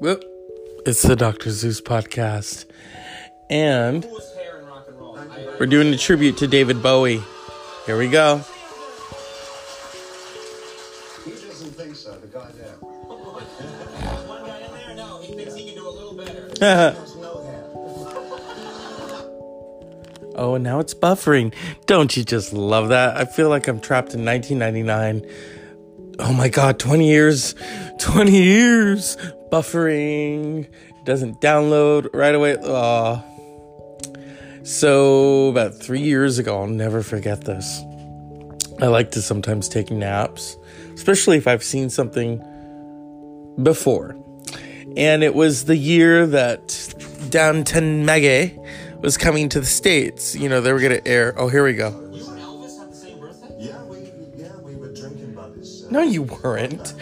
Well, it's the Dr. Zeus podcast. And Coolest hair in rock and roll. I- we're doing a tribute to David Bowie. Here we go. He doesn't think so, the guy there. One guy in there? No, he thinks he can do a little better. No hair. Oh, and now it's buffering. Don't you just love that? I feel like I'm trapped in 1999. Oh my god, 20 years. 20 years. Buffering. Doesn't download right away. Aw. So, about three years ago, I'll never forget this. I like to sometimes take naps, especially if I've seen something before. And it was the year that Downton Abbey was coming to the States. You know, they were going to air. Oh, here we go. You and Elvis have the same birthday? Yeah, we yeah we were drinking buddies. Uh, No, you weren't.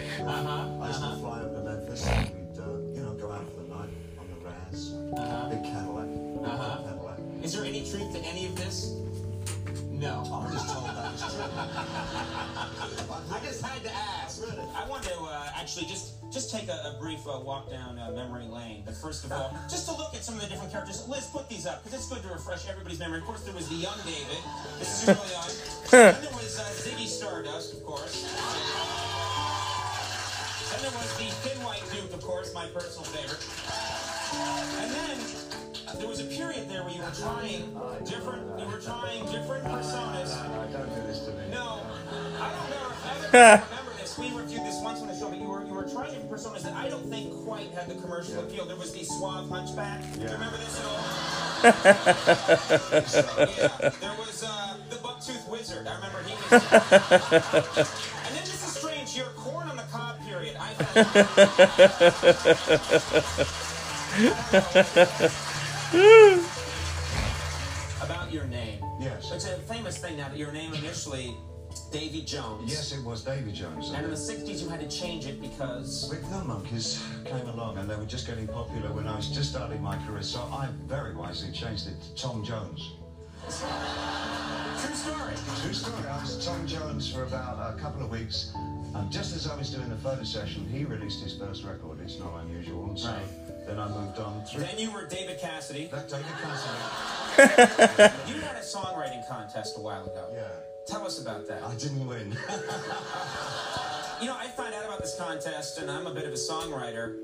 Just just take a, a brief uh, walk down uh, memory lane. But first of all, just to look at some of the different characters. Liz, put these up because it's good to refresh everybody's memory. Of course, there was the young David. This is early on. then there was uh, Ziggy Stardust, of course. Then there was the Thin White Duke, of course, my personal favorite. And then uh, there was a period there where you were trying different. You were trying different personas. No, don't do this to me. No, I don't know personas that I don't think quite had the commercial appeal. There was the suave hunchback. Do you Yeah. remember this at all? yeah. There was uh, the bucktooth wizard. I remember he was. and then this is strange. Your corn on the cob period. I about your name. Yes. It's a famous thing now that your name initially Davy Jones. Yes, it was Davy Jones. And in the 60s, you had to change it because. Rhythm Monkees came along and they were just getting popular when I was just starting my career, so I very wisely changed it to Tom Jones. True story. True story. I was Tom Jones for about a couple of weeks, and just as I was doing the photo session, he released his first record. It's not unusual, so Right. then I moved on through. Then you were David Cassidy. That David Cassidy. You had a songwriting contest a while ago. Yeah, Tell us about that. I didn't win. You know, I found out about this contest, and I'm a bit of a songwriter.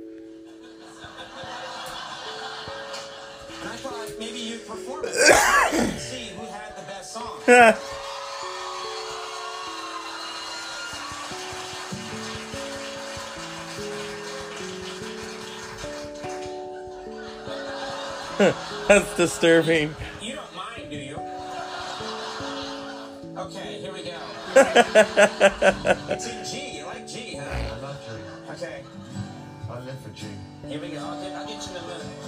And I thought maybe you'd perform it and see who had the best song. That's disturbing. It's in G. You like G, huh? I love G. Okay, I live for G. here we go. I'll get, I'll get you in a minute.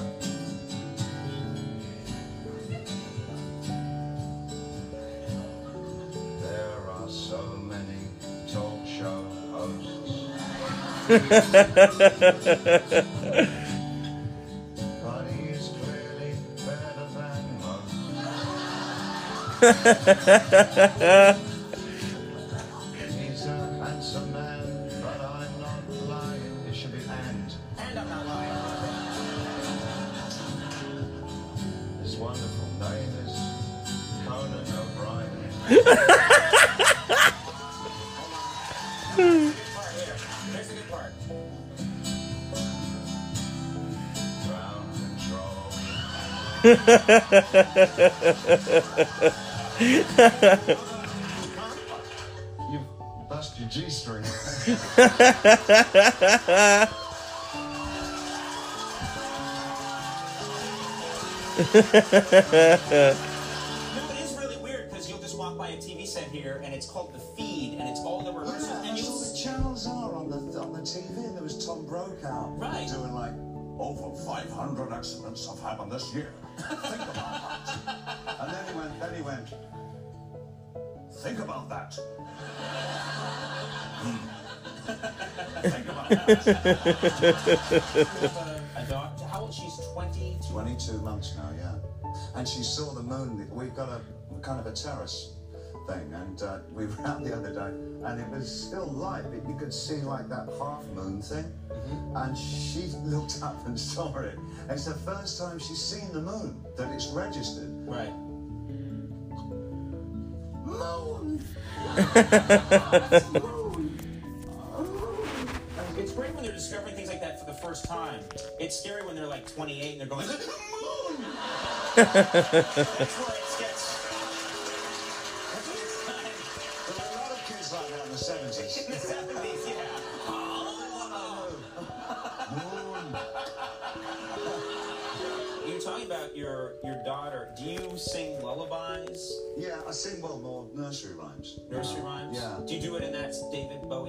You bust your G string. here and it's called The Feed and it's all the rehearsals Yeah, and that's you'll the channels are on the on the TV. And there was Tom Brokaw Right. doing like over 500 accidents have happened this year. Think about that. And then he went. Then he went. Think about that. Hmm. Think about that. a daughter. How old? She's 22. 22 months now, yeah. And she saw the moon. We've got a kind of a terrace thing, and uh, we were out the other day, and it was still light, but you could see like that half moon thing. And she looked up and saw it. It's the first time she's seen the moon that it's registered. Right. Moon. Moon. It's great when they're discovering things like that for the first time. It's scary when they're like 28 and they're going, Moon! That's where it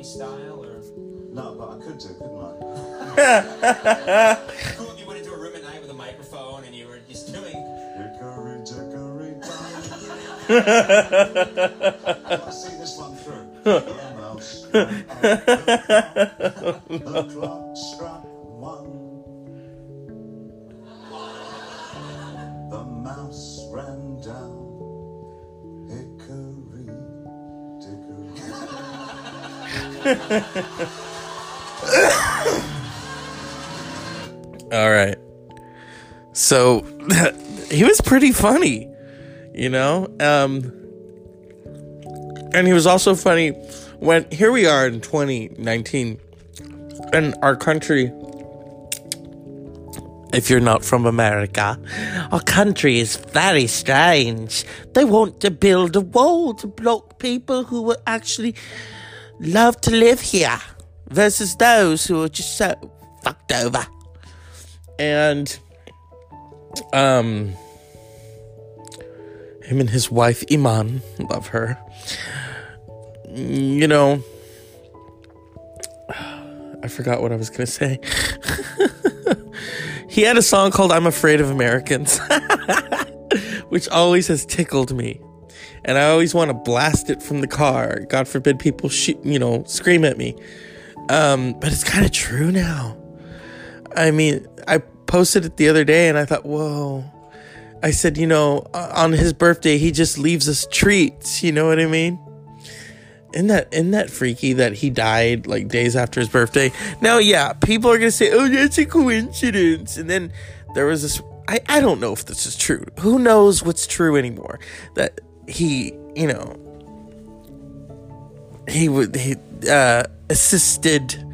style, or No, but I could do, couldn't I? cool if you went into a room at night with a microphone and you were just doing? Hickory dickory dock. I see this one through. All right. So he was pretty funny, you know? Um and he was also funny when here we are in 2019 and our country if you're not from America, our country is very strange. They want to build a wall to block people who were actually love to live here versus those who are just so fucked over. And um him and his wife Iman love her. You know I forgot what I was gonna say. He had a song called I'm Afraid of Americans which always has tickled me and I always want to blast it from the car god forbid people shoot you know scream at me um but it's kind of true now I mean, I posted it the other day and I thought, whoa. I said, you know, on his birthday, he just leaves us treats. You know what I mean? Isn't that, isn't that freaky that he died like days after his birthday? Now, yeah, people are to say, oh, that's a coincidence. And then there was this, I, I don't know if this is true. Who knows what's true anymore? That he, you know, he would, he, uh, assisted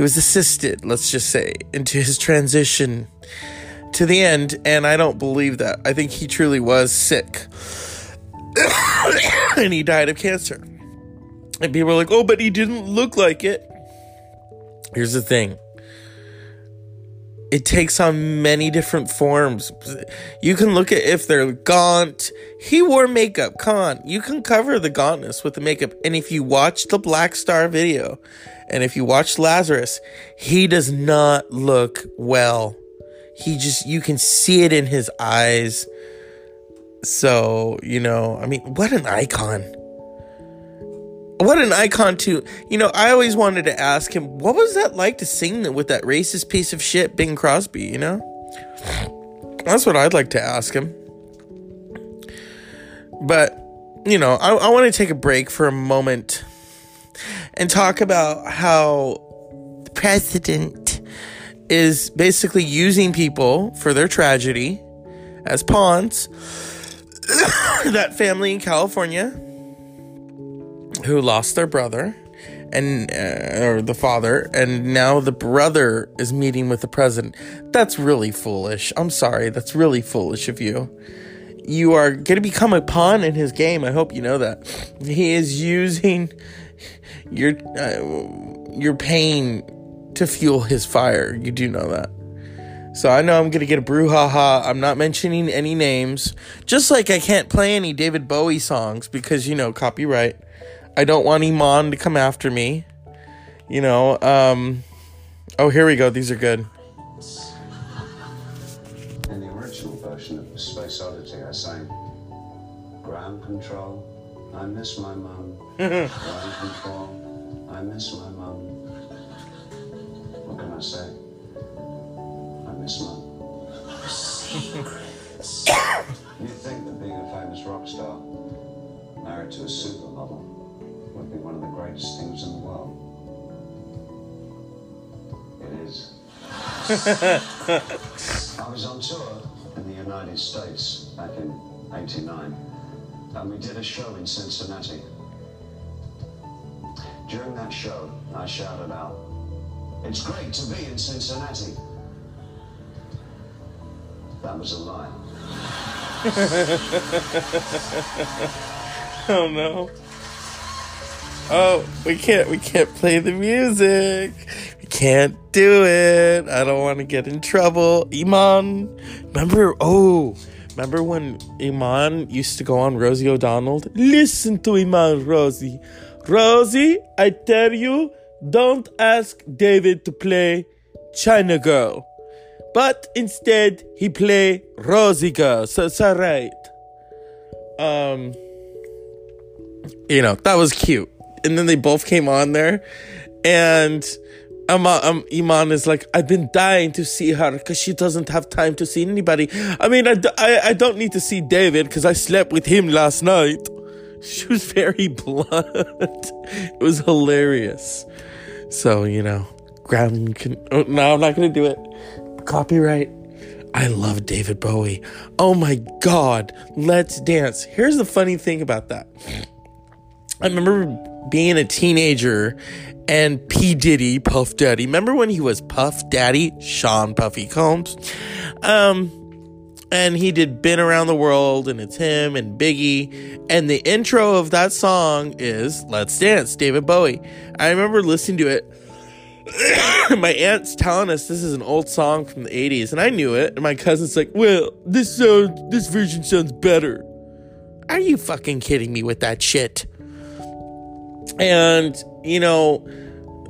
he was assisted, let's just say, into his transition to the end, and I don't believe that. I think he truly was sick. and he died of cancer. And people are like, oh, but he didn't look like it. Here's the thing it takes on many different forms. You can look at if they're gaunt. He wore makeup. Come on. You can cover the gauntness with the makeup. And if you watch the Blackstar video, and if you watch Lazarus, he does not look well. He just, you can see it in his eyes. So, you know, I mean, what an icon. What an icon, too. You know, I always wanted to ask him, what was that like to sing with that racist piece of shit, Bing Crosby, you know? That's what I'd like to ask him. But, you know, I, I want to take a break for a moment and talk about how the president is basically using people for their tragedy as pawns. that family in California who lost their brother and uh, or the father and now the brother is meeting with the president. That's really foolish. I'm sorry. That's really foolish of you. You are going to become a pawn in his game. I hope you know that. He is using your uh, your pain to fuel his fire. You do know that. So I know I'm gonna get a brouhaha. I'm not mentioning any names. Just like I can't play any David Bowie songs because you know copyright. I don't want Iman to come after me. You know, um Oh here we go, these are good. In the original version of Space Oddity, I sang Ground Control, I miss my mum. Ground Control, I miss my mum. What can I say? I miss mum. You'd think that being a famous rock star married to a supermodel would be one of the greatest things in the world. It is. I was on tour in the United States back in 89, and we did a show in Cincinnati. During that show, I shouted out, It's great to be in Cincinnati. That was a lie. Oh no. Oh, we can't we can't play the music. We can't do it. I don't want to get in trouble. Iman, remember oh, remember when Iman used to go on Rosie O'Donnell? Listen to Iman, Rosie. Rosie, I tell you, don't ask David to play China Girl. But instead he play Rosie Girl. So it's alright. Um you know, that was cute. And then they both came on there, and um, um, Iman is like, I've been dying to see her because she doesn't have time to see anybody. I mean, I, I, I don't need to see David because I slept with him last night. She was very blunt. it was hilarious. So, you know, ground can. Oh, no, I'm not going to do it. Copyright. I love David Bowie. Oh my God. Let's dance. Here's the funny thing about that. I remember being a teenager and P. Diddy, Puff Daddy. Remember when he was Puff Daddy? Sean Puffy Combs. Um, and he did Been Around the World, and it's him and Biggie. And the intro of that song is Let's Dance, David Bowie. I remember listening to it. my aunt's telling us this is an old song from the 80s, and I knew it. And my cousin's like, Well, this sounds, this version sounds better. Are you fucking kidding me with that shit? And, you know,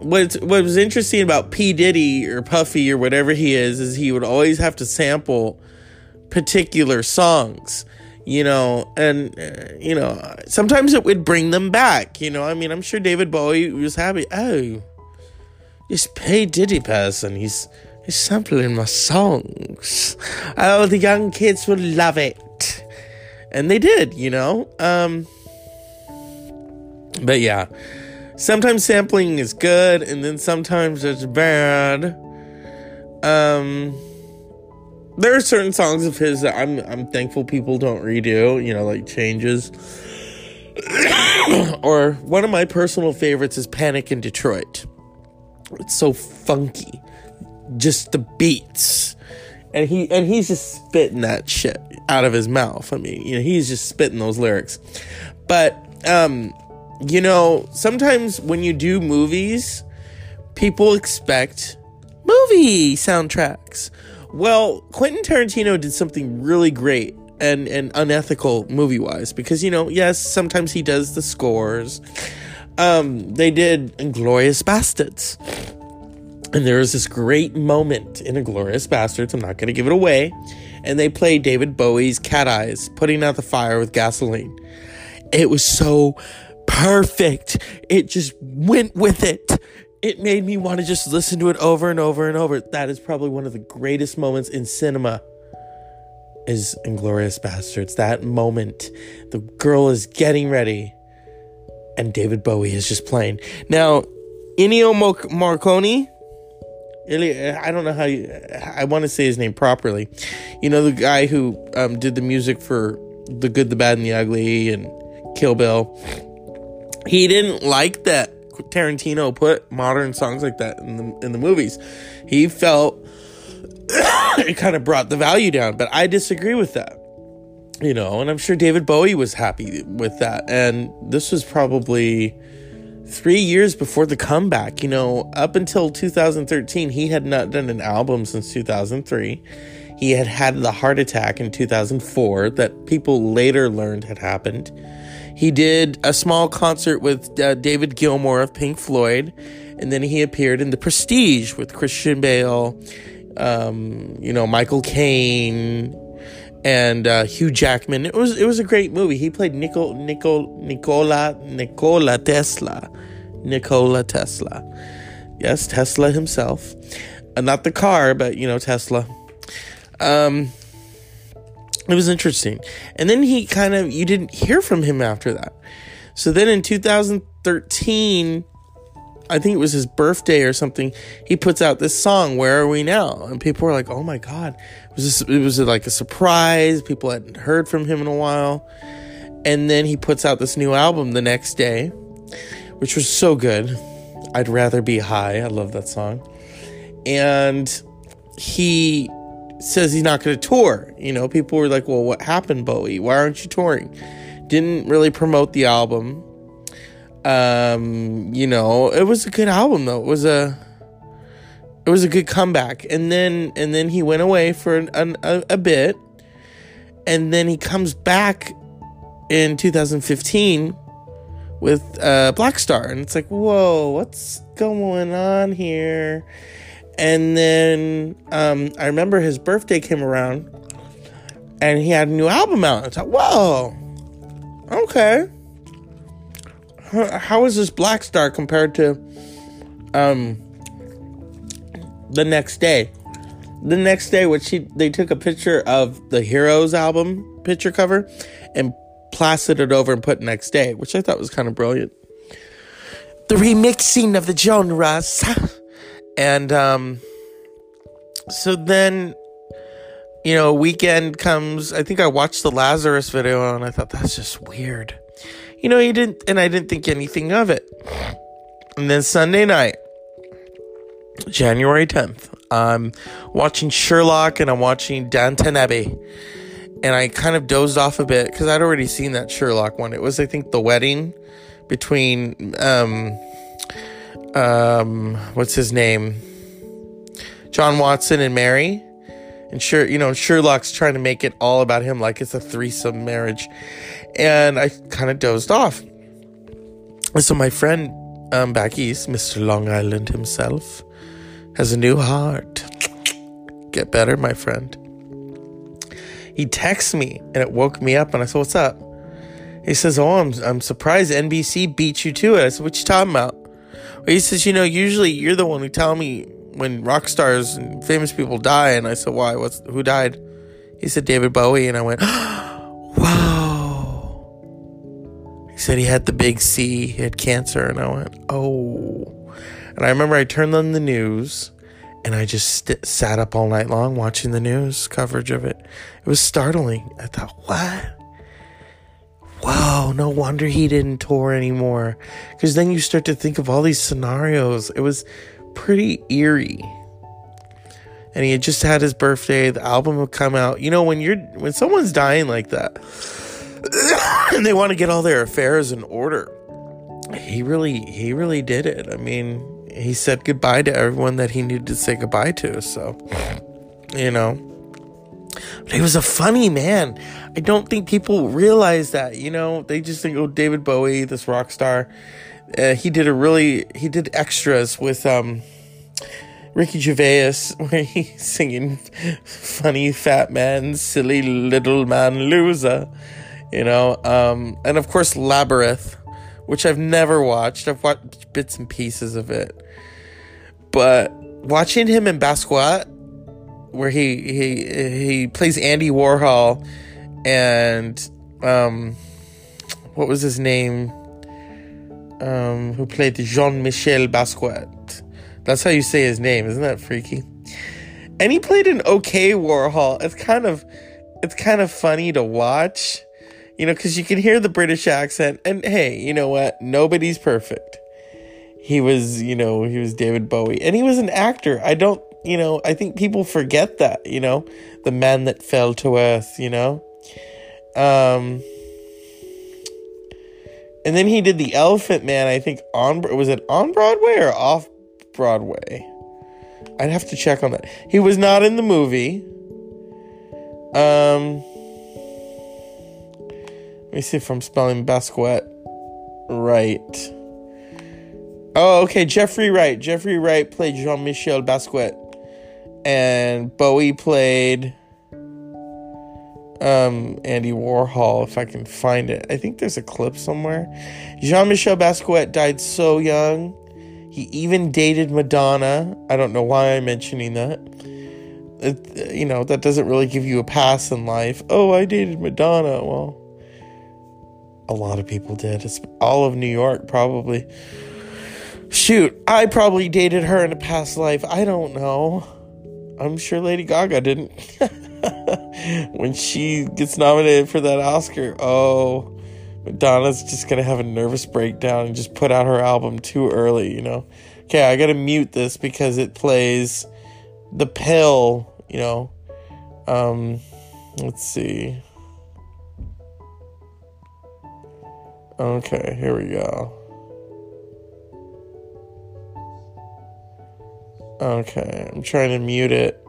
what what was interesting about P Diddy or Puffy or whatever he is is he would always have to sample particular songs, you know, and uh, you know sometimes it would bring them back. You know, I mean, I'm sure David Bowie was happy. Oh, this P Diddy person, he's he's sampling my songs. Oh, the young kids will love it, and they did. You know, um, but yeah sometimes sampling is good and then sometimes it's bad. Um there are certain songs of his that i'm i'm thankful people don't redo you know like changes. Or one of my personal favorites is panic in detroit. It's so funky. Just the beats. And he and he's just spitting that shit out of his mouth. I mean you know he's just spitting those lyrics. But um you know, sometimes when you do movies, people expect movie soundtracks. Well, Quentin Tarantino did something really great and, and unethical movie wise because, you know, yes, sometimes he does the scores. Um, they did Inglourious Basterds. And there was this great moment in Inglourious Basterds. I'm not going to give it away. And they played David Bowie's Cat Eyes, putting out the fire with gasoline. It was so perfect. It just went with it. It made me want to just listen to it over and over and over. That is probably one of the greatest moments in cinema. Is Inglourious Basterds. That moment, the girl is getting ready, and David Bowie is just playing. Now, Ennio Morricone. I don't know how you. I want to say his name properly. You know the guy who um, did the music for The Good, the Bad, and the Ugly, and Kill Bill he didn't like that Tarantino put modern songs like that in the in the movies. He felt it kind of brought the value down, but I disagree with that. You know, and I'm sure David Bowie was happy with that. And this was probably 3 years before the comeback. You know, up until 2013, he had not done an album since 2003. He had had the heart attack in 2004 that people later learned had happened. He did a small concert with uh, David Gilmour of Pink Floyd, and then he appeared in The Prestige with Christian Bale, um, you know, Michael Caine, and uh, Hugh Jackman. It was it was a great movie. He played Nicol, Nicol, Nicola Nikola Tesla, Nikola Tesla. Yes, Tesla himself, uh, not the car, but you know Tesla. Um, it was interesting. And then he kind of, you didn't hear from him after that. So then in 2013, I think it was his birthday or something, he puts out this song, Where Are We Now? And people were like, oh my God. It was, just, it was like a surprise. People hadn't heard from him in a while. And then he puts out this new album the next day, which was so good. I'd rather be high. I love that song. And he says he's not going to tour. You know, people were like, well, what happened, Bowie? Why aren't you touring? Didn't really promote the album. Um, you know, it was a good album though. It was a it was a good comeback. And then and then he went away for an, an, a, a bit. And then he comes back in 2015 with uh, Blackstar, and it's like, whoa, what's going on here? And then um, I remember his birthday came around, and he had a new album out. I thought, whoa, okay. How is this Blackstar compared to um, the next day? The next day, which he they took a picture of the Heroes album picture cover and plastered it over and put next day, which I thought was kind of brilliant. The remixing of the genres. And um, so then, you know, weekend comes. I think I watched the Lazarus video and I thought that's just weird. You know, he didn't, and I didn't think anything of it. And then Sunday night, January 10th, I'm watching Sherlock and I'm watching Downton Abbey and I kind of dozed off a bit because I'd already seen that Sherlock one. It was, I think, the wedding between um, um, what's his name, John Watson and Mary. And sure, you know, Sherlock's trying to make it all about him, like it's a threesome marriage. And I kind of dozed off. So my friend um, back east, Mr. Long Island himself, has a new heart. Get better, my friend. He texts me and it woke me up and I said, What's up? He says, Oh, I'm, I'm surprised NBC beat you to it. I said, What you talking about? He says, You know, usually you're the one who tell me when rock stars and famous people die. And I said, Why? What's who died? He said, David Bowie. And I went, Wow. He said he had the big C, he had cancer. And I went, Oh. And I remember I turned on the news and I just st- sat up all night long watching the news coverage of it. It was startling. I thought, what? Wow, no wonder he didn't tour anymore. Because then you start to think of all these scenarios. It was pretty eerie. And he had just had his birthday. The album would come out. You know, when you're when someone's dying like that, and they want to get all their affairs in order, he really he really did it. I mean, he said goodbye to everyone that he needed to say goodbye to. So, you know, but he was a funny man. I don't think people realize that. You know, they just think, oh, David Bowie, this rock star. Uh, he did a really he did extras with um Ricky Gervais where he's singing funny fat man, silly little man loser. You know, um, and of course Labyrinth which I've never watched. I've watched bits and pieces of it. But watching him in Basquiat, where he he he plays Andy Warhol, and um, what was his name? Um, who played Jean Michel Basquiat? That's how you say his name, isn't that freaky? And he played an okay Warhol. It's kind of it's kind of funny to watch you know, because you can hear the British accent. And hey, you know what? Nobody's perfect. He was, you know, he was David Bowie, and he was an actor. I don't, you know, I think people forget that, you know, the man that fell to earth, you know. Um, and then he did the Elephant Man. I think on was it on Broadway or off Broadway? I'd have to check on that. He was not in the movie. Um let me see if I'm spelling Basquiat right. Oh, okay. Jeffrey Wright. Jeffrey Wright played Jean Michel Basquiat. And Bowie played um, Andy Warhol, if I can find it. I think there's a clip somewhere. Jean Michel Basquiat died so young. He even dated Madonna. I don't know why I'm mentioning that. it, you know, that doesn't really give you a pass in life. Oh, I dated Madonna. Well, a lot of people did. It's all of New York, probably. Shoot, I probably dated her in a past life. I don't know. I'm sure Lady Gaga didn't. when she gets nominated for that Oscar, oh, Madonna's just gonna have a nervous breakdown and just put out her album too early, you know? Okay, I gotta mute this because it plays the pill, you know. Um, let's see. Okay, here we go. Okay, I'm trying to mute it.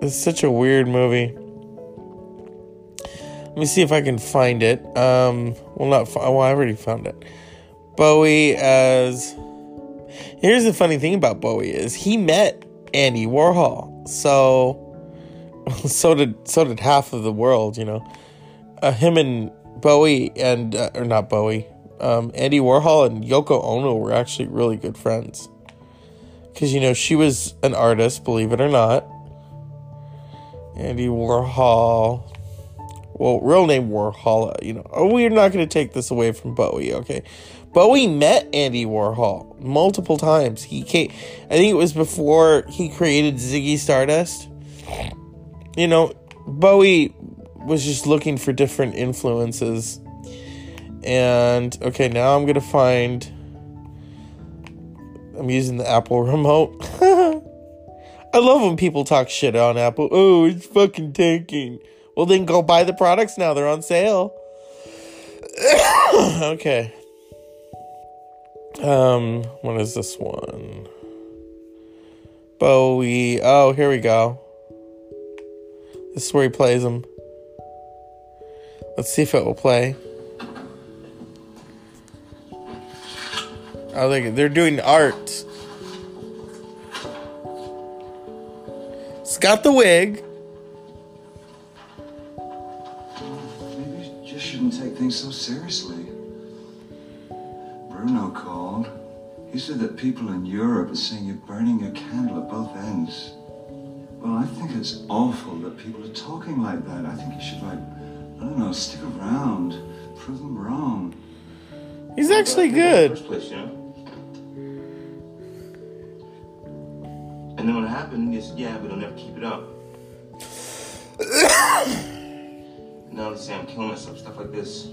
It's such a weird movie. Let me see if I can find it. Um, well, not well. I already found it. Bowie as. Here's the funny thing about Bowie is he met Andy Warhol. So, so did so did half of the world. You know, uh, him and Bowie and uh, or not Bowie, um, Andy Warhol and Yoko Ono were actually really good friends. Because you know she was an artist, believe it or not. Andy Warhol. Well, real name Warhol, you know. Oh, we're not going to take this away from Bowie, okay? Bowie met Andy Warhol multiple times. He came, I think it was before he created Ziggy Stardust. You know, Bowie was just looking for different influences. And okay, now I'm to find I'm using the Apple remote. I love when people talk shit on Apple. Oh, it's fucking tanking. Well, then go buy the products now. They're on sale. okay. Um, what is this one? Bowie. Oh, here we go. This is where he plays them. Let's see if it will play. Oh, they, they're doing art. It's got the wig. Maybe you just shouldn't take things so seriously. Bruno called. He said that people in Europe are saying you're burning your candle at both ends. Well, I think it's awful that people are talking like that. I think you should, like, I don't know, stick around, prove them wrong. He's actually good. Place, you know. And then what happened, said, "Yeah, but I'll never keep it up." now they say I'm killing myself, stuff like this.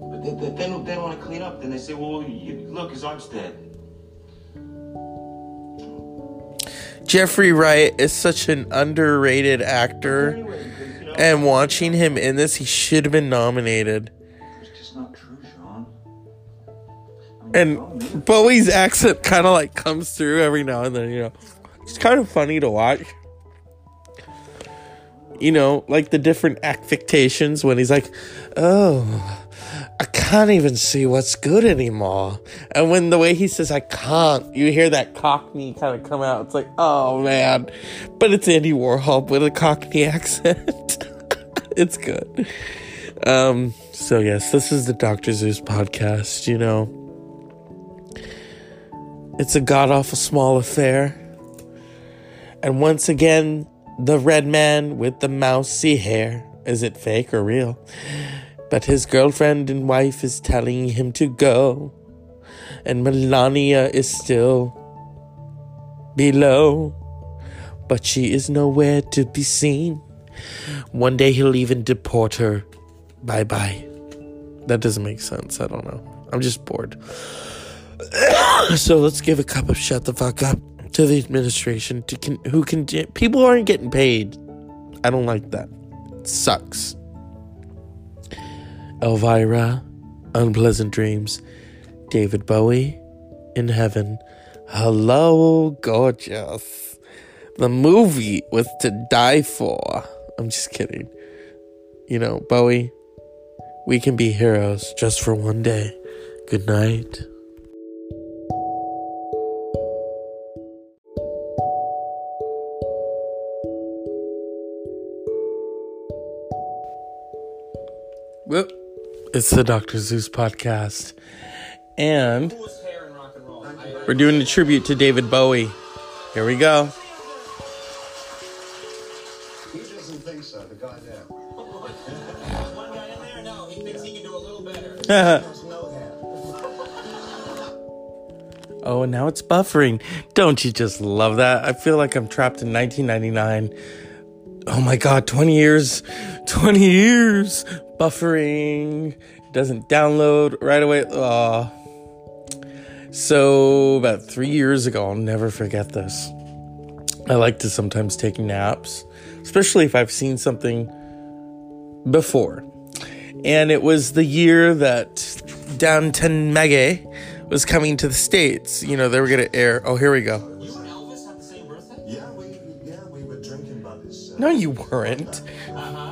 But they, they, they don't, they don't want to clean up. Then they say, "Well, you, look, his arm's dead." Jeffrey Wright is such an underrated actor, Anyway, you know, and watching him in this, he should have been nominated. And Bowie's accent kind of like comes through every now and then, you know. It's kind of funny to watch. You know, like the different affectations when he's like, oh, I can't even see what's good anymore. And when the way he says, I can't, you hear that cockney kind of come out. It's like, oh man. But it's Andy Warhol with a cockney accent. it's good. Um, so, yes, this is the Dr. Zeus podcast, you know. It's a god awful small affair. And once again, the red man with the mousy hair. Is it fake or real? But his girlfriend and wife is telling him to go. And Melania is still below. But she is nowhere to be seen. One day he'll even deport her. Bye bye. That doesn't make sense. I don't know. I'm just bored. so let's give a cup of shut the fuck up to the administration to can, who can people aren't getting paid. I don't like that. It sucks. Elvira, unpleasant dreams. David Bowie, in heaven. Hello, gorgeous. The movie was to die for. I'm just kidding. You know, Bowie, we can be heroes just for one day. Good night. Well, it's the Dr. Zeus podcast. And Coolest hair in rock and roll. We're doing a tribute to David Bowie. Here we go. He doesn't think so, the guy there. One guy in there? No, he thinks he can do a little better. Has no hair. Oh, and now it's buffering. Don't you just love that? I feel like I'm trapped in 1999. Oh my god, 20 years. 20 years. Buffering. Doesn't download right away. Oh. So, about three years ago, I'll never forget this. I like to sometimes take naps, especially if I've seen something before. And it was the year that Downton Abbey was coming to the States. You know, they were going to air. Oh, here we go. No, you weren't. I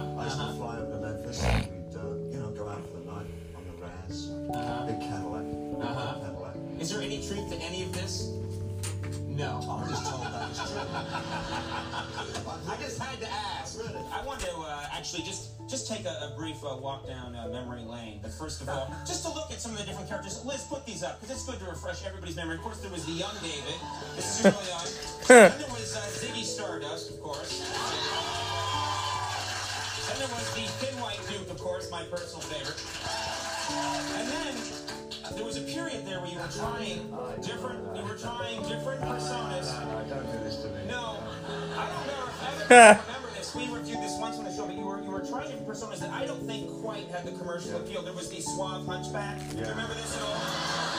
first of all, just to look at some of the different characters. Liz, put these up because it's good to refresh everybody's memory. Of course, there was the young David. This is early on. then there was uh, Ziggy Stardust, of course. Then there was the Thin White Duke, of course, my personal favorite. And then uh, there was a period there where you were trying different. You were trying different personas. No, don't do this to me. No, I don't know if other people remember this. We reviewed this once on the show, but you were you were trying different personas that I don't think quite had the commercial appeal. There was the suave hunchback. Do you remember this at all?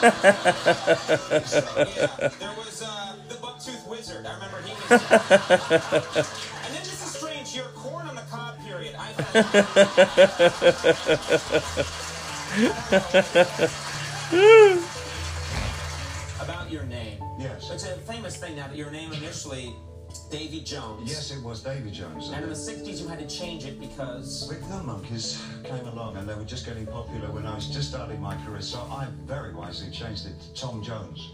yeah. There was uh, the bucktooth wizard. I remember he was. and then this is strange. Your corn on the cob period. I About your name. Yes. It's a famous thing now that your name initially Davy Jones. Yes, it was Davy Jones. And in the 60s, you had to change it because. Big Film Monkees came along and they were just getting popular when I was just starting my career, so I very wisely changed it to Tom Jones.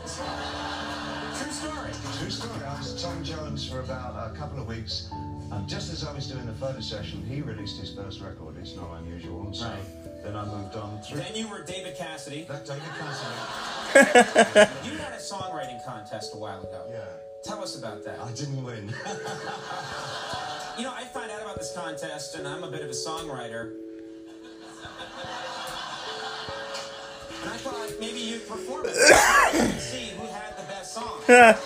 True story. True story, I was Tom Jones for about a couple of weeks, and just as I was doing the photo session, he released his first record. It's not unusual, and so Right. then I moved on through. Then you were David Cassidy. That David Cassidy. You had a songwriting contest a while ago. Yeah, Tell us about that. I didn't win. You know, I found out about this contest, and I'm a bit of a songwriter. And I thought maybe you'd perform it and see who had the best song.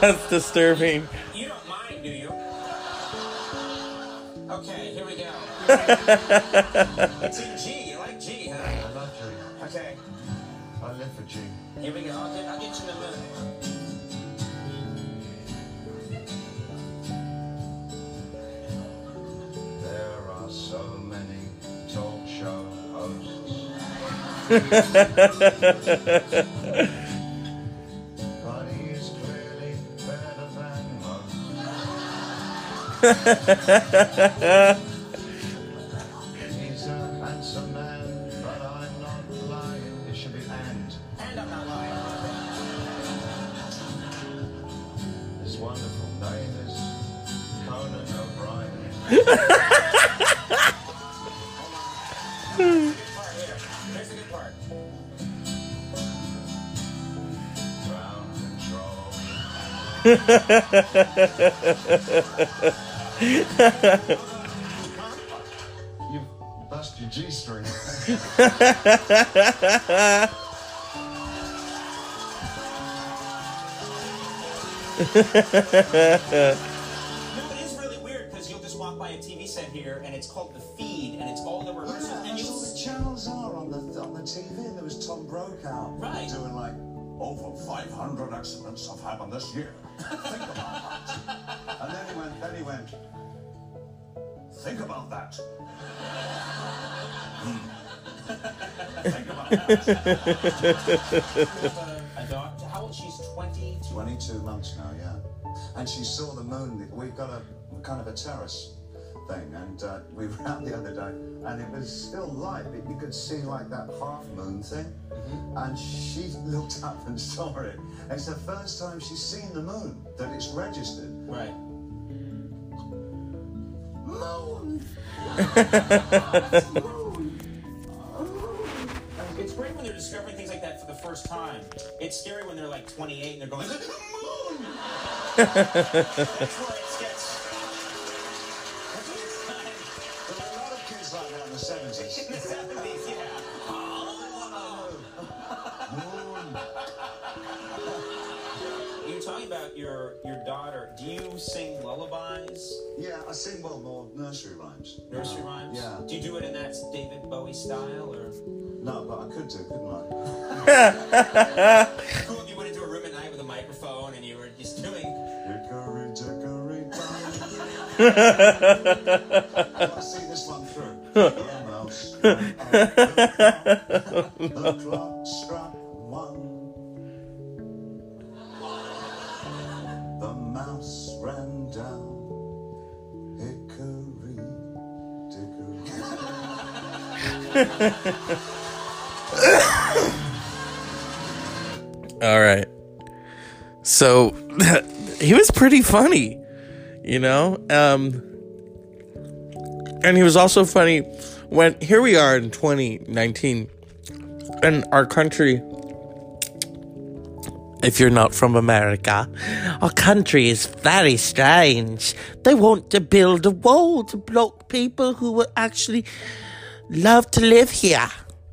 That's disturbing. it's in G. You like G, huh? I love G. Okay, I live for G. here we go. I'll get, I'll get you in a minute. There are so many talk show hosts. but he is clearly better than most. You bust your G string. Brokaw Right. doing like over 500 accidents have happened this year. Think about that. And then he went. Then he went. Think about that. Hmm. Think about that. a, a daughter. How old? She's 22. 22 months now, yeah. And she saw the moon. We've got a kind of a terrace thing. And uh, we were out the other day, and it was still light, but you could see like that half moon thing. Mm-hmm. And she looked up and saw it. It's the first time she's seen the moon that it's registered. Right. Moon. It's great when they're discovering things like that for the first time. It's scary when they're like 28 and they're going, the moon! About your your daughter. Do you sing lullabies, Yeah, I sing well more nursery rhymes. nursery rhymes? Yeah. Do you do it in that David Bowie style, or No, but I could do, couldn't I? cool if you went into a room at night with a microphone and you were just doing? Hickory dickory. I see this one through. The mouse the clock struck one. Mouse ran down. Hickory dickory. All right. So he was pretty funny, you know? Um and he was also funny when here we are in 2019 and our country if you're not from America, our country is very strange. They want to build a wall to block people who would actually love to live here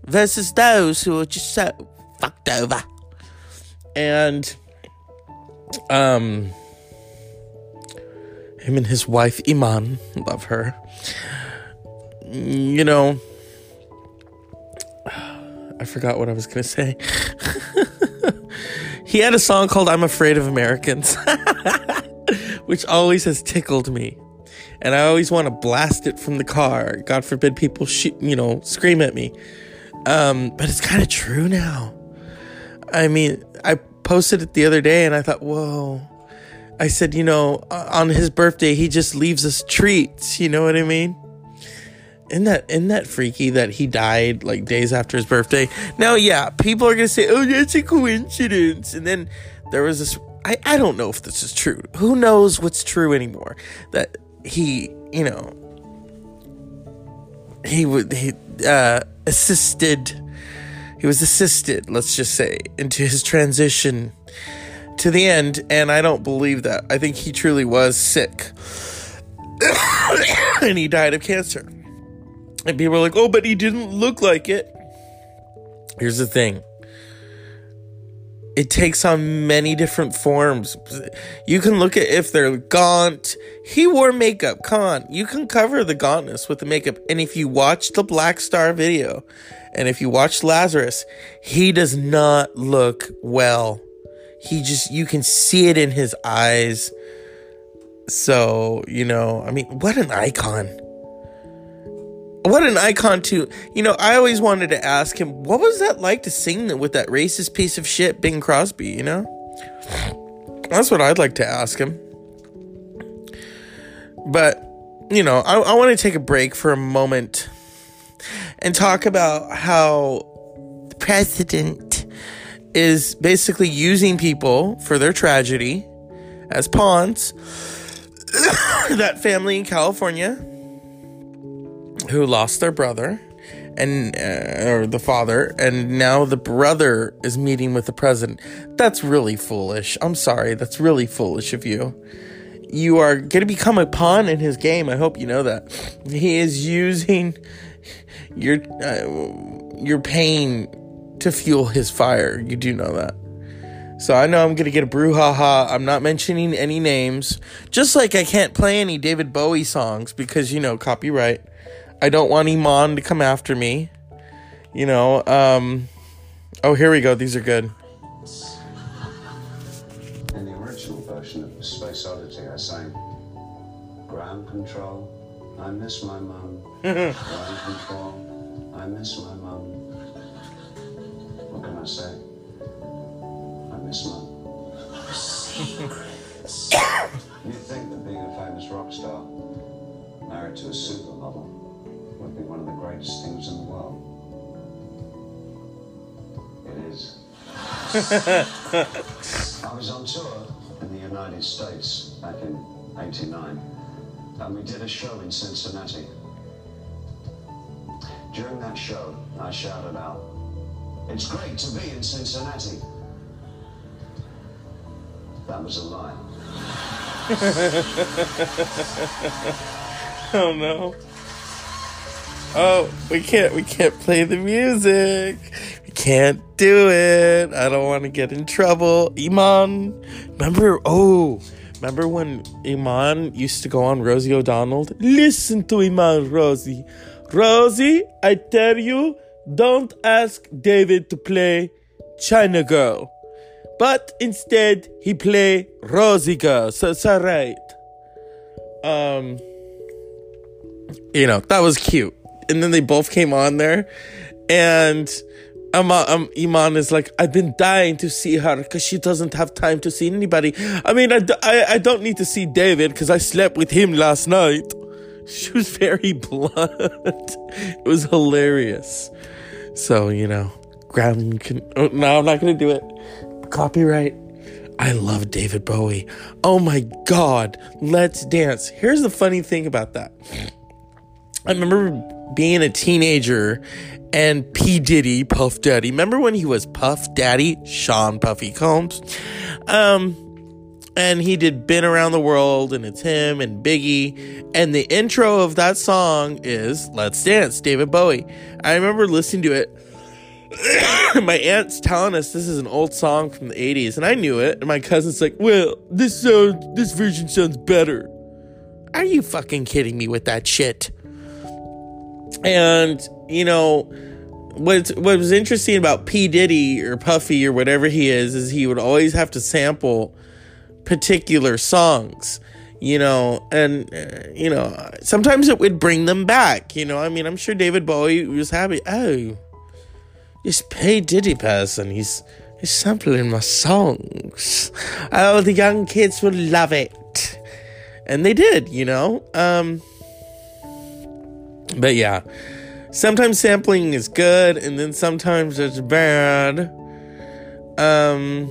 versus those who are just so fucked over. And um him and his wife Iman, love her. You know, I forgot what I was going to say. he had a song called I'm Afraid of Americans, which always has tickled me. And I always want to blast it from the car. God forbid people shoot, you know, scream at me. Um, but it's kind of true now. I mean, I posted it the other day and I thought, whoa. I said, you know, on his birthday, he just leaves us treats. You know what I mean? Isn't that isn't that freaky that he died like days after his birthday? Now, yeah, people are gonna say, "Oh, that's a coincidence," and then there was this. I I don't know if this is true. Who knows what's true anymore? That he, you know, he would he uh, assisted. He was assisted, let's just say, into his transition to the end, and I don't believe that. I think he truly was sick. and he died of cancer. And people are like, oh, but he didn't look like it. Here's the thing it takes on many different forms. You can look at if they're gaunt. He wore makeup. Come on. You can cover the gauntness with the makeup. And if you watch the Blackstar video, and if you watch Lazarus, he does not look well. He just, you can see it in his eyes. So, you know, I mean, what an icon. What an icon, too. You know, I always wanted to ask him, what was that like to sing with that racist piece of shit, Bing Crosby, you know? That's what I'd like to ask him. But, you know, I, I want to take a break for a moment and talk about how the president is basically using people for their tragedy as pawns. that family in California who lost their brother and uh, or the father and now the brother is meeting with the president. That's really foolish. I'm sorry. That's really foolish of you. You are going to become a pawn in his game. I hope you know that. He is using your uh, your pain to fuel his fire. You do know that. So I know I'm gonna get a brouhaha. I'm not mentioning any names. Just like I can't play any David Bowie songs because you know copyright. I don't want Iman to come after me. You know, um Oh here we go, these are good. In the original version of Space Oddity, I sang Ground Control, I miss my mum. Ground Control, I miss my mum. What can I say? I miss mum. You'd think that being a famous rock star, married to a supermodel, would be one of the greatest things in the world. It is. I was on tour in the United States back in 89, and we did a show in Cincinnati. During that show, I shouted out, It's great to be in Cincinnati. That was a lie. Oh no. Oh, we can't we can't play the music. We can't do it. I don't want to get in trouble. Iman. Remember oh remember when Iman used to go on Rosie O'Donnell? Listen to Iman Rosie. Rosie, I tell you, don't ask David to play China Girl. But instead he play Rosie Girl. So it's alright. Um you know, that was cute. And then they both came on there, and um, um, Iman is like, I've been dying to see her because she doesn't have time to see anybody. I mean, I, I, I don't need to see David because I slept with him last night. She was very blunt. it was hilarious. So, you know, ground can. Oh, no, I'm not going to do it. Copyright. I love David Bowie. Oh my God. Let's dance. Here's the funny thing about that. I remember being a teenager and P. Diddy, Puff Daddy. Remember when he was Puff Daddy? Sean Puffy Combs. Um, and he did Been Around the World, and it's him and Biggie. And the intro of that song is Let's Dance, David Bowie. I remember listening to it. my aunt's telling us this is an old song from the 80s, and I knew it. And my cousin's like, Well, this sounds, this version sounds better. Are you fucking kidding me with that shit? And you know, what what was interesting about P Diddy or Puffy or whatever he is is he would always have to sample particular songs. You know, and uh, you know, sometimes it would bring them back. You know, I mean, I'm sure David Bowie was happy. Oh, this P Diddy person, he's he's sampling my songs. Oh, the young kids will love it, and they did. You know, um, but yeah, sometimes sampling is good, and then sometimes it's bad. Um,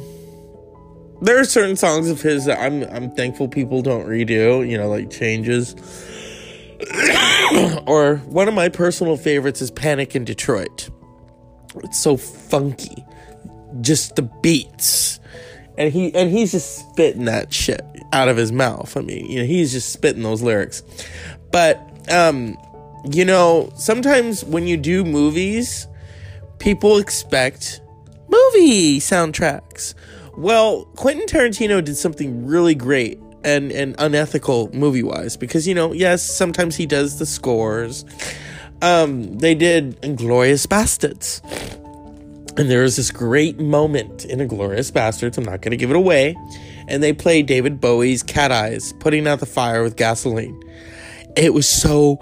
there are certain songs of his that I'm I'm thankful people don't redo. You know, like changes. or one of my personal favorites is Panic in Detroit. It's so funky, just the beats, and he and he's just spitting that shit out of his mouth. I mean, you know, he's just spitting those lyrics. But um, you know, sometimes when you do movies, people expect movie soundtracks. Well, Quentin Tarantino did something really great and, and unethical movie wise because, you know, yes, sometimes he does the scores. Um, they did Inglourious Basterds. And there was this great moment in Inglourious Basterds. I'm not going to give it away. And they played David Bowie's Cat Eyes, putting out the fire with gasoline. It was so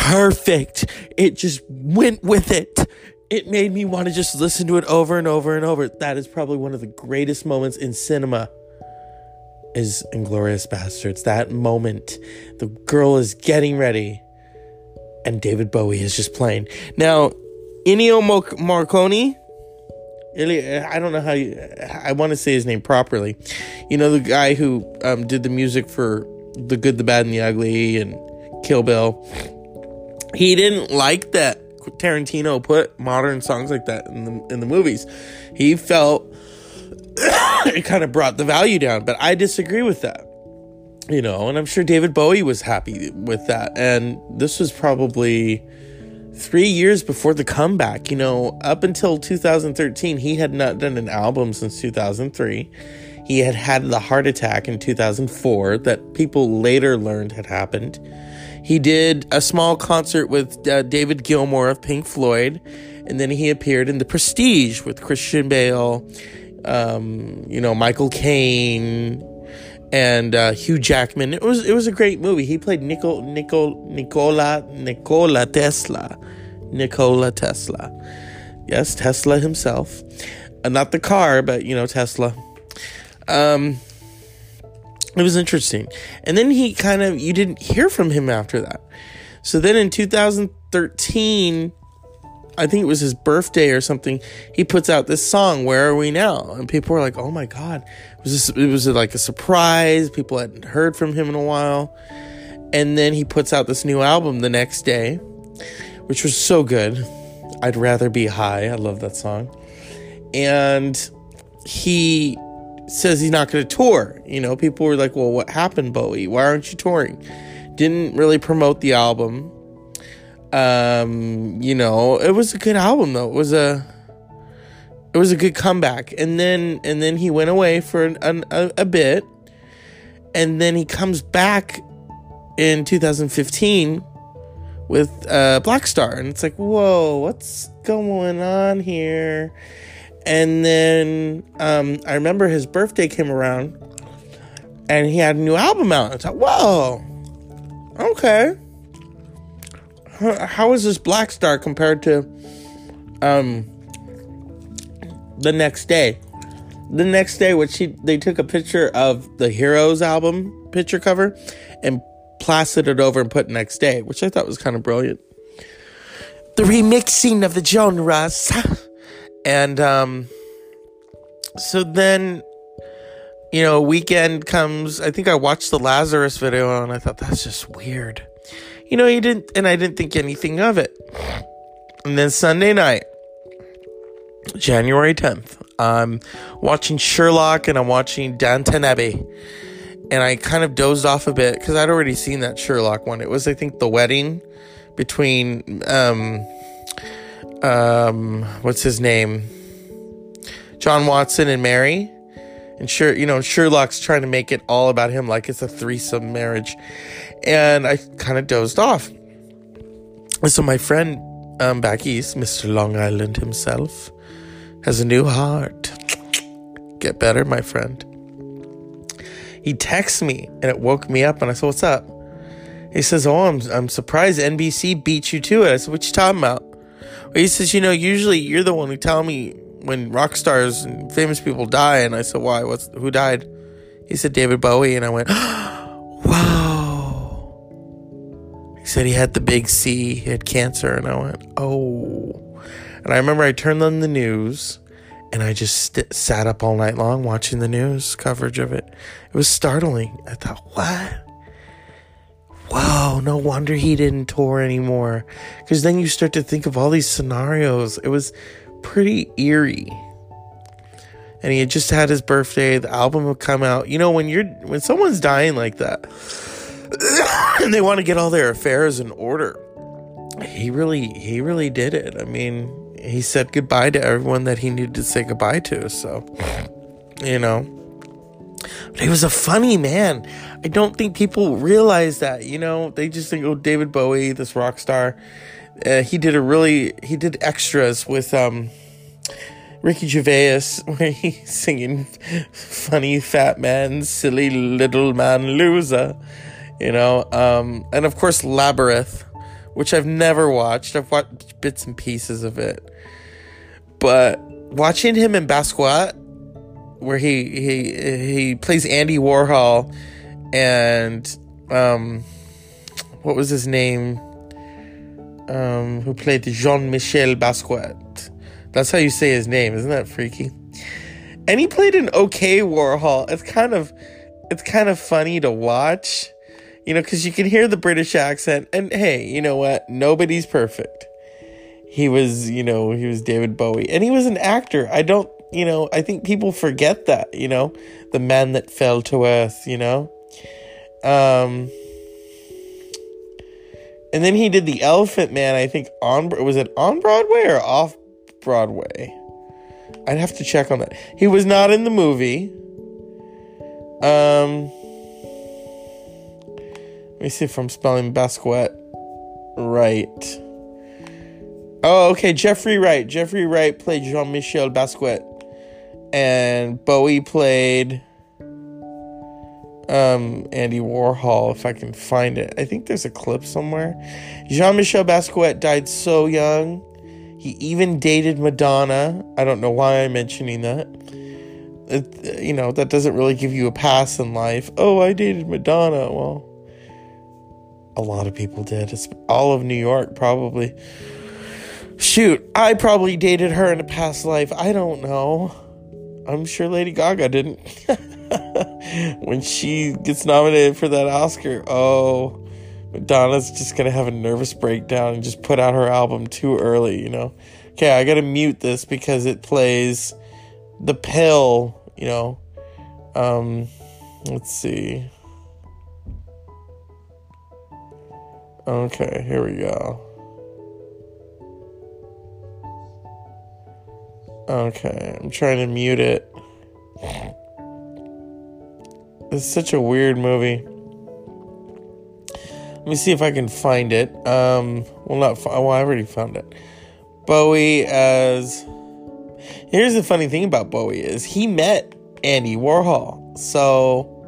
perfect. It just went with it. It made me want to just listen to it over and over and over. That is probably one of the greatest moments in cinema. Is Inglourious Basterds. That moment, the girl is getting ready, and David Bowie is just playing. Now, Ennio Morricone, I don't know how you, I want to say his name properly. You know, the guy who um, did the music for The Good, the Bad, and the Ugly and Kill Bill. He didn't like that Tarantino put modern songs like that in the in the movies. He felt it kind of brought the value down, but I disagree with that. You know, and I'm sure David Bowie was happy with that. And this was probably three years before the comeback. You know, up until 2013, he had not done an album since 2003. He had had the heart attack in 2004 that people later learned had happened. He did a small concert with uh, David Gilmour of Pink Floyd, and then he appeared in The Prestige with Christian Bale, um, you know, Michael Caine, and uh, Hugh Jackman. It was it was a great movie. He played Nicol, Nicol, Nicola Nikola Tesla, Nikola Tesla. Yes, Tesla himself, uh, not the car, but you know Tesla. Um, it was interesting. And then he kind of, you didn't hear from him after that. So then in 2013, I think it was his birthday or something, he puts out this song, Where Are We Now? And people were like, oh my God. It was, this, it was like a surprise. People hadn't heard from him in a while. And then he puts out this new album the next day which was so good. I'd rather be high. I love that song. And he says he's not going to tour. You know, people were like, "Well, what happened, Bowie? Why aren't you touring?" Didn't really promote the album. Um, you know, it was a good album though. It was a it was a good comeback. And then and then he went away for an, an, a, a bit. And then he comes back in 2015 with uh, Blackstar, and it's like, whoa, what's going on here? And then um, I remember his birthday came around, and he had a new album out. I thought, whoa, okay. How is this Blackstar compared to um, the next day? The next day, which he they took a picture of the Heroes album picture cover and plastered it over and put next day, which I thought was kind of brilliant. The remixing of the genres. And um so then you know, weekend comes, I think I watched the Lazarus video and I thought that's just weird. You know, he didn't and I didn't think anything of it. And then Sunday night, January 10th, I'm watching Sherlock and I'm watching Downton Abbey and I kind of dozed off a bit because I'd already seen that Sherlock one. It was, I think, the wedding between um, um, what's his name, John Watson and Mary, and sure, you know, Sherlock's trying to make it all about him, like it's a threesome marriage, and I kind of dozed off. And so my friend um, back east, Mr. Long Island himself, has a new heart. Get better, my friend he texts me and it woke me up and I said, What's up? He says, Oh, I'm, I'm surprised NBC beat you to it. I said, What you talking about? He says, You know, usually you're the one who tell me when rock stars and famous people die. And I said, Why? What's who died? He said, David Bowie. And I went, Wow. He said he had the big C, he had cancer. And I went, Oh. And I remember I turned on the news and I just st- sat up all night long watching the news coverage of it. It was startling. I thought, what? Wow, no wonder he didn't tour anymore. Because then you start to think of all these scenarios. It was pretty eerie. And he had just had his birthday. The album would come out. You know, when you're when someone's dying like that, and they want to get all their affairs in order, he really he really did it. I mean, he said goodbye to everyone that he needed to say goodbye to. So, you know, but he was a funny man. I don't think people realize that. You know, they just think, oh, David Bowie, this rock star. Uh, he did a really he did extras with um Ricky Gervais where he's singing funny fat man, silly little man loser. You know, um, and of course Labyrinth which I've never watched. I've watched bits and pieces of it. But watching him in Basquiat, where he he he plays Andy Warhol, and um, what was his name? Um, who played Jean Michel Basquiat? That's how you say his name, isn't that freaky? And he played an okay Warhol. It's kind of it's kind of funny to watch you know, because you can hear the British accent. And hey, you know what? Nobody's perfect. He was, you know, he was David Bowie, and he was an actor. I don't, you know, I think people forget that, you know, the man that fell to earth, you know. Um, and then he did the Elephant Man. I think on was it on Broadway or off Broadway? I'd have to check on that. He was not in the movie. Um let me see if I'm spelling Basquiat right. Oh, okay. Jeffrey Wright. Jeffrey Wright played Jean Michel Basquiat. And Bowie played um, Andy Warhol, if I can find it. I think there's a clip somewhere. Jean Michel Basquiat died so young. He even dated Madonna. I don't know why I'm mentioning that. It, you know, that doesn't really give you a pass in life. Oh, I dated Madonna. Well, a lot of people did. It's all of New York, probably. Shoot, I probably dated her in a past life. I don't know. I'm sure Lady Gaga didn't. when she gets nominated for that Oscar, oh, Madonna's just gonna have a nervous breakdown and just put out her album too early, you know. Okay, I gotta mute this because it plays the pill, you know. Um, let's see. Okay, here we go. Okay, I'm trying to mute it. It's such a weird movie. Let me see if I can find it. Um, well, not fi- well. I already found it. Bowie as. Here's the funny thing about Bowie is he met Andy Warhol. So,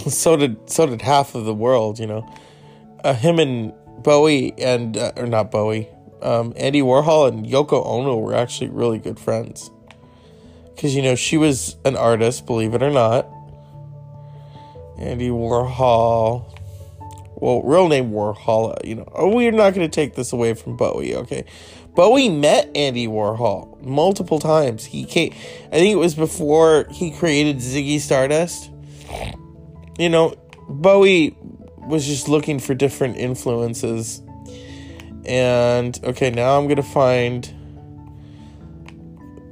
so did so did half of the world. You know, uh, him and Bowie and uh, or not Bowie, um, Andy Warhol and Yoko Ono were actually really good friends. Because you know she was an artist, believe it or not. Andy Warhol. Well, real name Warhol, uh, you know. Oh, we're not going to take this away from Bowie, okay? Bowie met Andy Warhol multiple times. He came, I think it was before he created Ziggy Stardust. You know, Bowie was just looking for different influences. And okay, now I'm going to find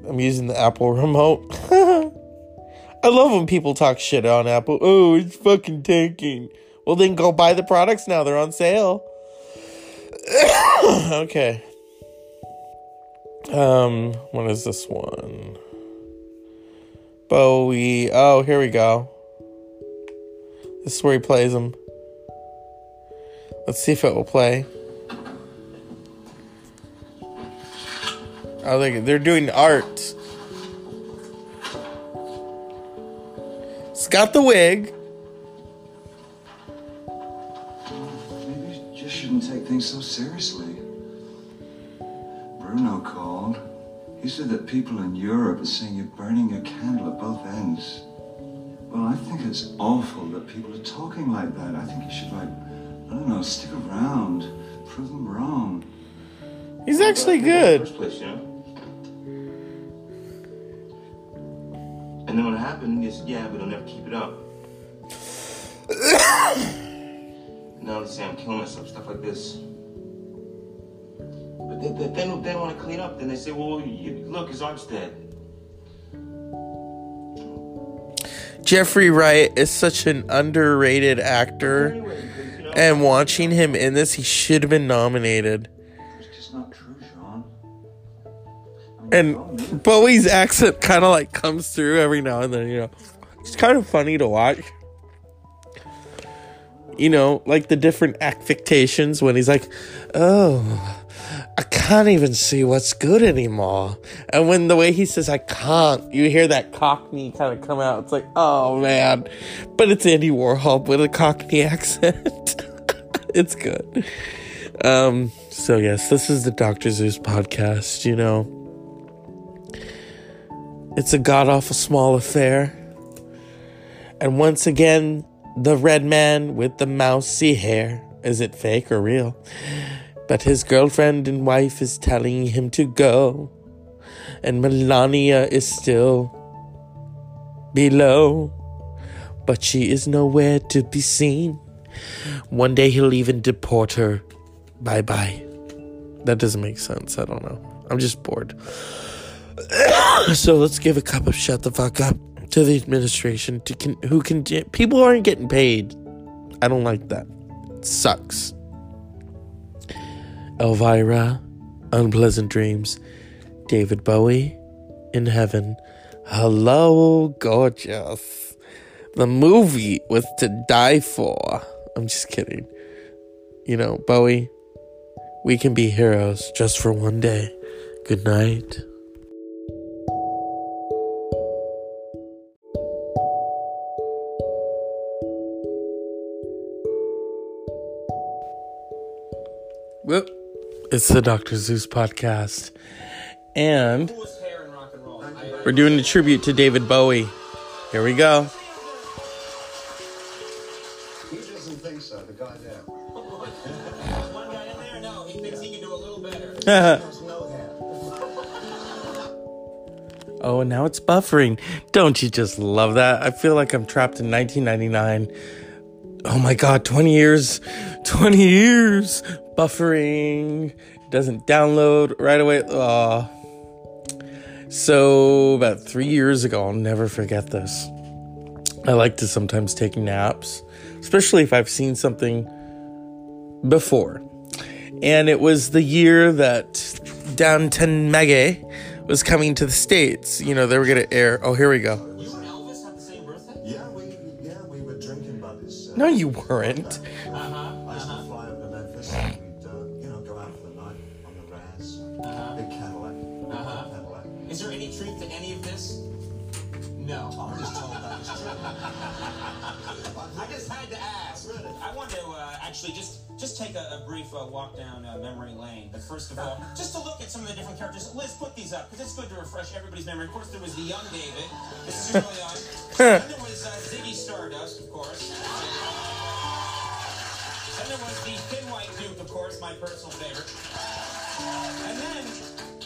I'm using the Apple remote. I love when people talk shit on Apple. Oh, it's fucking tanking. Well, then go buy the products now. They're on sale. okay. Um, what is this one? Bowie. Oh, here we go. This is where he plays them. Let's see if it will play. Oh, they, they're doing art. It's got the wig. Maybe you just shouldn't take things so seriously. Bruno called. He said that people in Europe are saying you're burning your candle at both ends. Well, I think it's awful that people are talking like that. I think you should, like, I don't know, stick around, prove them wrong. He's actually good. And then what happened, he said, "Yeah, but I'll never keep it up." now they say I'm killing myself, stuff like this. But they, they, they don't, they want to clean up. Then they say, "Well, you, look, his arm's dead." Jeffrey Wright is such an underrated actor. Anyway, you know, And watching him in this, he should have been nominated. And Bowie's accent kind of like comes through every now and then, you know. It's kind of funny to watch. You know, like the different affectations when he's like, oh, I can't even see what's good anymore. And when the way he says, I can't, you hear that cockney kind of come out. It's like, oh man. But it's Andy Warhol with a cockney accent. it's good. Um, so yes, this is the Dr. Zeus podcast, you know. It's a god awful small affair. And once again, the red man with the mousy hair. Is it fake or real? But his girlfriend and wife is telling him to go. And Melania is still below. But she is nowhere to be seen. One day he'll even deport her. Bye bye. That doesn't make sense. I don't know. I'm just bored. so let's give a cup of shut the fuck up to the administration to can, who can people aren't getting paid. I don't like that. It sucks. Elvira, unpleasant dreams. David Bowie, in heaven. Hello, gorgeous. The movie was to die for. I'm just kidding. You know, Bowie, we can be heroes just for one day. Good night. Well, it's the Dr. Zeus podcast. And Coolest hair in rock and roll. I, we're doing a tribute to David Bowie. Here we go. He doesn't think so, the there. one guy in there? No, he thinks he can do a little better. Has no hair. Oh, and now it's buffering. Don't you just love that? I feel like I'm trapped in 1999 oh my god, 20 years, 20 years buffering, doesn't download right away. Uh, so, about three years ago, I'll never forget this. I like to sometimes take naps, especially if I've seen something before. And it was the year that Downton Abbey was coming to the States. You know, they were going to air. Oh, here we go. You and Elvis have the same birthday? Yeah, we yeah we were drinking buddies. Uh, No, you weren't. I used brief uh, walk down uh, memory lane. But first of all, just to look at some of the different characters. Liz, put these up because it's good to refresh everybody's memory. Of course, there was the young David. This is early on. then there was uh, Ziggy Stardust, of course. Then there was the Thin White Duke, of course, my personal favorite. And then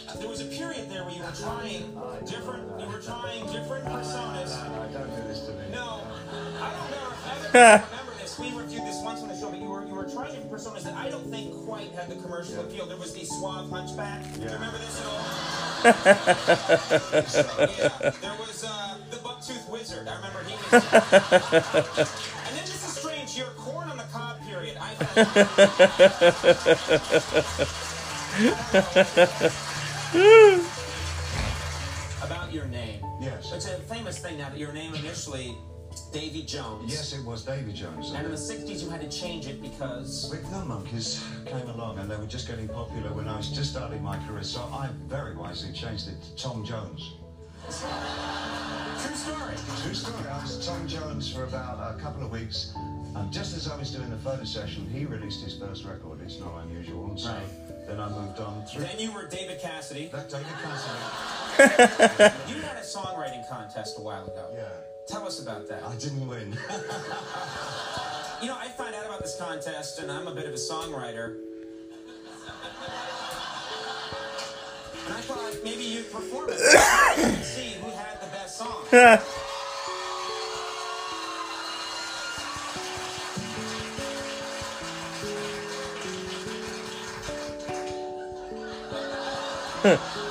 uh, there was a period there where you were trying different. You were trying different personas. No, don't do this to. No, I don't know if other you were you were trying different personas that I don't think quite had the commercial appeal. There was the suave hunchback. Do you remember this at all? yeah, there was uh, the bucktooth wizard. I remember he was. and then this is strange. Your corn on the cob period. I About your name. Yes. It's a famous thing now that your name initially Davy Jones. Yes, it was Davy Jones. And in the 60s, you had to change it because. Rick the Monkees came along and they were just getting popular when I was just starting my career, so I very wisely changed it to Tom Jones. True story. True story. I was Tom Jones for about a couple of weeks, and just as I was doing the photo session, he released his first record. It's not unusual, and so Right. then I moved on through. Then you were David Cassidy. That David Cassidy. You had a songwriting contest a while ago. Yeah, Tell us about that. I didn't win. You know, I found out about this contest, and I'm a bit of a songwriter. And I thought maybe you'd perform it see who had the best song.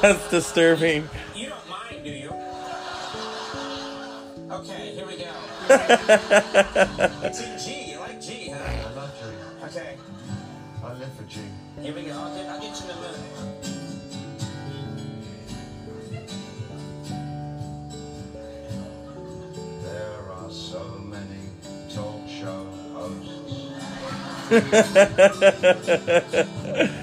That's disturbing. Okay, here we go. it's in G. You like G, huh? I love G. Okay, I live for G. here we go. I'll get, I'll get you in a minute. There are so many talk show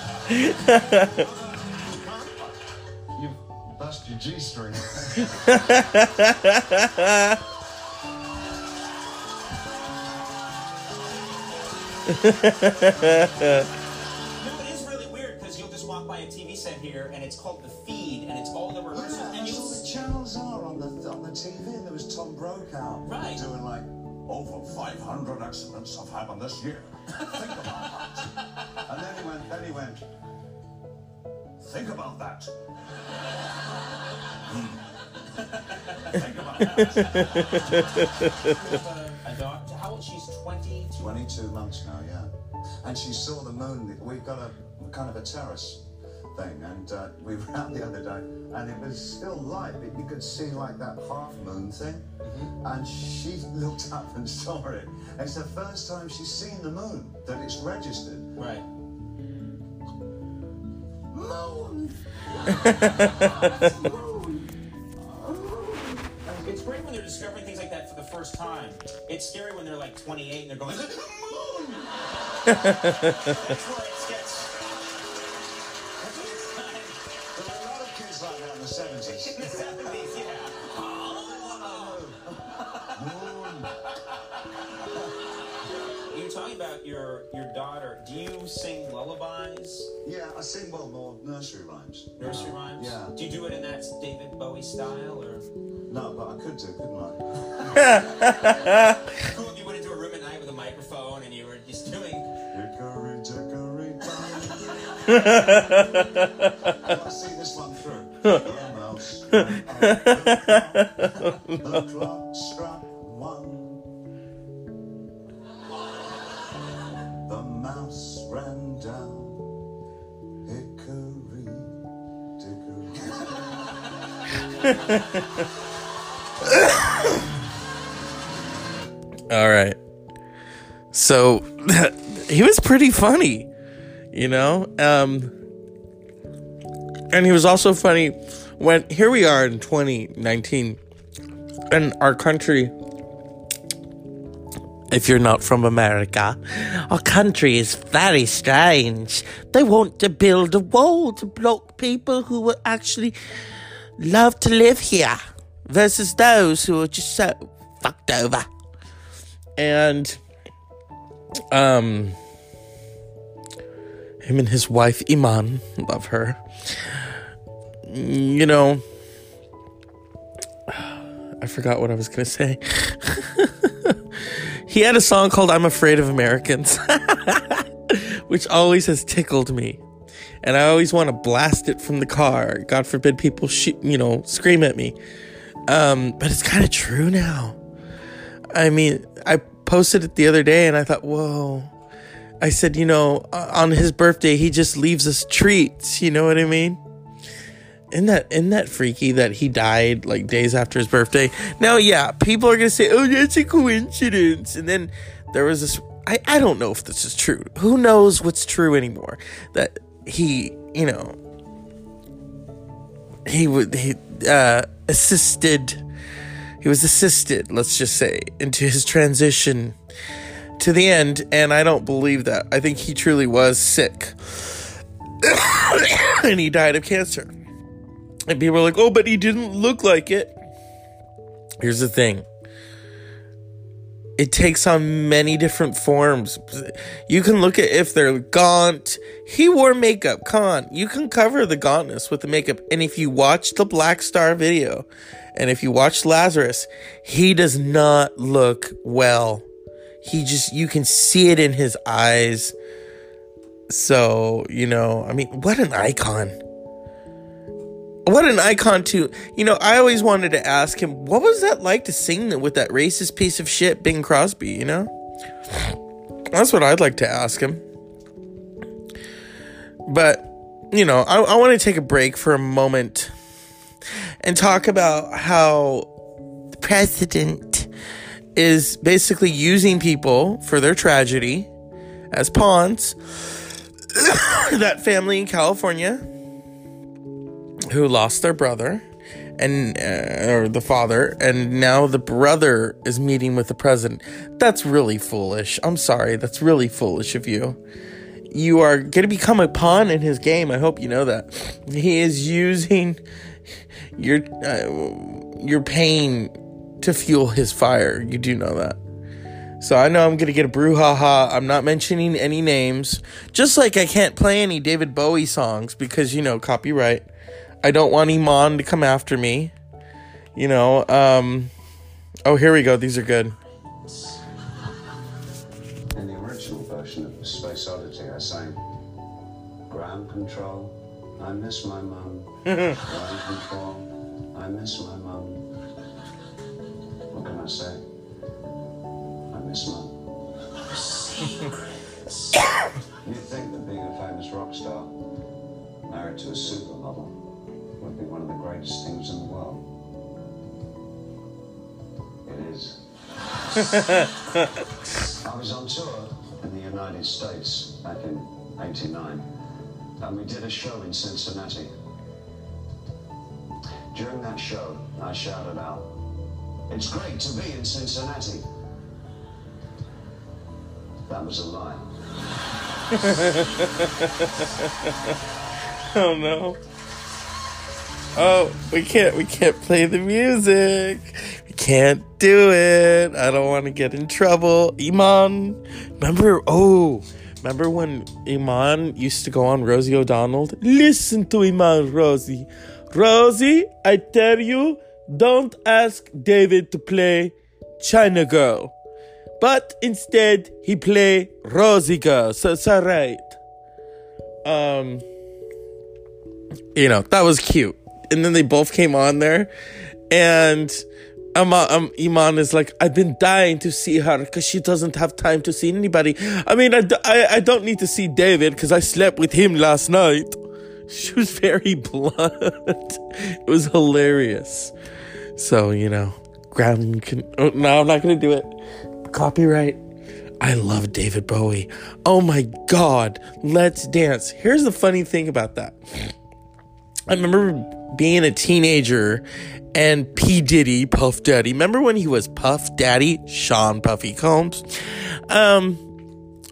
lying. It should be and. And I'm not lying. His wonderful name is Conan O'Brien. Good part here. Here's the good part. Ground control. you bust your G string. No, it is really weird because you'll just walk by a TV set here and it's called The Feed and it's all the rehearsals Yeah, and you that's what the channels are on the on the TV. And there was Tom Brokaw Right. doing like over 500 accidents have happened this year. Think about that. And then he went. Then he went. Think about that. Hmm. Think about that. a daughter. How old? She's 22. 22 months now, yeah. And she saw the moon. We've got a kind of a terrace thing, and uh, we were out the other day, and it was still light, but you could see like that half moon thing. And she looked up and saw it. It's the first time she's seen the moon that it's registered. Right. Moon! It's great when they're discovering things like that for the first time. It's scary when they're like 28 and they're going, moon! Where it nursery rhymes. nursery uh, rhymes? Yeah. Do you do it in that David Bowie style, or No, but I could do, couldn't I? cool if you went into a room at night with a microphone and you were just doing? Hickory dickory. I see this one through. The mouse went up the clock. The clock struck one. All right. So he was pretty funny, you know? Um and he was also funny when here we are in 2019 and our country if you're not from America, our country is very strange. They want to build a wall to block people who would actually love to live here versus those who are just so fucked over. And um him and his wife Iman, love her. You know, I forgot what I was going to say. he had a song called I'm Afraid of Americans, which always has tickled me. And I always want to blast it from the car. God forbid people shoot, you know, scream at me. Um, but it's kind of true now. I mean, I posted it the other day and I thought, whoa. I said, you know, on his birthday, he just leaves us treats. You know what I mean? Isn't that isn't that freaky that he died like days after his birthday? Now, yeah, people are gonna say, "Oh, that's a coincidence," and then there was this. I I don't know if this is true. Who knows what's true anymore? That he, you know, he would he uh, assisted. He was assisted, let's just say, into his transition to the end, and I don't believe that. I think he truly was sick. and he died of cancer. And people are like, oh, but he didn't look like it. Here's the thing it takes on many different forms. You can look at if they're gaunt. He wore makeup. Come on. You can cover the gauntness with the makeup. And if you watch the Blackstar video, and if you watch Lazarus, he does not look well. He just, you can see it in his eyes. So, you know, I mean, what an icon. What an icon, too. You know, I always wanted to ask him, what was that like to sing with that racist piece of shit, Bing Crosby, you know? That's what I'd like to ask him. But, you know, I, I want to take a break for a moment and talk about how the president is basically using people for their tragedy as pawns. that family in California who lost their brother and uh, or the father and now the brother is meeting with the president. That's really foolish. I'm sorry. That's really foolish of you. You are going to become a pawn in his game. I hope you know that. He is using your uh, your pain to fuel his fire. You do know that. So I know I'm gonna get a brouhaha. I'm not mentioning any names. Just like I can't play any David Bowie songs because you know copyright. I don't want Iman to come after me. You know, um Oh, here we go. These are good. In the original version of Space Oddity, I sang Ground Control, I miss my mum. Ground Control, I miss my mum. What can I say? I miss mum. You'd think that being a famous rock star, married to a supermodel, would be one of the greatest things in the world. It is. I was on tour in the United States back in 89, and we did a show in Cincinnati. During that show, I shouted out, It's great to be in Cincinnati. That was a lie. Oh no. Oh, we can't we can't play the music. We can't do it. I don't want to get in trouble. Iman, remember? Oh, Remember when Iman used to go on Rosie O'Donnell? Listen to Iman, Rosie. Rosie, I tell you, don't ask David to play China Girl. But instead, he play Rosie Girl. So it's alright. Um, you know, that was cute. And then they both came on there. And um, um, Iman is like, I've been dying to see her because she doesn't have time to see anybody. I mean, I, I, don't need to see David because I slept with him last night. She was very blunt. it was hilarious. So, you know, grab can. Oh, no, I'm not going to do it. Copyright. I love David Bowie. Oh my God. Let's dance. Here's the funny thing about that. I remember being a teenager and P. Diddy, Puff Daddy. Remember when he was Puff Daddy, Sean Puffy Combs? Um,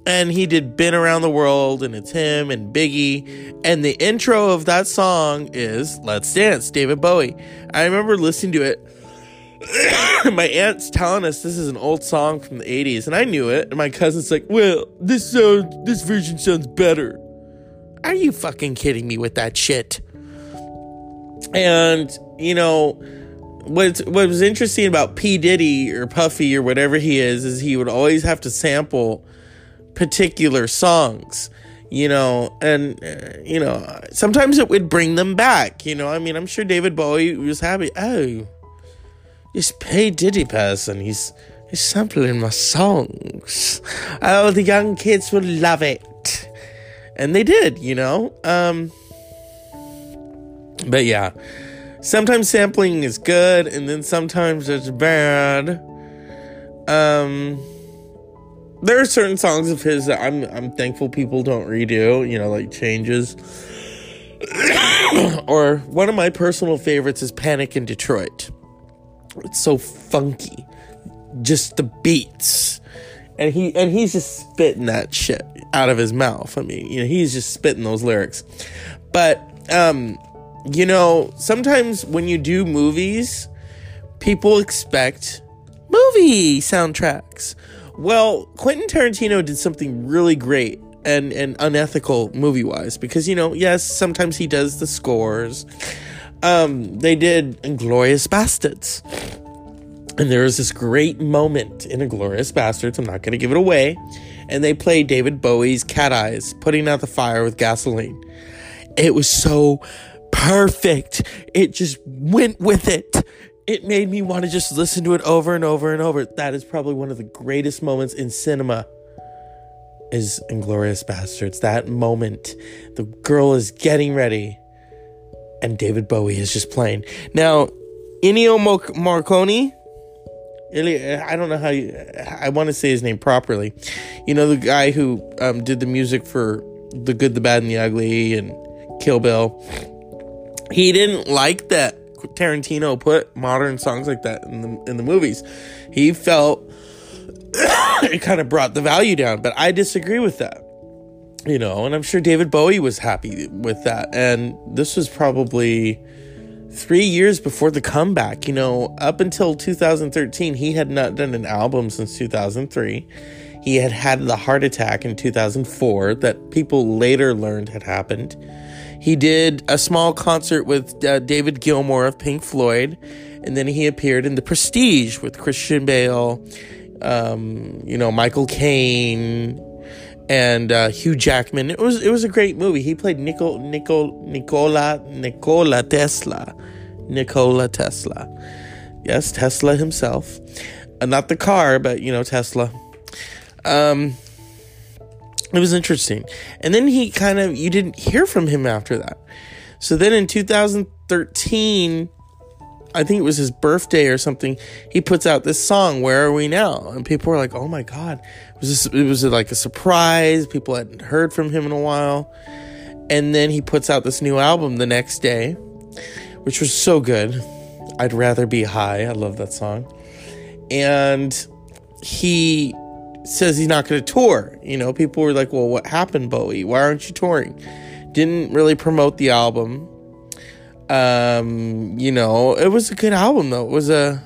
and he did Been Around the World, and it's him and Biggie. And the intro of that song is Let's Dance, David Bowie. I remember listening to it. my aunt's telling us this is an old song from the 80s, and I knew it. And my cousin's like, Well, this sounds, this version sounds better. Are you fucking kidding me with that shit? And you know, what what was interesting about P Diddy or Puffy or whatever he is is he would always have to sample particular songs, you know, and uh, you know sometimes it would bring them back. You know, I mean, I'm sure David Bowie was happy. Oh, this P Diddy person, he's he's sampling my songs. Oh, the young kids will love it, and they did. You know, um, but yeah sometimes sampling is good and then sometimes it's bad. Um there are certain songs of his that I'm I'm thankful people don't redo, you know, like changes. or one of my personal favorites is Panic in Detroit. It's so funky. Just the beats. And he and he's just spitting that shit out of his mouth. I mean, you know, he's just spitting those lyrics. But um you know, sometimes when you do movies, people expect movie soundtracks. Well, Quentin Tarantino did something really great and, and unethical movie wise because, you know, yes, sometimes he does the scores. Um, they did Inglourious Basterds. And there was this great moment in Inglourious Basterds. I'm not going to give it away. And they played David Bowie's Cat Eyes, putting out the fire with gasoline. It was so perfect. It just went with it. It made me want to just listen to it over and over and over. That is probably one of the greatest moments in cinema. Is Inglourious Basterds. That moment, the girl is getting ready, and David Bowie is just playing. Now, Ennio Morricone, I don't know how you, I want to say his name properly. You know, the guy who um, did the music for The Good, the Bad, and the Ugly and Kill Bill he didn't like that Tarantino put modern songs like that in the in the movies. He felt it kind of brought the value down, but I disagree with that. You know, and I'm sure David Bowie was happy with that. And this was probably 3 years before the comeback. You know, up until 2013, he had not done an album since 2003. He had had the heart attack in 2004 that people later learned had happened. He did a small concert with uh, David Gilmour of Pink Floyd, and then he appeared in The Prestige with Christian Bale, um, you know, Michael Caine, and uh, Hugh Jackman. It was it was a great movie. He played Nicol, Nicol, Nicola Nikola Tesla, Nikola Tesla. Yes, Tesla himself, uh, not the car, but you know Tesla. Um, it was interesting. And then he kind of, you didn't hear from him after that. So then in 2013, I think it was his birthday or something, he puts out this song, Where Are We Now? And people were like, oh my God. It was, this, it was like a surprise. People hadn't heard from him in a while. And then he puts out this new album the next day, which was so good. I'd rather be high. I love that song. And he says he's not going to tour. You know, people were like, well, what happened, Bowie? Why aren't you touring? Didn't really promote the album. Um, you know, it was a good album though. It was a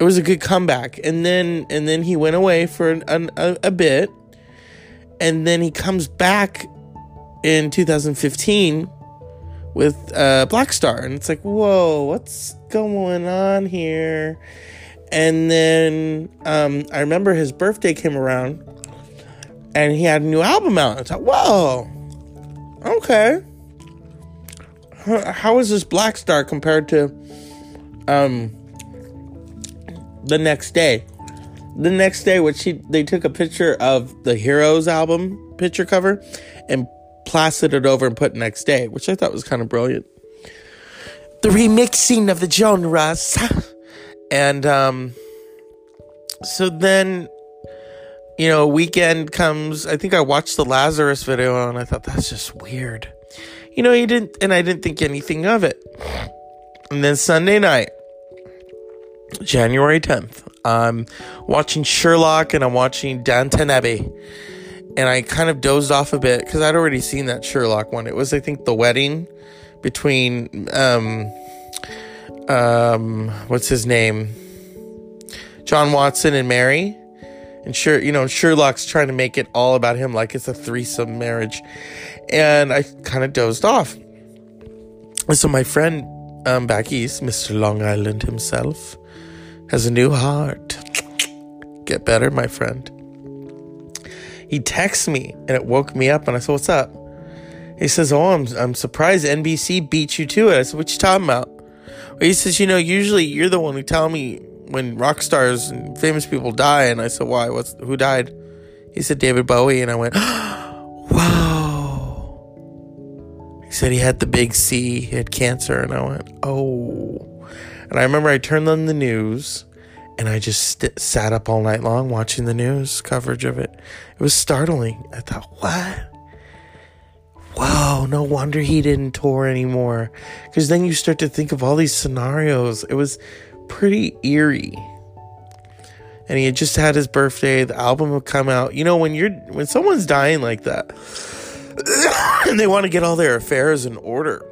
it was a good comeback. And then and then he went away for an, an, a, a bit. And then he comes back in 2015 with uh, Blackstar, and it's like, whoa, what's going on here? And then um, I remember his birthday came around, and he had a new album out. I thought, whoa, okay. How, is this Blackstar compared to um, the next day? The next day, which he they took a picture of the Heroes album picture cover and plastered it over and put next day, which I thought was kind of brilliant. The remixing of the genres. and um so then you know, weekend comes. I think I watched the Lazarus video and I thought that's just weird. You know, he didn't, and I didn't think anything of it. And then Sunday night, January 10th, I'm watching Sherlock and I'm watching Downton Abbey. And I kind of dozed off a bit because I'd already seen that Sherlock one. It was, I think, the wedding between, um, um, what's his name? John Watson and Mary. And sure, you know, Sherlock's trying to make it all about him, like it's a threesome marriage. And I kind of dozed off. And so my friend um, back east, Mr. Long Island himself, has a new heart. Get better, my friend. He texts me and it woke me up and I said, What's up? He says, Oh, I'm, I'm surprised NBC beat you to it. I said, What you talking about? He says, You know, usually you're the one who tell me when rock stars and famous people die. And I said, Why? What's who died? He said, David Bowie. And I went, Wow. He said he had the big C, he had cancer. And I went, Oh. And I remember I turned on the news and I just st- sat up all night long watching the news coverage of it. It was startling. I thought, what? Wow, no wonder he didn't tour anymore. Because then you start to think of all these scenarios. It was pretty eerie. And he had just had his birthday. The album would come out. You know, when you're when someone's dying like that, and they want to get all their affairs in order,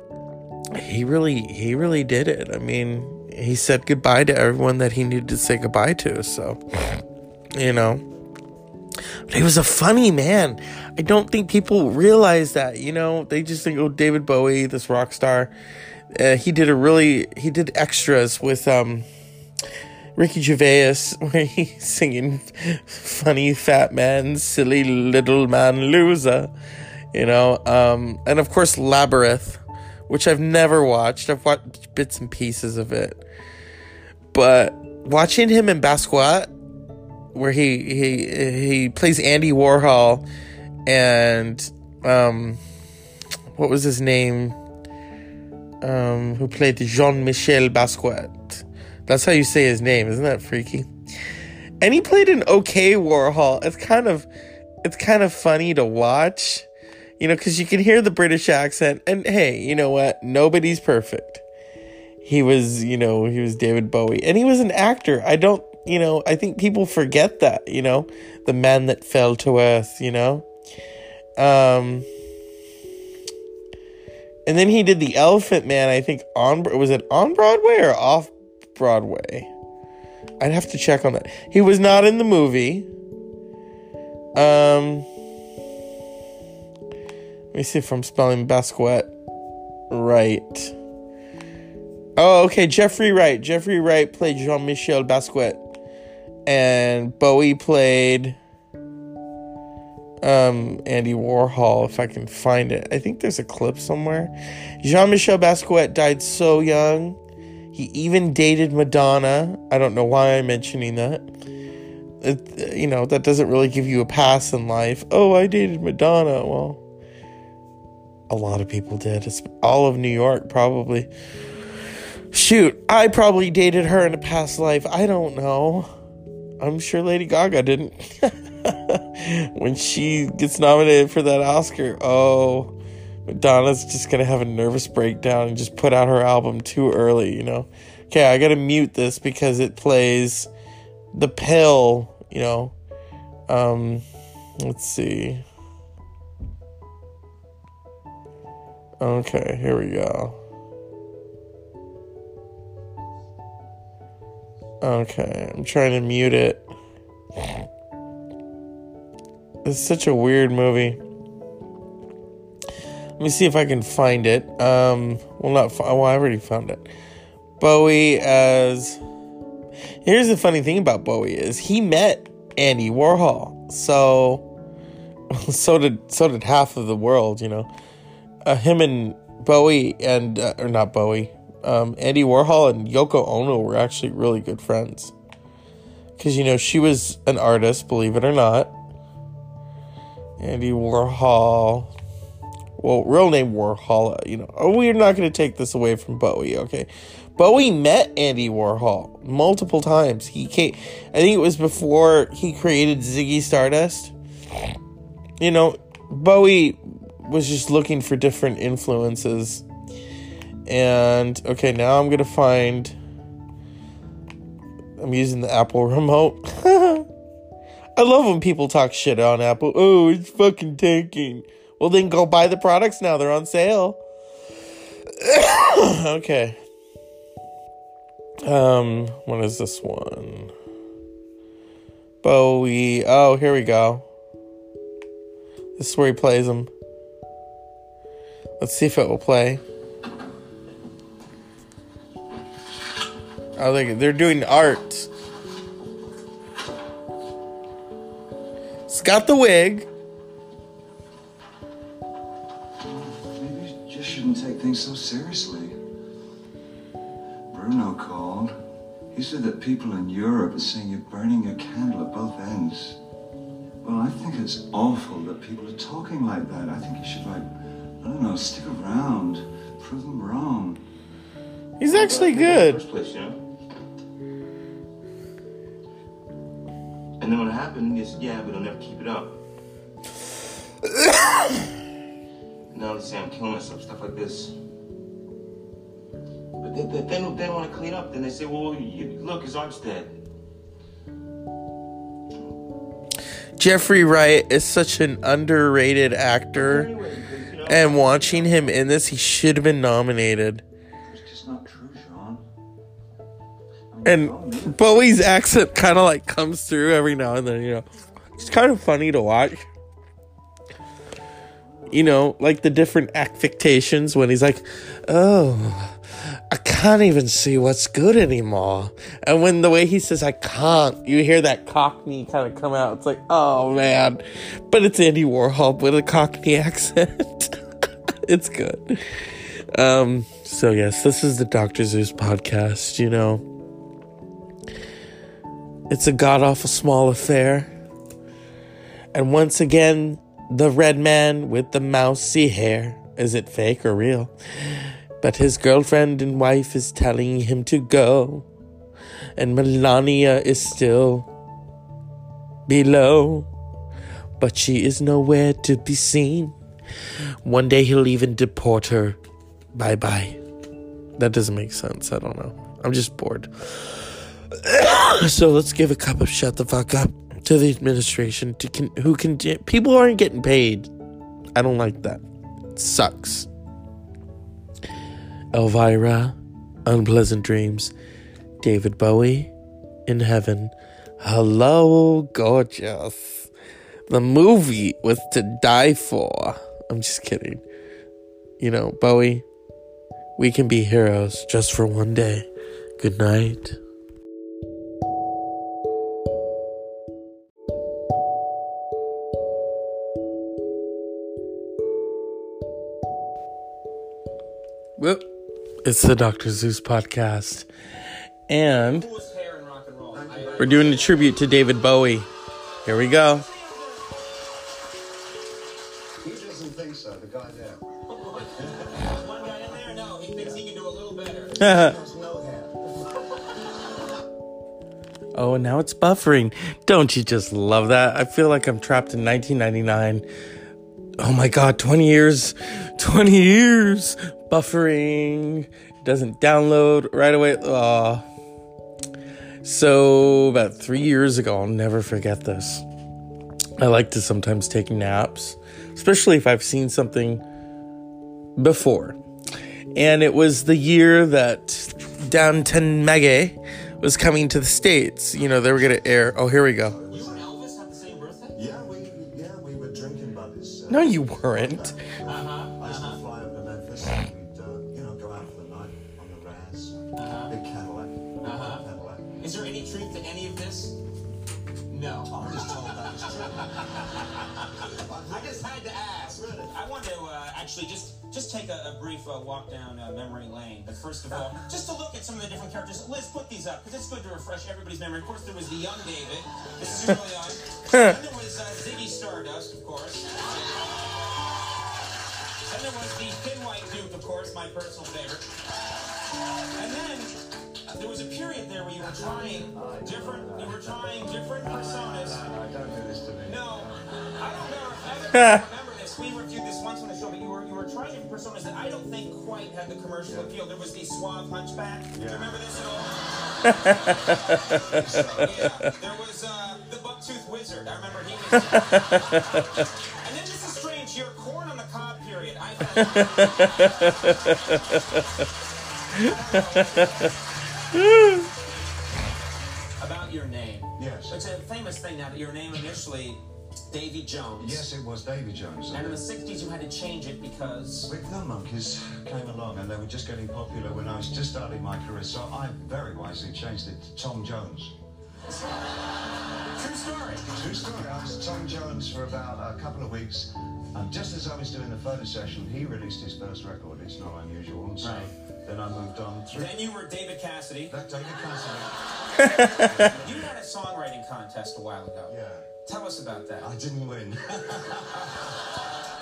he really he really did it. I mean, he said goodbye to everyone that he needed to say goodbye to. So, you know, but he was a funny man. I don't think people realize that. You know, they just think, oh, David Bowie, this rock star. Uh, he did a really he did extras with um Ricky Gervais where he's singing funny fat man, silly little man loser, you know. Um, and of course Labyrinth, which I've never watched. I've watched bits and pieces of it, but watching him in Basquiat, where he he he plays Andy Warhol, and um, what was his name? Um, who played Jean Michel Basquiat. That's how you say his name, isn't that freaky? And he played an okay Warhol. It's kind of it's kind of funny to watch, you know, because you can hear the British accent. And hey, you know what? Nobody's perfect. He was, you know, he was David Bowie, and he was an actor. I don't, you know, I think people forget that, you know, the man that fell to earth, you know. Um, and then he did the Elephant Man. I think on was it on Broadway or off Broadway? I'd have to check on that. He was not in the movie. Um, let me see if I'm spelling Basquiat right. Oh, okay. Jeffrey Wright. Jeffrey Wright played Jean Michel Basquiat, and Bowie played um, Andy Warhol, if I can find it. I think there's a clip somewhere. Jean Michel Basquiat died so young. He even dated Madonna. I don't know why I'm mentioning that. It, you know, that doesn't really give you a pass in life. Oh, I dated Madonna. Well, a lot of people did. It's all of New York, probably. Shoot, I probably dated her in a past life. I don't know. I'm sure Lady Gaga didn't. when she gets nominated for that Oscar, oh, Madonna's just gonna have a nervous breakdown and just put out her album too early, you know. Okay, I gotta mute this because it plays the pill, you know. Um, let's see. Okay, here we go. Okay, I'm trying to mute it. It's such a weird movie. Let me see if I can find it. Um, well, not. Well, I already found it. Bowie as. Here's the funny thing about Bowie is he met Andy Warhol. So, so did so did half of the world. You know, uh, him and Bowie and uh, or not Bowie, um, Andy Warhol and Yoko Ono were actually really good friends. Because you know she was an artist, believe it or not. Andy Warhol well, real name Warhol, uh, you know. Oh, we're not going to take this away from Bowie, okay? Bowie met Andy Warhol multiple times. He came, I think it was before he created Ziggy Stardust. You know, Bowie was just looking for different influences. And okay, now I'm going to find I'm using the Apple remote. I love when people talk shit on Apple. Oh, it's fucking tanking. Well, then go buy the products now. They're on sale. okay. Um, what is this one? Bowie. Oh, here we go. This is where he plays them. Let's see if it will play. Oh, they, they're doing art. It's got the wig. Maybe you just shouldn't take things so seriously. Bruno called. He said that people in Europe are saying you're burning your candle at both ends. Well, I think it's awful that people are talking like that. I think you should, like, I don't know, stick around, prove them wrong. He's actually good. And then what happened, he said, "Yeah, but I'll never keep it up." now they say I'm killing myself, stuff like this. But they, they, they don't, they want to clean up. Then they say, "Well, you, look, his arm's dead." Jeffrey Wright is such an underrated actor. Anyway, 'cause, you know, And watching him in this, he should have been nominated. And Bowie's accent kind of like comes through every now and then, you know. It's kind of funny to watch. You know, like the different affectations when he's like, oh, I can't even see what's good anymore. And when the way he says, I can't, you hear that cockney kind of come out. It's like, oh man. But it's Andy Warhol with a cockney accent. it's good. Um, so yes, this is the Dr. Zeus podcast, you know. It's a god awful small affair. And once again, the red man with the mousy hair. Is it fake or real? But his girlfriend and wife is telling him to go. And Melania is still below. But she is nowhere to be seen. One day he'll even deport her. Bye bye. That doesn't make sense. I don't know. I'm just bored. so let's give a cup of shut the fuck up to the administration to who can people aren't getting paid. I don't like that. It sucks. Elvira, unpleasant dreams. David Bowie, in heaven. Hello, gorgeous. The movie was to die for. I'm just kidding. You know, Bowie, we can be heroes just for one day. Good night. Well, it's the Dr. Zeus podcast. And Coolest hair in rock and roll. I, we're doing a tribute to David Bowie. Here we go. He doesn't think so, the guy there. one guy in there? No, he thinks he can do a little better. There's no hair. oh, and now it's buffering. Don't you just love that? I feel like I'm trapped in 1999. Oh my god, 20 years. 20 years. Buffering. Doesn't download right away. Aw. So, about three years ago, I'll never forget this. I like to sometimes take naps, especially if I've seen something before. And it was the year that Downton Abbey was coming to the States. You know, they were going to air. Oh, here we go. You and Elvis have the same birthday? Yeah, we, yeah, uh, No, you weren't. A, a uh, walk down uh, memory lane. But first of all, just to look at some of the different characters. Liz, put these up because it's good to refresh everybody's memory. Of course, there was the young David. This is really young. then there was uh, Ziggy Stardust, of course. Then there was the Thin White Duke, of course, my personal favorite. And then uh, there was a period there where you were trying different. You were trying different personas. No, don't do this to me. No, I don't know if other people remember this. We reviewed this once on the show, but you were you were trying different personas that I don't think quite had the commercial appeal. There was the suave hunchback. Do you remember this at all? yeah. There was uh, the bucktooth wizard. I remember he was. and then this is strange. Your corn on the cob period. I found. About your name. Yes. It's a famous thing now that your name initially, Davy Jones. Yes, it was Davy Jones. And in the 60s, you had to change it because. Big Film Monkees came along and they were just getting popular when I was just starting my career, so I very wisely changed it to Tom Jones. True story. True story. I was Tom Jones for about a couple of weeks, and just as I was doing the photo session, he released his first record. It's not unusual, and so Right. then I moved on through. Then you were David Cassidy. That David Cassidy. You had a songwriting contest a while ago. Yeah, Tell us about that. I didn't win.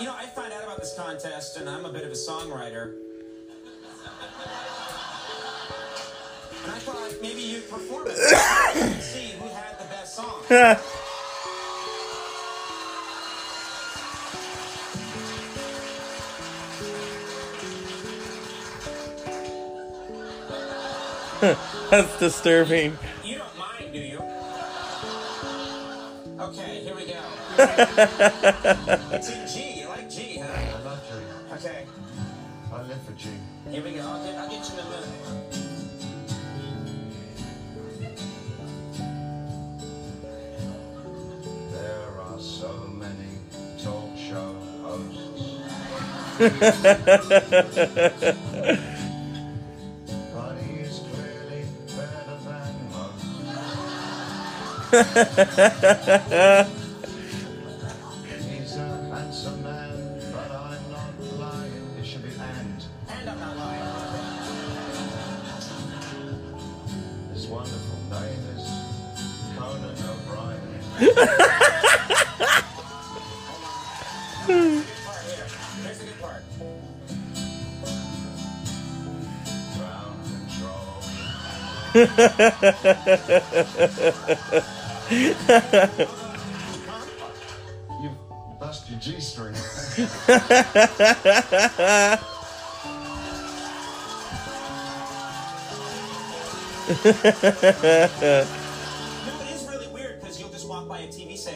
You know, I found out about this contest, and I'm a bit of a songwriter. And I thought maybe you'd perform it and see who had the best song. That's disturbing. It's in G. You like G, huh? I love G. Okay, I live for G. here we go. I'll get, I'll get you in a minute. You bust your G string.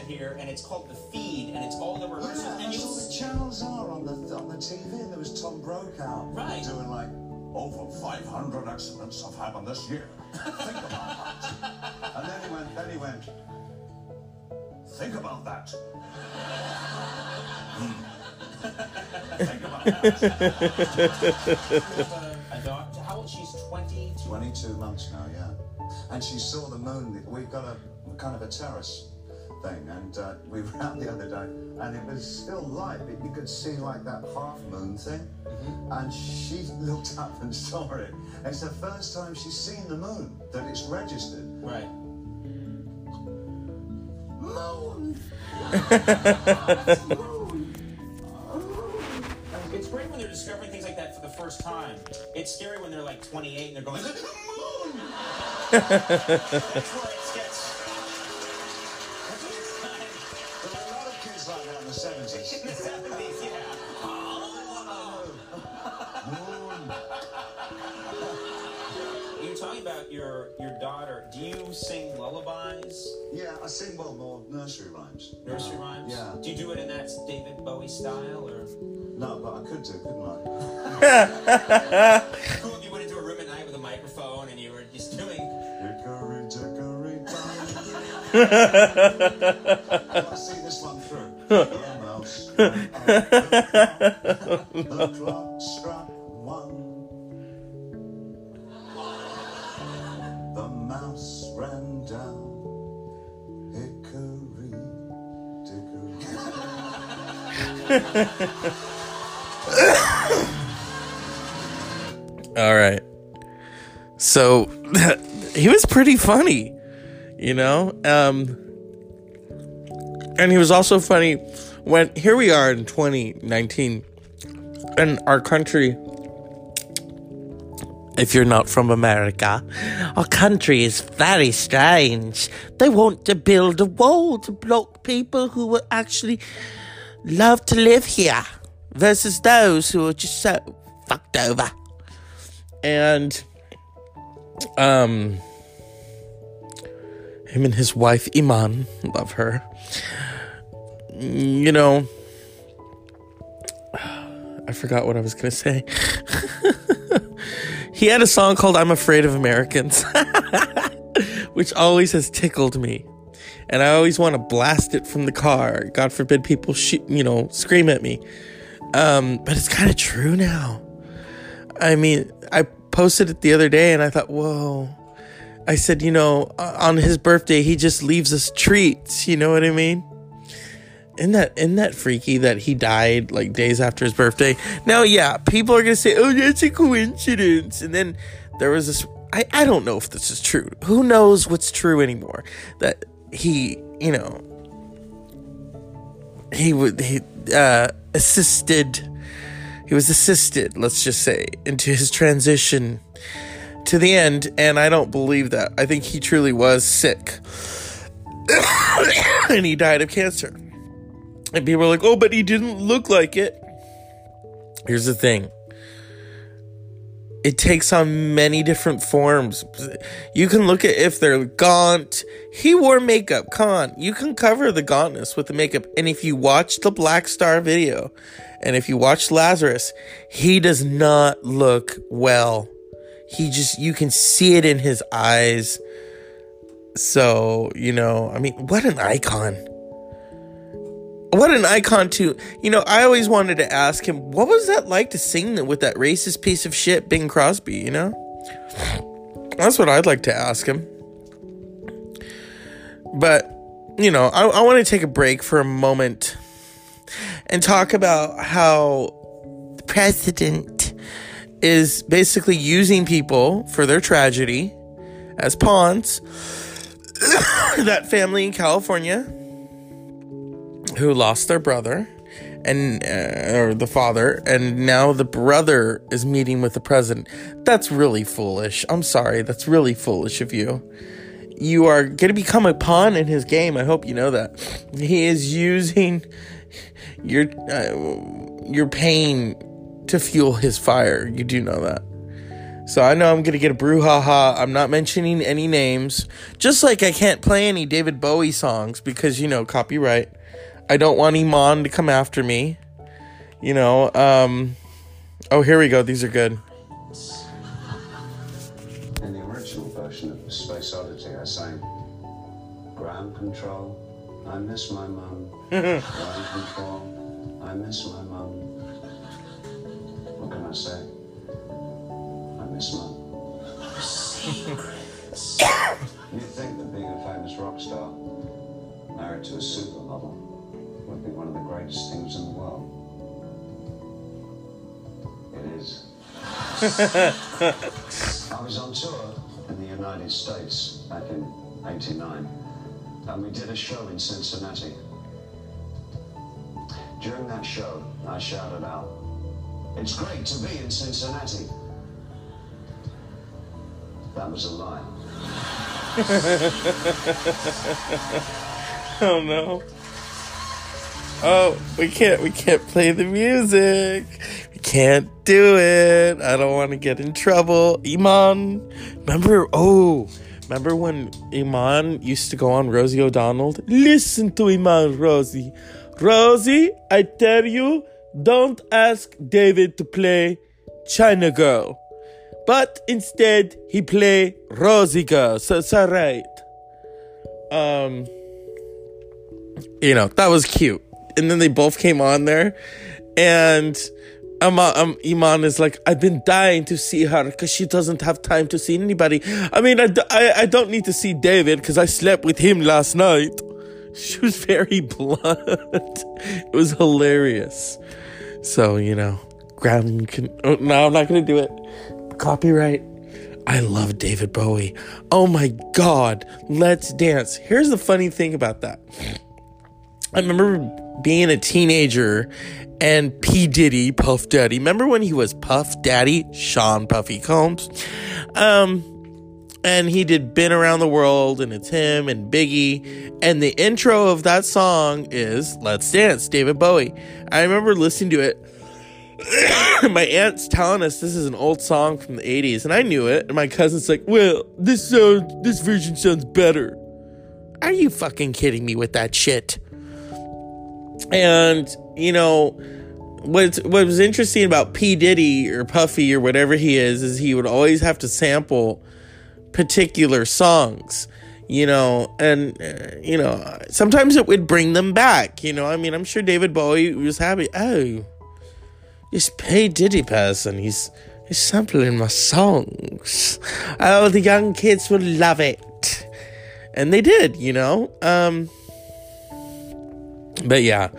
here and it's called The Feed and it's all the rehearsals and that's you'll all the channels are on the on the TV. There was Tom Brokaw Right. doing like over 500 accidents have happened this year. Think about that. And then he went. Then he went. Think about that. Hmm. Think about that. a. How old? She's 20. 22 months now, yeah. And she saw the moon. We've got a kind of a terrace thing, and uh, we were out the other day, and it was still light, but you could see like that half moon thing. And she looked up and saw it. It's the first time she's seen the moon that it's registered. Right. Moon! It's great when they're discovering things like that for the first time. It's scary when they're like 28 and they're going, Moon! Your your daughter. Do you sing lullabies, Yeah, I sing well more nursery rhymes. nursery rhymes? Yeah. Do you do it in that David Bowie style, or No, but I could do, couldn't I? cool if you went into a room at night with a microphone and you were just doing? Hickory dickory. I see this one through. A mouse The clock struck one. All right. So he was pretty funny, you know? Um and he was also funny when here we are in 2019 and our country if you're not from America, our country is very strange. They want to build a wall to block people who would actually love to live here versus those who are just so fucked over. And um him and his wife Iman, love her. You know, I forgot what I was going to say. he had a song called I'm Afraid of Americans, which always has tickled me. And I always want to blast it from the car. God forbid people shoot, you know, scream at me. Um, but it's kind of true now. I mean, I posted it the other day and I thought, whoa. I said, you know, on his birthday, he just leaves us treats. You know what I mean? Isn't that isn't that freaky that he died like days after his birthday? Now, yeah, people are gonna say, "Oh, that's a coincidence," and then there was this. I I don't know if this is true. Who knows what's true anymore? That he, you know, he would he uh, assisted. He was assisted, let's just say, into his transition to the end, and I don't believe that. I think he truly was sick. and he died of cancer. And people are like, oh, but he didn't look like it. Here's the thing it takes on many different forms. You can look at if they're gaunt. He wore makeup. Come on. You can cover the gauntness with the makeup. And if you watch the Blackstar video, and if you watch Lazarus, he does not look well. He just, you can see it in his eyes. So, you know, I mean, what an icon what an icon too. You know, I always wanted to ask him, what was that like to sing with that racist piece of shit, Bing Crosby, you know? That's what I'd like to ask him. But, you know, I, I want to take a break for a moment and talk about how the president is basically using people for their tragedy as pawns. that family in California who lost their brother and uh, or the father and now the brother is meeting with the president. That's really foolish. I'm sorry. That's really foolish of you. You are going to become a pawn in his game. I hope you know that. He is using your uh, your pain to fuel his fire. You do know that. So I know I'm gonna get a brouhaha. I'm not mentioning any names, just like I can't play any David Bowie songs because you know copyright. I don't want Iman to come after me. You know, um Oh, here we go. These are good. In the original version of Space Oddity, I sang Ground Control, I miss my mum. Ground Control, I miss my mum. What can I say? I miss mum. You'd think that being a famous rock star, married to a supermodel, would be one of the greatest things in the world. It is. I was on tour in the United States back in 89, and we did a show in Cincinnati. During that show, I shouted out, It's great to be in Cincinnati. That was a lie. Oh no. Oh, we can't we can't play the music. We can't do it. I don't want to get in trouble. Iman, remember oh, remember when Iman used to go on Rosie O'Donnell? Listen to Iman, Rosie. Rosie, I tell you, don't ask David to play China Girl. But instead he play Rosie Girl. So it's alright. Um you know, that was cute. And then they both came on there, and um, um, Iman is like, I've been dying to see her because she doesn't have time to see anybody. I mean, I, I, I don't need to see David because I slept with him last night. She was very blunt. it was hilarious. So, you know, ground can. Oh, no, I'm not going to do it. Copyright. I love David Bowie. Oh my God. Let's dance. Here's the funny thing about that. I remember being a teenager and P. Diddy, Puff Daddy. Remember when he was Puff Daddy, Sean Puffy Combs? Um, and he did Been Around the World, and it's him and Biggie. And the intro of that song is Let's Dance, David Bowie. I remember listening to it. my aunt's telling us this is an old song from the 80s, and I knew it. And my cousin's like, Well, this sounds, this version sounds better. Are you fucking kidding me with that shit? And, you know, what what was interesting about P. Diddy or Puffy or whatever he is is he would always have to sample particular songs you know and uh, you know sometimes it would bring them back you know. I mean i'm sure david bowie was happy oh this P. Diddy person he's he's sampling my songs. Oh the young kids will love it. And they did you know um but yeah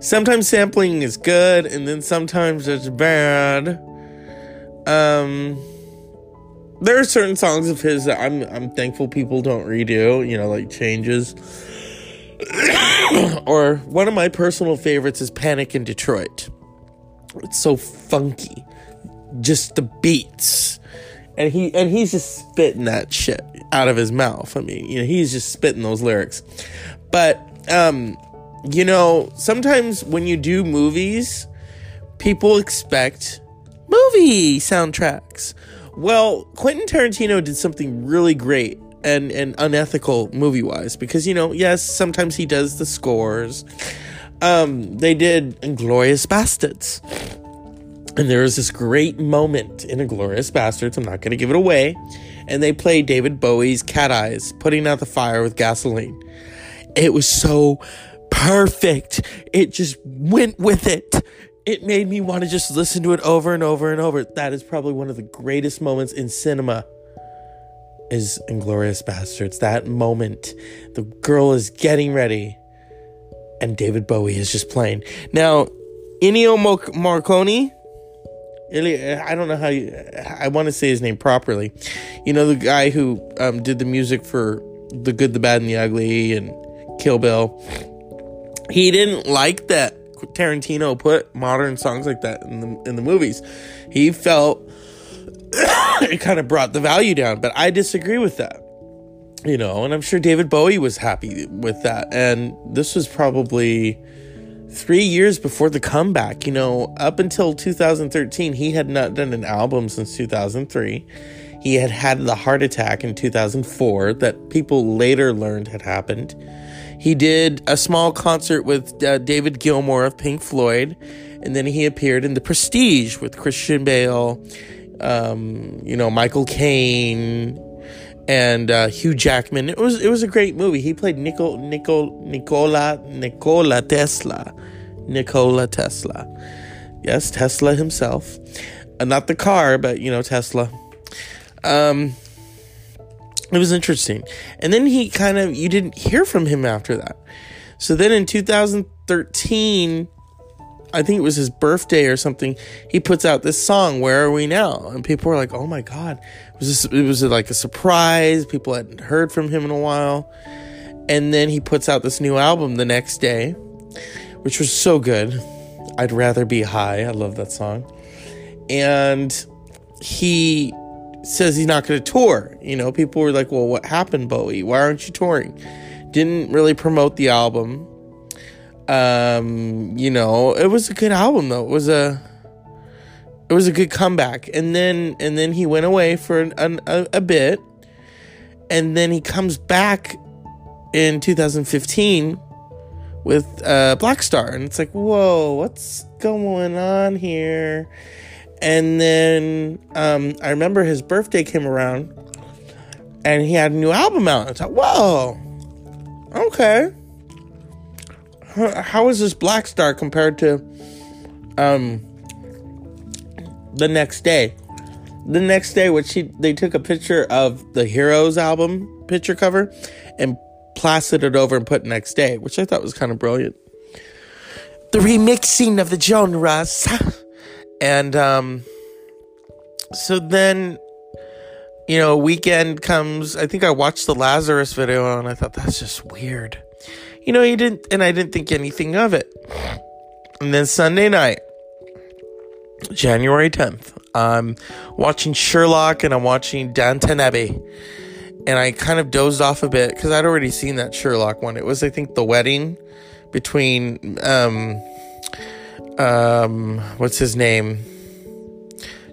sometimes sampling is good and then sometimes it's bad um there are certain songs of his that I'm I'm thankful people don't redo, you know, like changes. or one of my personal favorites is Panic in Detroit. It's so funky. Just the beats. And he and he's just spitting that shit out of his mouth. I mean, you know, he's just spitting those lyrics. But um you know, sometimes when you do movies, people expect movie soundtracks well, Quentin Tarantino did something really great and, and unethical movie wise because, you know, yes, sometimes he does the scores. Um, they did Inglourious Basterds. And there was this great moment in Inglourious Basterds. I'm not going to give it away. And they played David Bowie's Cat Eyes, putting out the fire with gasoline. It was so perfect. It just went with it it made me want to just listen to it over and over and over. That is probably one of the greatest moments in cinema. Is Inglourious Basterds. That moment, the girl is getting ready, and David Bowie is just playing. Now, Ennio Morricone. I don't know how you. I want to say his name properly. You know the guy who um, did the music for The Good, the Bad, and the Ugly, and Kill Bill. He didn't like that Tarantino put modern songs like that in the in the movies. He felt it kind of brought the value down, but I disagree with that. You know, and I'm sure David Bowie was happy with that. And this was probably three years before the comeback. You know, up until 2013, he had not done an album since 2003. He had had the heart attack in 2004 that people later learned had happened. He did a small concert with uh, David Gilmour of Pink Floyd, and then he appeared in The Prestige with Christian Bale, um, you know, Michael Caine, and uh, Hugh Jackman. It was it was a great movie. He played Nicol, Nicol, Nicola Nikola Tesla, Nikola Tesla. Yes, Tesla himself, uh, not the car, but you know Tesla. Um, it was interesting. And then he kind of, you didn't hear from him after that. So then in 2013, I think it was his birthday or something, he puts out this song, Where Are We Now? And people were like, oh my God. It was, this, it was like a surprise. People hadn't heard from him in a while. And then he puts out this new album the next day, which was so good. I'd rather be high. I love that song. And he says he's not going to tour. You know, people were like, well, what happened, Bowie? Why aren't you touring? Didn't really promote the album. Um, you know, it was a good album though. It was a it was a good comeback. And then and then he went away for an, an, a, a bit. And then he comes back in 2015 with uh, Blackstar, and it's like, whoa, what's going on here? And then um, I remember his birthday came around and he had a new album out. It's like, whoa, okay. how is this Blackstar compared to um the next day? The next day, which they took a picture of the Heroes album picture cover and plastered it over and put next day, which I thought was kind of brilliant. The remixing of the genres, and um, so then you know, weekend comes. I think I watched the Lazarus video and I thought that's just weird. You know, he didn't, and I didn't think anything of it. And then Sunday night, January 10th, I'm watching Sherlock and I'm watching Downton Abbey. And I kind of dozed off a bit because I'd already seen that Sherlock one. It was, I think, the wedding between, um, um, what's his name?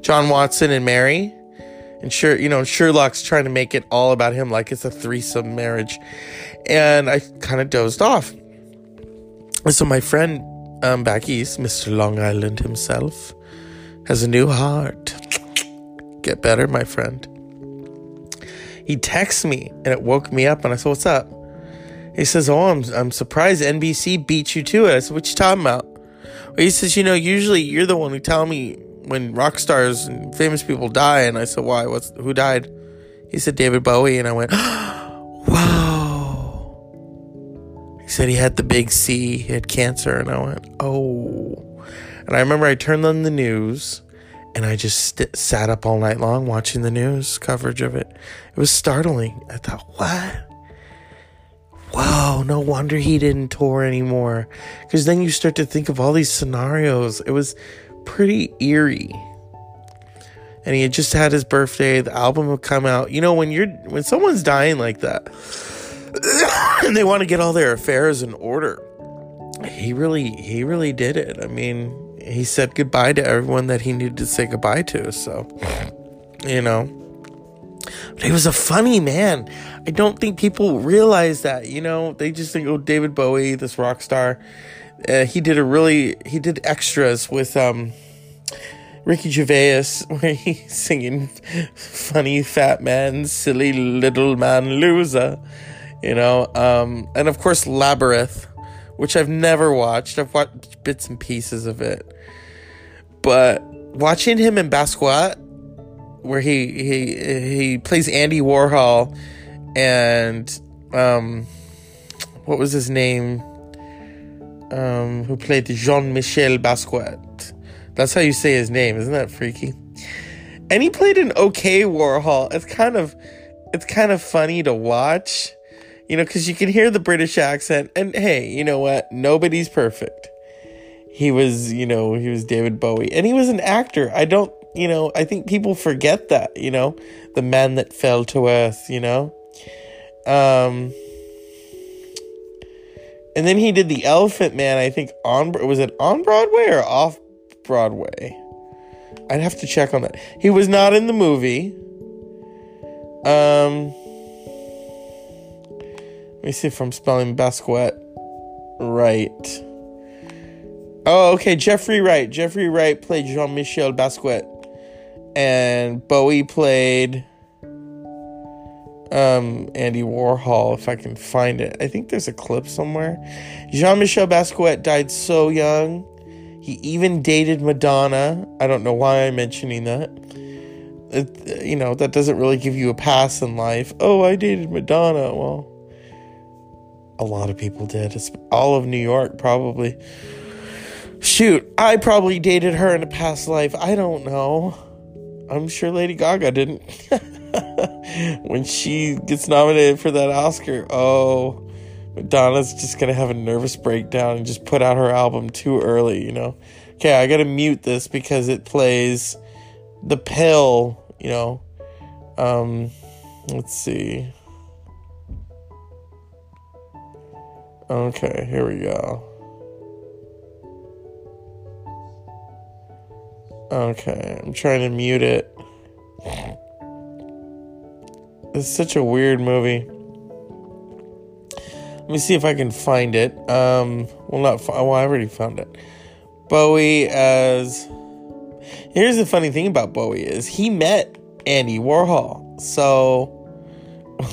John Watson and Mary. And sure, you know, Sherlock's trying to make it all about him like it's a threesome marriage. And I kind of dozed off. And so my friend um, back east, Mr. Long Island himself, has a new heart. Get better, my friend. He texts me and it woke me up and I said, What's up? He says, Oh, I'm, I'm surprised NBC beat you to it. I said, What you talking about? He says, You know, usually you're the one who tell me when rock stars and famous people die. And I said, Why? What's who died? He said, David Bowie. And I went, Wow. He said he had the big C, he had cancer. And I went, Oh. And I remember I turned on the news and I just st- sat up all night long watching the news coverage of it. It was startling. I thought, what? No wonder he didn't tour anymore. Because then you start to think of all these scenarios. It was pretty eerie. And he had just had his birthday. The album would come out. You know, when you're when someone's dying like that, and they want to get all their affairs in order, he really he really did it. I mean, he said goodbye to everyone that he needed to say goodbye to. So, you know, but he was a funny man. I don't think people realize that. You know, they just think, oh, David Bowie, this rock star. Uh, he did a really he did extras with um Ricky Gervais where he's singing funny fat man, silly little man loser, you know. Um, and of course Labyrinth, which I've never watched. I've watched bits and pieces of it, but watching him in Basquiat, where he he he plays Andy Warhol, and um, what was his name? Um, who played Jean Michel Basquiat. That's how you say his name, isn't that freaky? And he played an okay Warhol. It's kind of it's kind of funny to watch, you know, because you can hear the British accent. And hey, you know what? Nobody's perfect. He was, you know, he was David Bowie, and he was an actor. I don't, you know, I think people forget that, you know, the man that fell to earth, you know. Um, and then he did the Elephant Man. I think on was it on Broadway or off Broadway? I'd have to check on that. He was not in the movie. Um, let me see if I'm spelling Basquiat right. Oh, okay. Jeffrey Wright. Jeffrey Wright played Jean Michel Basquiat, and Bowie played um, Andy Warhol, if I can find it. I think there's a clip somewhere. Jean Michel Basquiat died so young. He even dated Madonna. I don't know why I'm mentioning that. It, you know, that doesn't really give you a pass in life. Oh, I dated Madonna. Well, a lot of people did. It's all of New York, probably. Shoot, I probably dated her in a past life. I don't know. I'm sure Lady Gaga didn't. when she gets nominated for that Oscar, oh, Madonna's just gonna have a nervous breakdown and just put out her album too early, you know. Okay, I gotta mute this because it plays the pill, you know. Um, let's see. Okay, here we go. Okay, I'm trying to mute it. It's such a weird movie. Let me see if I can find it. Um, well, not well. I already found it. Bowie as. Here's the funny thing about Bowie is he met Andy Warhol. So,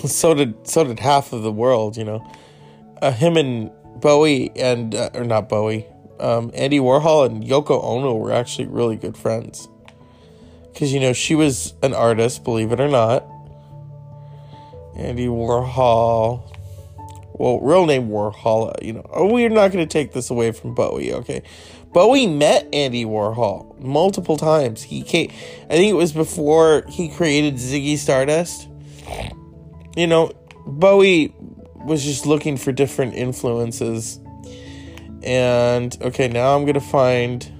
so did so did half of the world. You know, uh, him and Bowie and uh, or not Bowie, um, Andy Warhol and Yoko Ono were actually really good friends. Because you know she was an artist, believe it or not. Andy Warhol. Well, real name Warhol. You know, oh, we're not going to take this away from Bowie. Okay, Bowie met Andy Warhol multiple times. He came. I think it was before he created Ziggy Stardust. You know, Bowie was just looking for different influences. And okay, now I'm gonna find.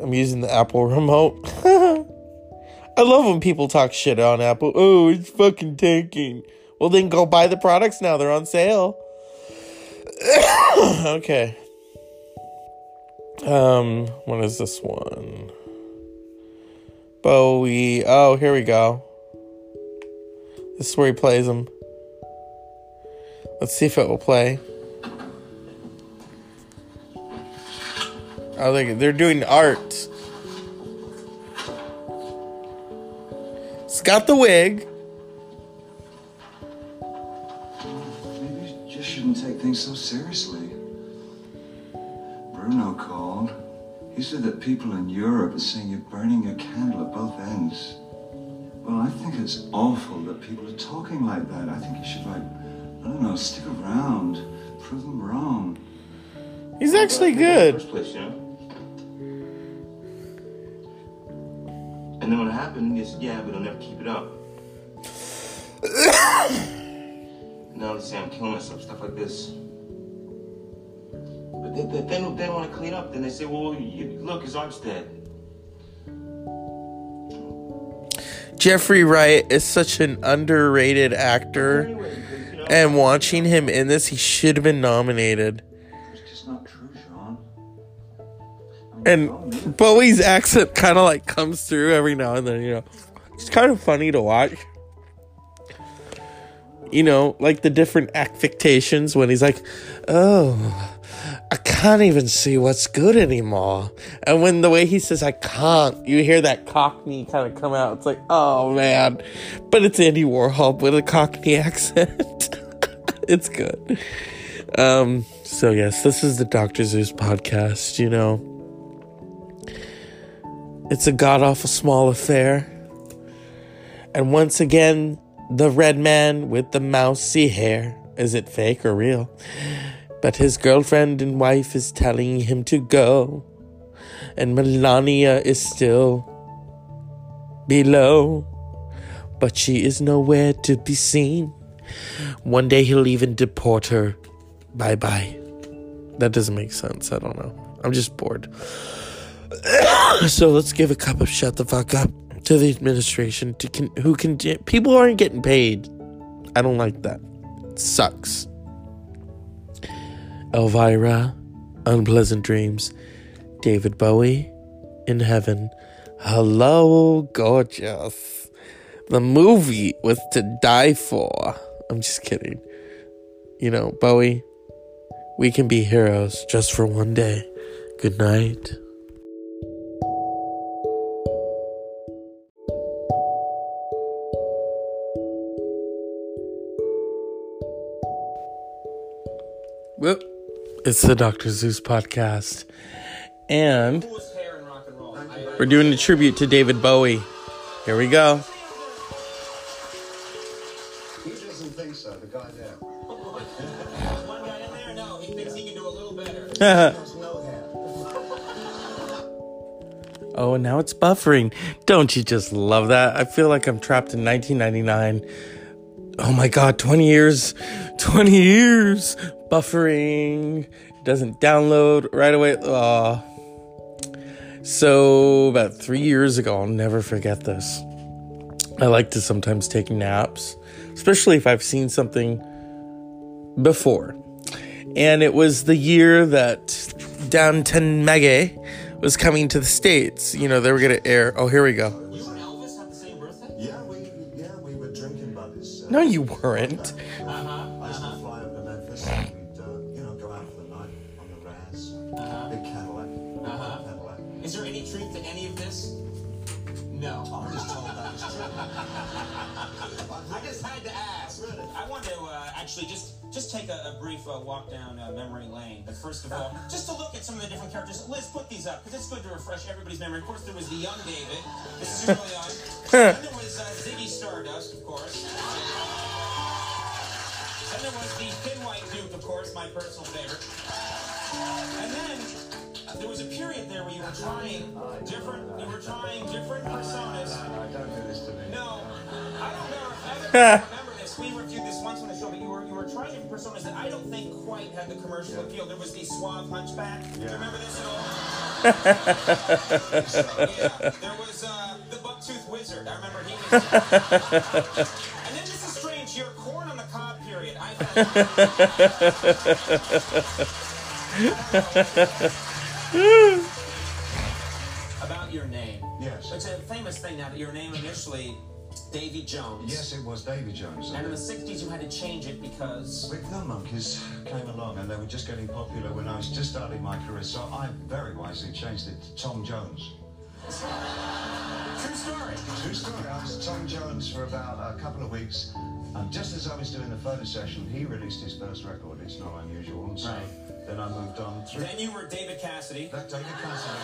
I'm using the Apple remote. I love when people talk shit on Apple. Oh, it's fucking tanking. Well, then go buy the products now. They're on sale. okay. Um, what is this one? Bowie. Oh, here we go. This is where he plays them. Let's see if it will play. Oh, they, they're doing art. It's got the wig. Maybe you just shouldn't take things so seriously. Bruno called. He said that people in Europe are saying you're burning your candle at both ends. Well, I think it's awful that people are talking like that. I think you should, like, I don't know, stick around, prove them wrong. He's actually good. First place, you know. And then when it happened, he said, "Yeah, but I'll never keep it up." now they say I'm killing myself, stuff like this. But they, they, they they want to clean up. Then they say, "Well, you, look, his art's dead." Jeffrey Wright is such an underrated actor. Anyway, you know, And watching him in this, he should have been nominated. And Bowie's accent kind of like comes through every now and then, you know. It's kind of funny to watch. You know, like the different affectations when he's like, oh, I can't even see what's good anymore. And when the way he says, I can't, you hear that cockney kind of come out. It's like, oh man. But it's Andy Warhol with a cockney accent. it's good. Um, so yes, this is the Dr. Zeus podcast, you know. It's a god awful small affair. And once again, the red man with the mousy hair. Is it fake or real? But his girlfriend and wife is telling him to go. And Melania is still below. But she is nowhere to be seen. One day he'll even deport her. Bye bye. That doesn't make sense. I don't know. I'm just bored. so let's give a cup of shut the fuck up to the administration to con- who can people aren't getting paid. I don't like that. It sucks. Elvira, unpleasant dreams. David Bowie, in heaven. Hello, gorgeous. The movie was to die for. I'm just kidding. You know, Bowie, we can be heroes just for one day. Good night. Whoop. It's the Dr. Zeus podcast. And Coolest hair in rock and roll. I, we're doing a tribute to David Bowie. Here we go. He doesn't think so, the guy there. one guy in there? No, he thinks he can do a little better. No hair. oh, and now it's buffering. Don't you just love that? I feel like I'm trapped in 1999. Oh my god, 20 years. 20 years. Buffering. Doesn't download right away. Aw. So, about three years ago, I'll never forget this. I like to sometimes take naps, especially if I've seen something before. And it was the year that Downton Abbey was coming to the States. You know, they were going to air. Oh, here we go. No, you and Elvis have first of all, just to look at some of the different characters. Liz, put these up because it's good to refresh everybody's memory. Of course, there was the young David. This is early on. then there was uh, Ziggy Stardust, of course. Then there was the Thin White Duke, of course, my personal favorite. And then uh, there was a period there where you were trying different. You were trying different personas. don't do this to me. No, I don't know if other people remember this. We reviewed this once on the show, but you were you were trying different personas don't quite had the commercial appeal. There was the suave hunchback. Do you remember this at all? yeah. There was uh, the bucktooth wizard. I remember he was. and then this is strange. Your corn on the cob period. I about your name. Yes. It's a famous thing now that your name initially Davy Jones. Yes, it was Davy Jones. And in the 60s, you had to change it because. Big Gun Monkees came along and they were just getting popular when I was just starting my career, so I very wisely changed it to Tom Jones. True story. True story. I was Tom Jones for about a couple of weeks, and just as I was doing the photo session, he released his first record. It's not unusual, and so Right. then I moved on through. Then you were David Cassidy. That David Cassidy.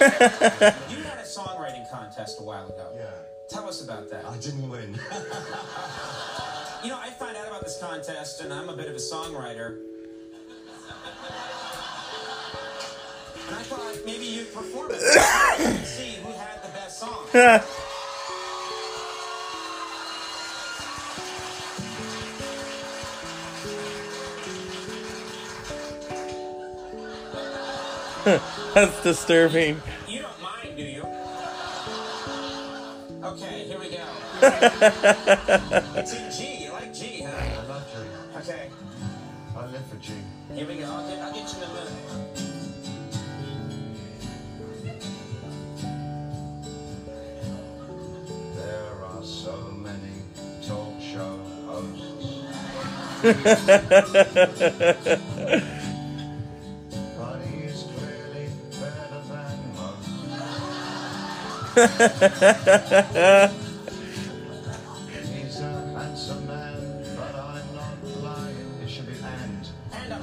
You had a songwriting contest a while ago. Yeah, Tell us about that. I didn't win. You know, I found out about this contest, and I'm a bit of a songwriter. And I thought maybe you'd perform it and see who had the best song. That's disturbing. G. You like G, huh? I love G. Okay, I live for G. here we go. I'll get, I'll get you in a minute. There are so many talk show hosts. but he is clearly better than most. Here's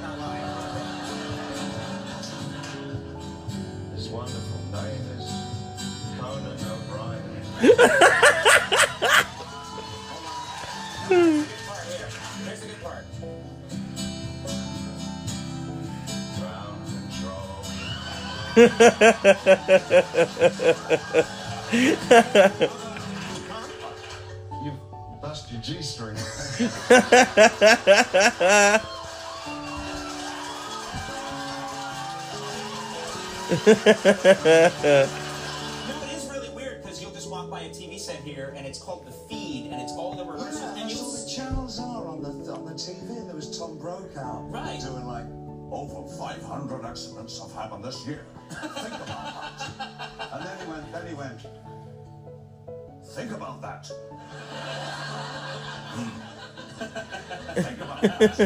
the good part. Ground control. You bust your G string. No, it is really weird because you'll just walk by a TV set here and it's called The Feed and it's all the rehearsals and that's you'll what the channels are on the on the TV. There was Tom Brokaw Right. doing like over 500 accidents have happened this year. Think about that. And then he went. Then he went. Think about that. Hmm. Think about that.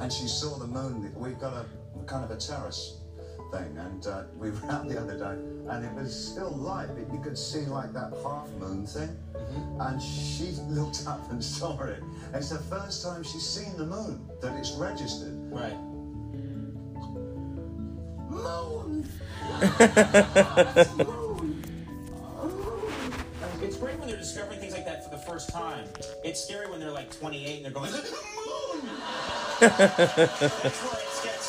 And she saw the moon. We've got a kind of a terrace thing, and uh, we were out the other day, and it was still light, but you could see like that half moon thing. And she looked up and saw it. It's the first time she's seen the moon that it's registered. Right. Moon! Moon. It's great when they're discovering things like that for the first time. It's scary when they're like 28 and they're going, Look at the moon! That's where it gets.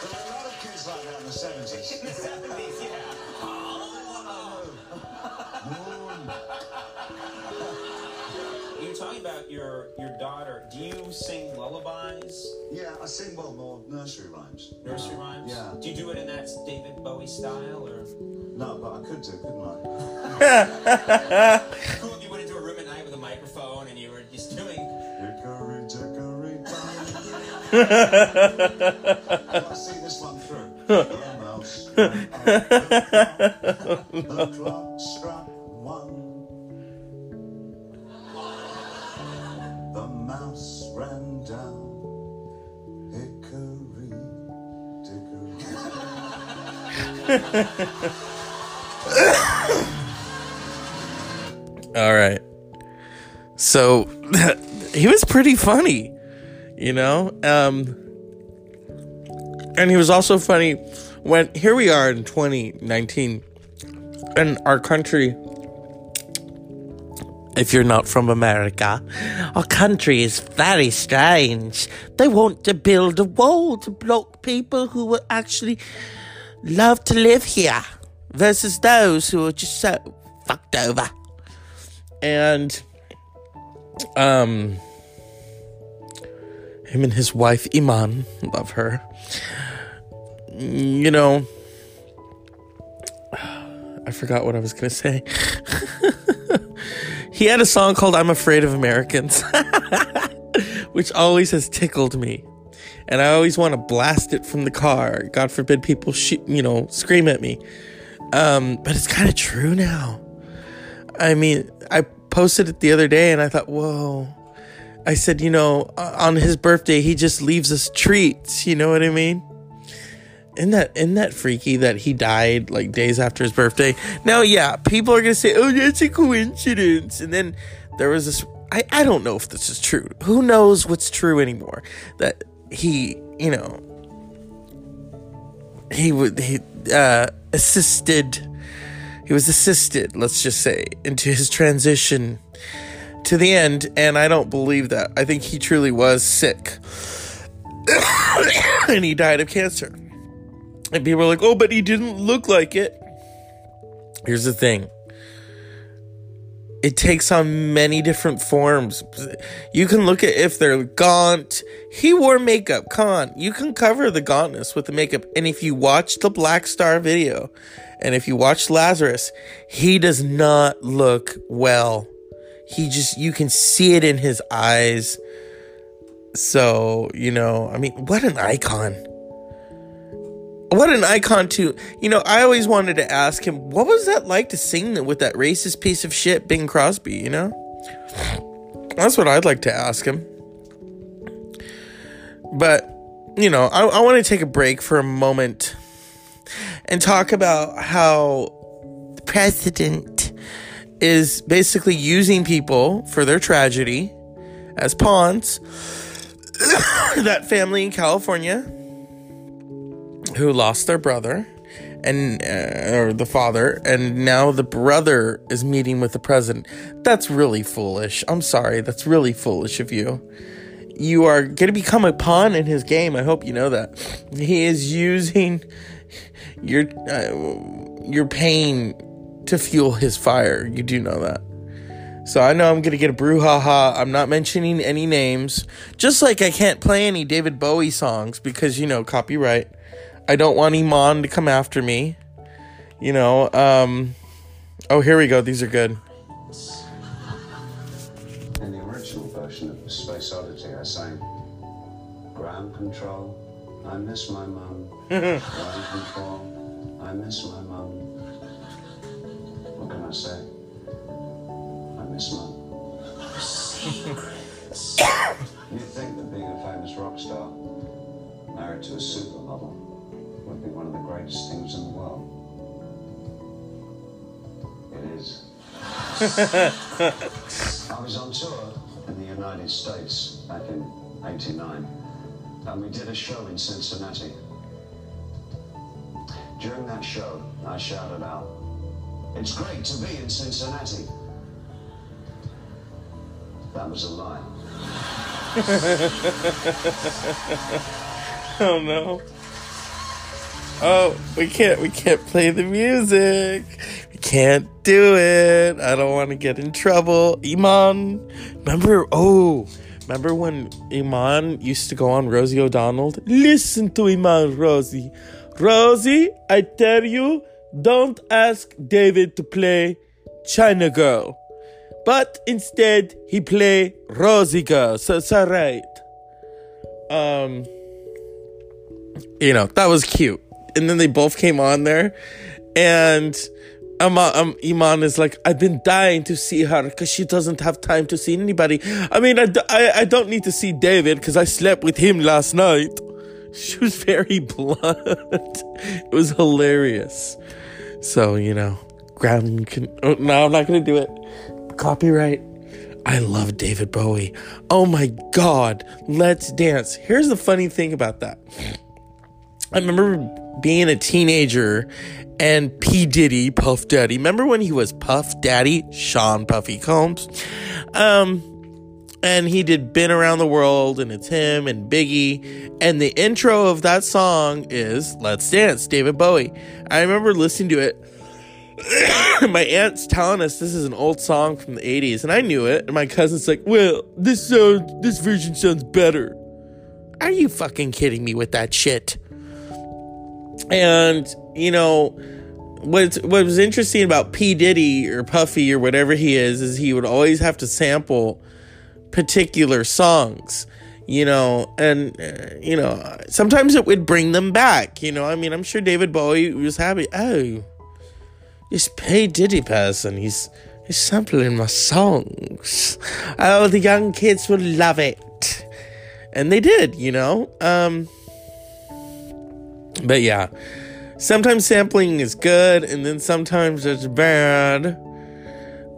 There were a lot of kids like that in the 70s. In the 70s, yeah. Moon. You were talking about your your daughter. Do you sing lullabies, Yeah, I sing well more nursery rhymes. nursery rhymes? Yeah. Do you do it in that David Bowie style, or No, but I could do, couldn't I? cool if you went into a room at night with a microphone and you were just doing? I see this one through. The. The mouse ran down. Hickory dickory. All right. So he was pretty funny, you know? Um and he was also funny when here we are in 2019 and our country if you're not from America, our country is very strange. They want to build a wall to block people who will actually love to live here versus those who are just so fucked over. And um him and his wife Iman, love her. You know, I forgot what I was going to say. he had a song called I'm Afraid of Americans, which always has tickled me. And I always want to blast it from the car. God forbid people shoot, you know, scream at me. Um, but it's kind of true now. I mean, I posted it the other day and I thought, whoa. I said, you know, on his birthday, he just leaves us treats. You know what I mean? Isn't that isn't that freaky that he died like days after his birthday? Now, yeah, people are gonna say, "Oh, that's a coincidence," and then there was this. I I don't know if this is true. Who knows what's true anymore? That he, you know, he would he uh, assisted. He was assisted, let's just say, into his transition to the end, and I don't believe that. I think he truly was sick, and he died of cancer. And people are like, oh, but he didn't look like it. Here's the thing it takes on many different forms. You can look at if they're gaunt. He wore makeup. Come on. You can cover the gauntness with the makeup. And if you watch the Blackstar video and if you watch Lazarus, he does not look well. He just, you can see it in his eyes. So, you know, I mean, what an icon what an icon too. You know, I always wanted to ask him, what was that like to sing with that racist piece of shit, Bing Crosby, you know? That's what I'd like to ask him. But, you know, I, I want to take a break for a moment and talk about how the president is basically using people for their tragedy as pawns. that family in California who lost their brother and uh, or the father and now the brother is meeting with the president. That's really foolish. I'm sorry. That's really foolish of you. You are going to become a pawn in his game. I hope you know that. He is using your uh, your pain to fuel his fire you do know that so I know I'm gonna get a brouhaha. I'm not mentioning any names. Just like I can't play any David Bowie songs because you know copyright. I don't want Iman to come after me. You know, um Oh, here we go. These are good. In the original version of Space Oddity, I sang Ground Control, I miss my mum. Ground Control, I miss my mum. What can I say? I miss mum. You'd think that being a famous rock star, married to a supermodel, would be one of the greatest things in the world. It is. I was on tour in the United States back in 89, and we did a show in Cincinnati. During that show, I shouted out, It's great to be in Cincinnati. That was a lie. Oh no. Oh, we can't we can't play the music. We can't do it. I don't want to get in trouble. Iman, remember oh, remember when Iman used to go on Rosie O'Donnell? Listen to Iman, Rosie. Rosie, I tell you, don't ask David to play China Girl. But instead he play Rosie Girl. So it's alright. Um you know, that was cute. And then they both came on there, and Iman, um, Iman is like, I've been dying to see her because she doesn't have time to see anybody. I mean, I, I, I don't need to see David because I slept with him last night. She was very blunt. it was hilarious. So, you know, ground can. Oh, no, I'm not gonna do it. Copyright. I love David Bowie. Oh my god, let's dance. Here's the funny thing about that. I remember being a teenager and P. Diddy, Puff Daddy. Remember when he was Puff Daddy, Sean Puffy Combs? Um, and he did Been Around the World, and it's him and Biggie. And the intro of that song is Let's Dance, David Bowie. I remember listening to it. my aunt's telling us this is an old song from the 80s, and I knew it. And my cousin's like, Well, this this version sounds better. Are you fucking kidding me with that shit? And, you know, what what was interesting about P. Diddy or Puffy or whatever he is, is he would always have to sample particular songs you know and uh, you know sometimes it would bring them back you know i mean i'm sure david bowie was happy oh this P. Diddy person he's he's sampling my songs oh the young kids will love it and they did you know um but yeah sometimes sampling is good and then sometimes it's bad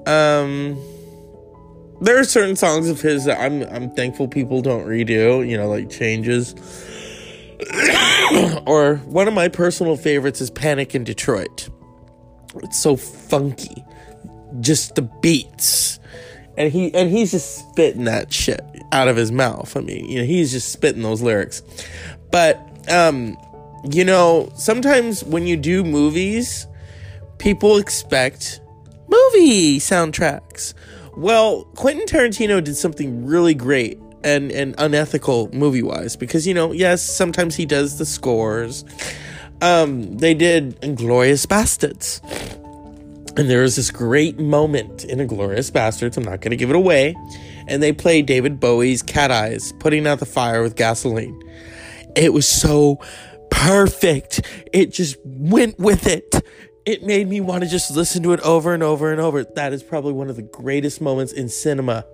um there are certain songs of his that I'm I'm thankful people don't redo, you know, like changes. or one of my personal favorites is Panic in Detroit. It's so funky. Just the beats. And he and he's just spitting that shit out of his mouth. I mean, you know, he's just spitting those lyrics. But um, you know, sometimes when you do movies, people expect movie soundtracks well, Quentin Tarantino did something really great and, and unethical movie wise because, you know, yes, sometimes he does the scores. Um, they did Inglourious Basterds. And there was this great moment in Inglourious Basterds. I'm not going to give it away. And they played David Bowie's Cat Eyes, putting out the fire with gasoline. It was so perfect. It just went with it it made me want to just listen to it over and over and over. That is probably one of the greatest moments in cinema.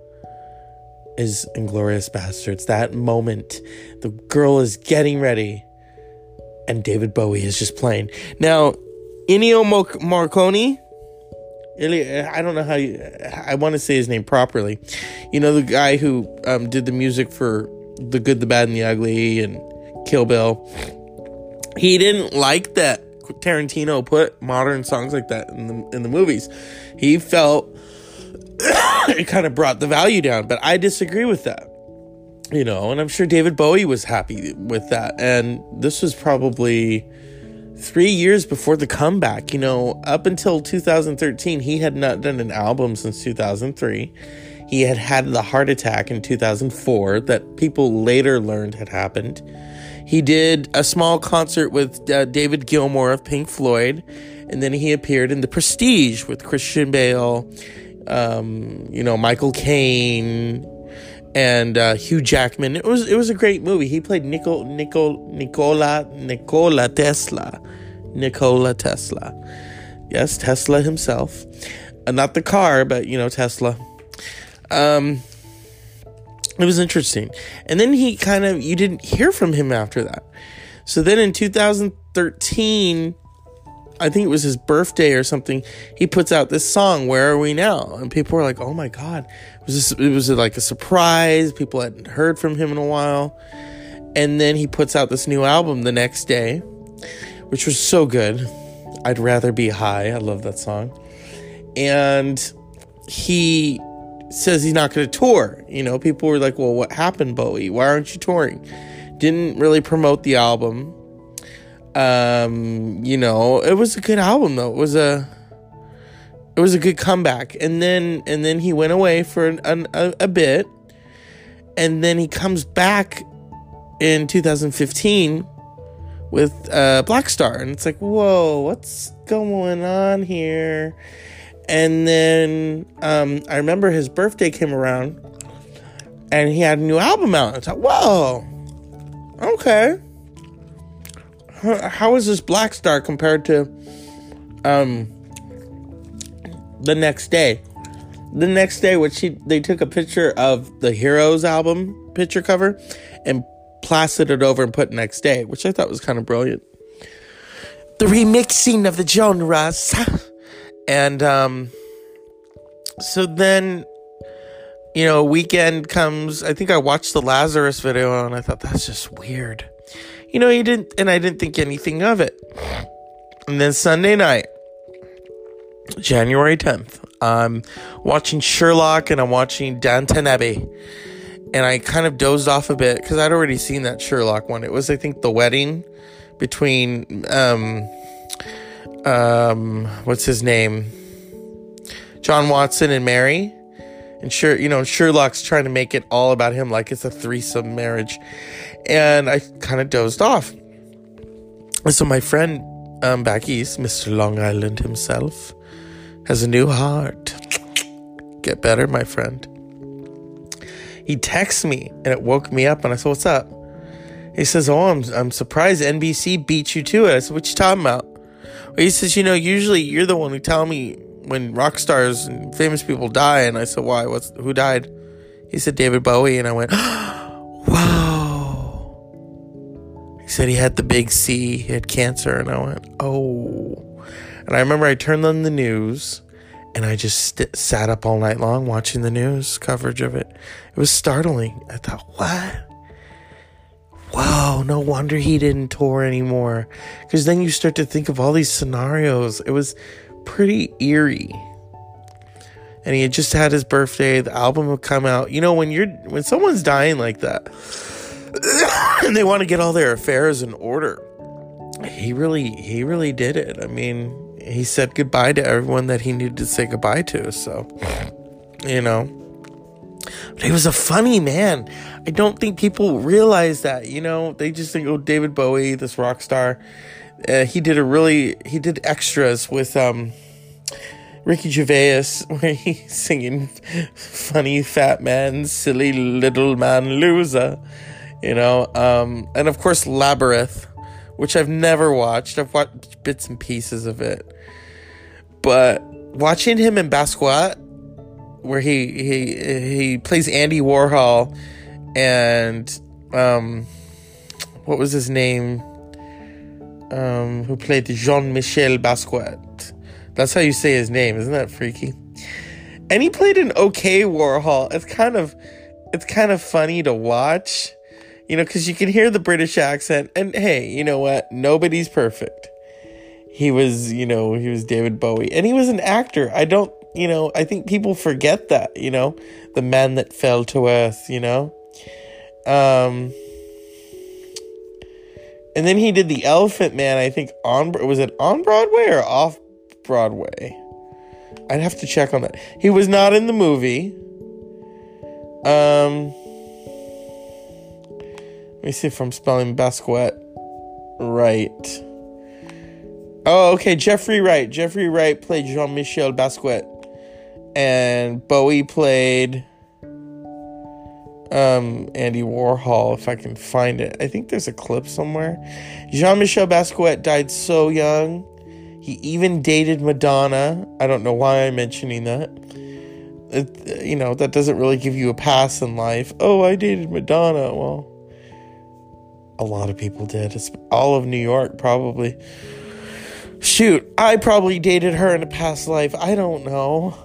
Is Inglourious Basterds. That moment, the girl is getting ready, and David Bowie is just playing. Now, Ennio Morricone. I don't know how you. I want to say his name properly. You know the guy who um, did the music for The Good, the Bad, and the Ugly, and Kill Bill. He didn't like that Tarantino put modern songs like that in the in the movies. He felt it kind of brought the value down, but I disagree with that. You know, and I'm sure David Bowie was happy with that. And this was probably three years before the comeback. You know, up until 2013, he had not done an album since 2003. He had had the heart attack in 2004 that people later learned had happened. He did a small concert with uh, David Gilmour of Pink Floyd, and then he appeared in The Prestige with Christian Bale, um, you know, Michael Caine, and uh, Hugh Jackman. It was it was a great movie. He played Nicol, Nicol, Nicola Nikola Tesla, Nikola Tesla. Yes, Tesla himself, uh, not the car, but you know Tesla. Um, it was interesting. And then he kind of, you didn't hear from him after that. So then in 2013, I think it was his birthday or something, he puts out this song, Where Are We Now? And people were like, oh my God. It was, this, it was like a surprise. People hadn't heard from him in a while. And then he puts out this new album the next day, which was so good. I'd rather be high. I love that song. And he says he's not going to tour. You know, people were like, well, what happened, Bowie? Why aren't you touring? Didn't really promote the album. Um, you know, it was a good album though. It was a it was a good comeback. And then and then he went away for an, an, a, a bit. And then he comes back in 2015 with uh, Blackstar. And it's like, whoa, what's going on here? And then um, I remember his birthday came around and he had a new album out. It's like, whoa, okay. How is this Blackstar compared to um, the next day? The next day, which he they took a picture of the Heroes album picture cover and plastered it over and put next day, which I thought was kind of brilliant. The remixing of the genres And um, so then, you know, weekend comes. I think I watched the Lazarus video and I thought that's just weird. You know, he didn't, and I didn't think anything of it. And then Sunday night, January 10th, I'm watching Sherlock and I'm watching Downton Abbey. And I kind of dozed off a bit because I'd already seen that Sherlock one. It was, I think, the wedding between, um, um, what's his name? John Watson and Mary. And sure, you know, Sherlock's trying to make it all about him, like it's a threesome marriage. And I kind of dozed off. So my friend um, back east, Mr. Long Island himself, has a new heart. Get better, my friend. He texts me and it woke me up and I said, What's up? He says, Oh, I'm, I'm surprised NBC beat you to it. I said, What you talking about? He says, You know, usually you're the one who tell me when rock stars and famous people die. And I said, Why? What's who died? He said, David Bowie. And I went, Wow. He said he had the big C, he had cancer. And I went, Oh. And I remember I turned on the news and I just st- sat up all night long watching the news coverage of it. It was startling. I thought, what? Wow, no wonder he didn't tour anymore. Because then you start to think of all these scenarios. It was pretty eerie. And he had just had his birthday. The album would come out. You know, when you're when someone's dying like that, and they want to get all their affairs in order, he really he really did it. I mean, he said goodbye to everyone that he needed to say goodbye to. So, you know, but he was a funny man. I don't think people realize that. You know, they just think, oh, David Bowie, this rock star. Uh, he did a really he did extras with um Ricky Gervais where he's singing funny fat man, silly little man loser. You know, um, and of course Labyrinth which I've never watched. I've watched bits and pieces of it. But watching him in Basquiat, where he he he plays Andy Warhol and um what was his name? Um who played Jean Michel Basquiat. That's how you say his name, isn't that freaky? And he played an okay Warhol. It's kind of it's kind of funny to watch you know, because you can hear the British accent. And hey, you know what? Nobody's perfect. He was, you know, he was David Bowie, and he was an actor. I don't, you know, I think people forget that, you know, the man that fell to earth, you know. Um, and then he did the Elephant Man. I think on was it on Broadway or off Broadway? I'd have to check on that. He was not in the movie. Um. Let me see if I'm spelling Basquiat right. Oh, okay. Jeffrey Wright. Jeffrey Wright played Jean Michel Basquiat. And Bowie played um, Andy Warhol, if I can find it. I think there's a clip somewhere. Jean Michel Basquiat died so young. He even dated Madonna. I don't know why I'm mentioning that. It, you know, that doesn't really give you a pass in life. Oh, I dated Madonna. Well, a lot of people did. It's all of New York, probably. Shoot, I probably dated her in a past life. I don't know.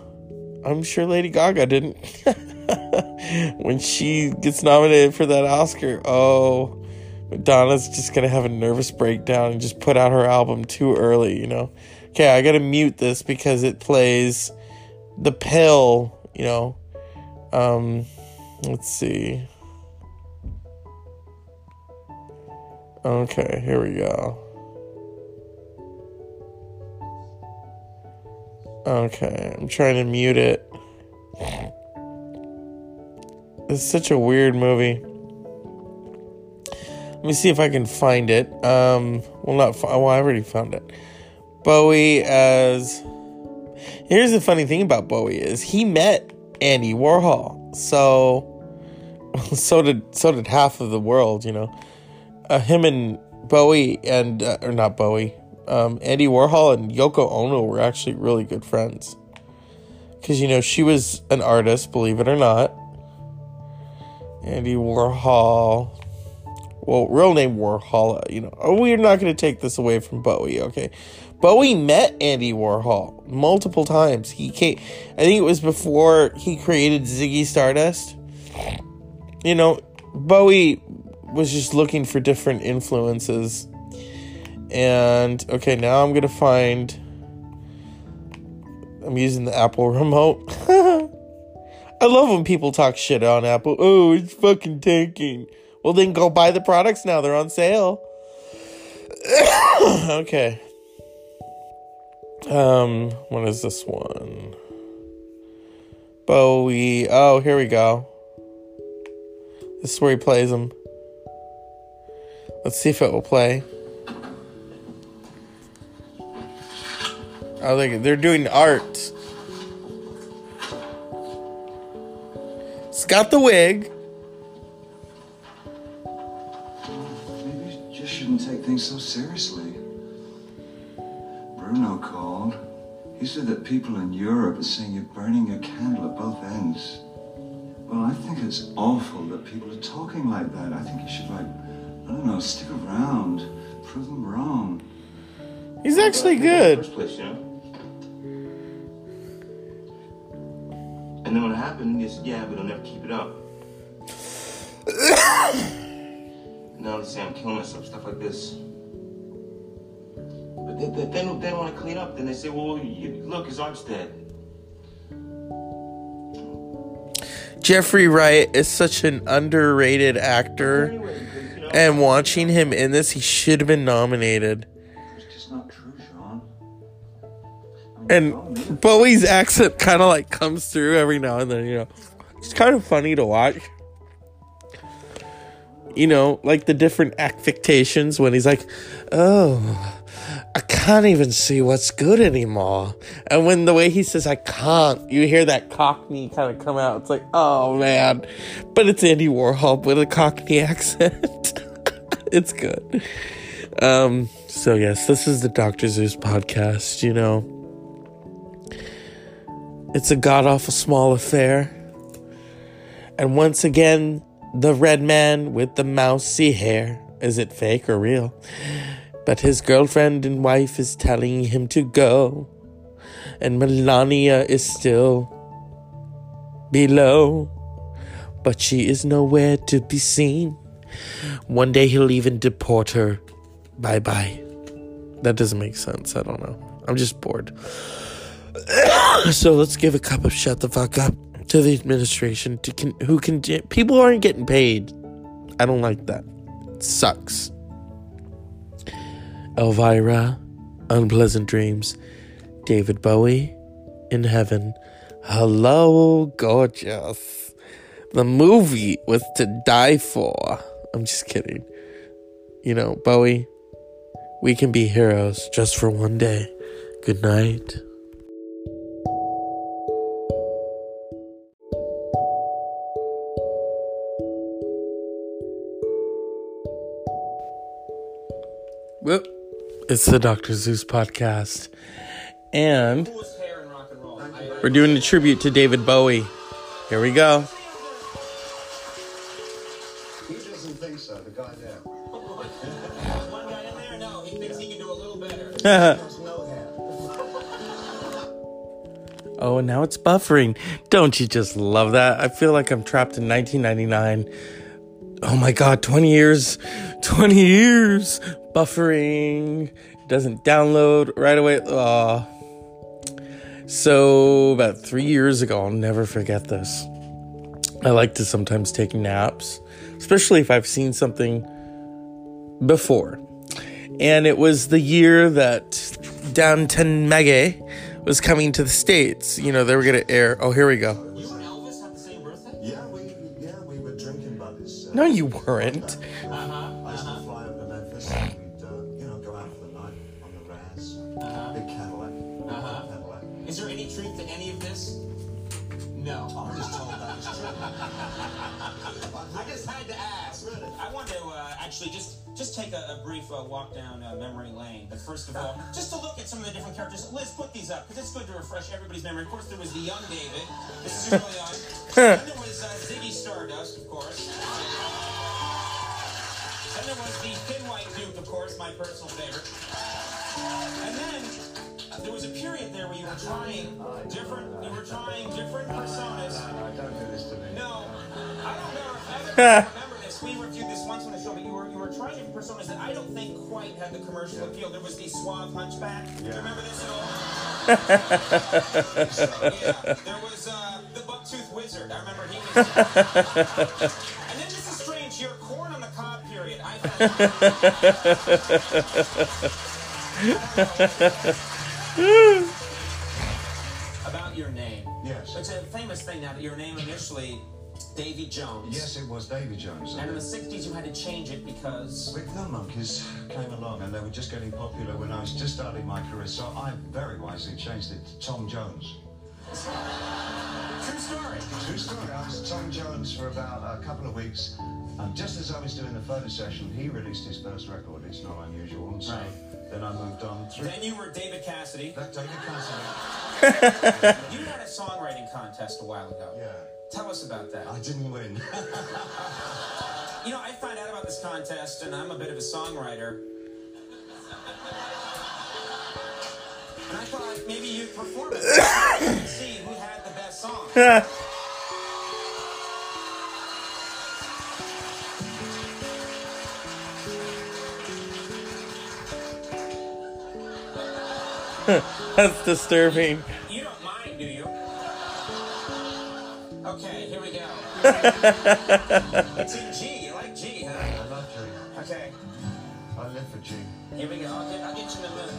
I'm sure Lady Gaga didn't. when she gets nominated for that Oscar, oh, Madonna's just gonna have a nervous breakdown and just put out her album too early, you know? Okay, I gotta mute this because it plays the pill, you know. Um, let's see. Okay, here we go. Okay, I'm trying to mute it. It's such a weird movie. Let me see if I can find it. Um, well, not well. I already found it. Bowie as. Here's the funny thing about Bowie is he met Andy Warhol. So, so did so did half of the world. You know, uh, him and Bowie and uh, or not Bowie, um, Andy Warhol and Yoko Ono were actually really good friends. Because you know she was an artist, believe it or not. Andy Warhol Well, real name Warhol. Uh, you know, oh, we're not going to take this away from Bowie. Okay, Bowie met Andy Warhol multiple times. He came. I think it was before he created Ziggy Stardust. You know, Bowie was just looking for different influences. And okay, now I'm gonna find. I'm using the Apple remote. I love when people talk shit on Apple. Oh, it's fucking tanking. Well, then go buy the products now. They're on sale. okay. Um, what is this one? Bowie. Oh, here we go. This is where he plays them. Let's see if it will play. Oh, they, they're doing art. It's got the wig. Maybe you just shouldn't take things so seriously. Bruno called. He said that people in Europe are saying you're burning your candle at both ends. Well, I think it's awful that people are talking like that. I think you should, like, I don't know, stick around, prove them wrong. He's actually good. Place, you know. And then what happened, he said, "Yeah, but I'll never keep it up." now they say I'm killing myself, stuff like this. But they, they, they don't, they want to clean up. Then they say, "Well, you, look, his arm's dead." Jeffrey Wright is such an underrated actor. Anyway, you know, And watching him in this, he should have been nominated. And Bowie's accent kind of like comes through every now and then, you know. It's kind of funny to watch. You know, like the different affectations when he's like, oh, I can't even see what's good anymore. And when the way he says, I can't, you hear that cockney kind of come out. It's like, oh man. But it's Andy Warhol with a cockney accent. it's good. Um, so yes, this is the Dr. Zeus podcast, you know. It's a god awful small affair. And once again, the red man with the mousy hair. Is it fake or real? But his girlfriend and wife is telling him to go. And Melania is still below. But she is nowhere to be seen. One day he'll even deport her. Bye bye. That doesn't make sense. I don't know. I'm just bored. so let's give a cup of shut the fuck up to the administration to con- who can people aren't getting paid. I don't like that. It sucks. Elvira, unpleasant dreams. David Bowie, in heaven. Hello, gorgeous. The movie was to die for. I'm just kidding. You know, Bowie, we can be heroes just for one day. Good night. Well, it's the Dr. Zeus podcast. And Coolest hair in rock and roll. I, we're doing a tribute to David Bowie. Here we go. He doesn't think so, the guy there. one guy in there, no, he thinks he can do a little better. Has no hair. Oh, and now it's buffering. Don't you just love that? I feel like I'm trapped in 1999. Oh my god, 20 years. 20 years. Buffering. Doesn't download right away. Aw. So, about three years ago, I'll never forget this. I like to sometimes take naps, especially if I've seen something before. And it was the year that Downton Abbey was coming to the States. You know, they were going to air. Oh, here we go. You and Elvis have the same birthday? Yeah, we yeah we were drinking buddies. Uh, No, you weren't. Uh, walk down uh, memory lane. But first of all, just to look at some of the different characters. Liz, put these up because it's good to refresh everybody's memory. Of course, there was the young David. This is early on. then there was uh, Ziggy Stardust, of course. Then there was the Thin White Duke, of course, my personal favorite. And then uh, there was a period there where you were trying different, you were trying different personas. Don't do this to me. No, I don't know if other people remember this. We reviewed this once on the show, but you were you were trying different personas that I don't think quite had the commercial appeal. There was the suave hunchback. Do you remember this at all? yeah. There was uh, the bucktooth wizard. I remember he was. and then this is strange. Your corn on the cob period. I About your name. Yes. It's a famous thing now that your name initially Davy Jones. Yes, it was Davy Jones. And in the 60s, you had to change it because. With the Monkees came along and they were just getting popular when I was just starting my career, so I very wisely changed it to Tom Jones. True story. True story. I was Tom Jones for about a couple of weeks, and just as I was doing the photo session, he released his first record. It's not unusual, and so Right. then I moved on through. Then you were David Cassidy. That David Cassidy. You had a songwriting contest a while ago. Yeah, Tell us about that. I didn't win. You know, I find out about this contest, and I'm a bit of a songwriter. And I thought maybe you'd perform it and see who had the best song. That's disturbing. Okay, here we go. it's in G. You like G, huh? I love G. Okay, I live for G. here we go. I'll get, I'll get you in a minute.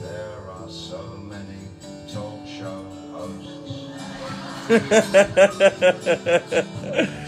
There are so many talk show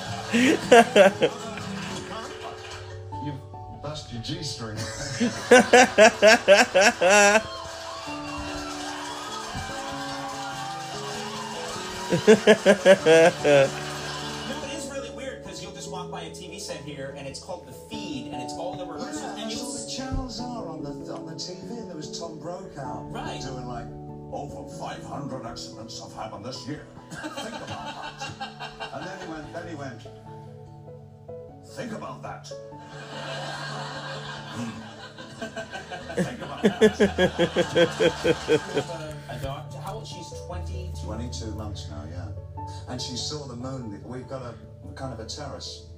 It should be and. And I'm not lying. His wonderful name is Conan O'Brien. Good part here. Here's the good part. Ground control. You bust your G string. No, it is really weird because you'll just walk by a TV set here and it's called The Feed and it's all the rehearsals. Yeah, and that's you all the channels are on the on the TV. There was Tom Brokaw Right. doing like over 500 accidents have happened this year. Think about that. And then he went. Then he went. Think about that. Hmm. Think about that. How old? She's 22. 22 months now, yeah. And she saw the moon. We've got a kind of a terrace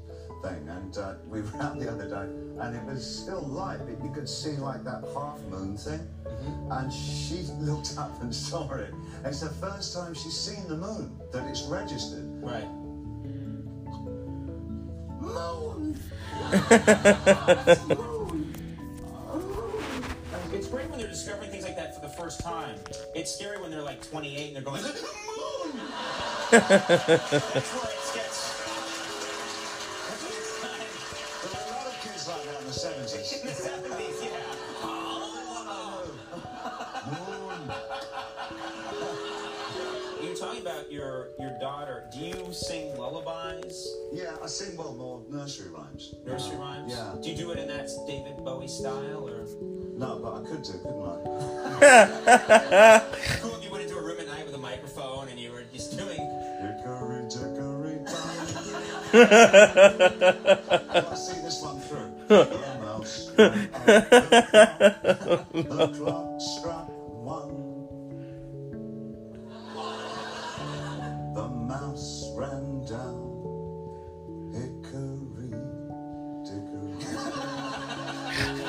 thing, and uh, we were out the other day, and it was still light, but you could see like that half moon thing. And she looked up and saw it. It's the first time she's seen the moon that it's registered. Right. Moon! Moon. It's great when they're discovering things like that for the first time. It's scary when they're like 28 and they're going, Moon! That's where it your daughter. Do you sing lullabies, Yeah, I sing well more nursery rhymes. nursery rhymes? Yeah. Do you do it in that David Bowie style, or No, but I could do, couldn't I? cool if you went into a room at night with a microphone and you were just doing? Hickory dickory. Let's see this one through. The mouse went up the clock. The clock struck one.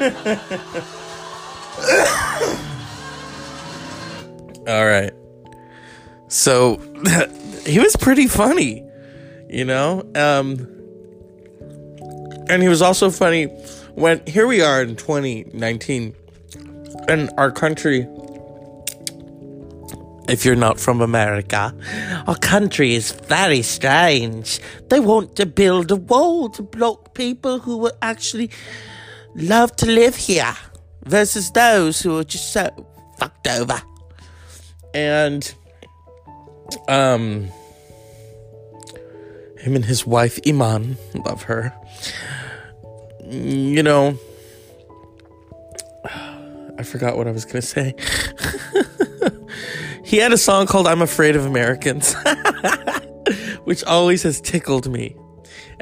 All right. So he was pretty funny, you know? Um and he was also funny when here we are in 2019 And our country, if you're not from America, our country is very strange. They want to build a wall to block people who were actually love to live here versus those who are just so fucked over. And, um, him and his wife Iman, love her. You know, I forgot what I was gonna say. he had a song called I'm Afraid of Americans, which always has tickled me.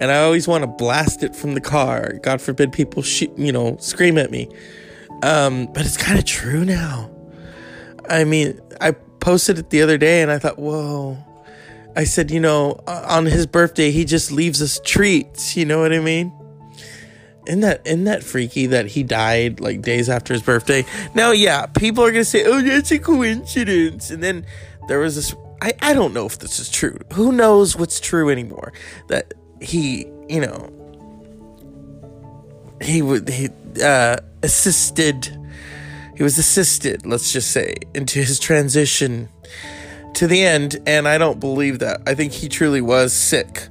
And I always want to blast it from the car. God forbid people shoot, you know, scream at me. Um, but it's kind of true now. I mean, I posted it the other day and I thought, whoa. I said, you know, on his birthday, he just leaves us treats. You know what I mean? Isn't that isn't that freaky that he died like days after his birthday? Now, yeah, people are gonna say, "Oh, that's a coincidence," and then there was this. I I don't know if this is true. Who knows what's true anymore? That he, you know, he would he uh, assisted. He was assisted, let's just say, into his transition to the end, and I don't believe that. I think he truly was sick,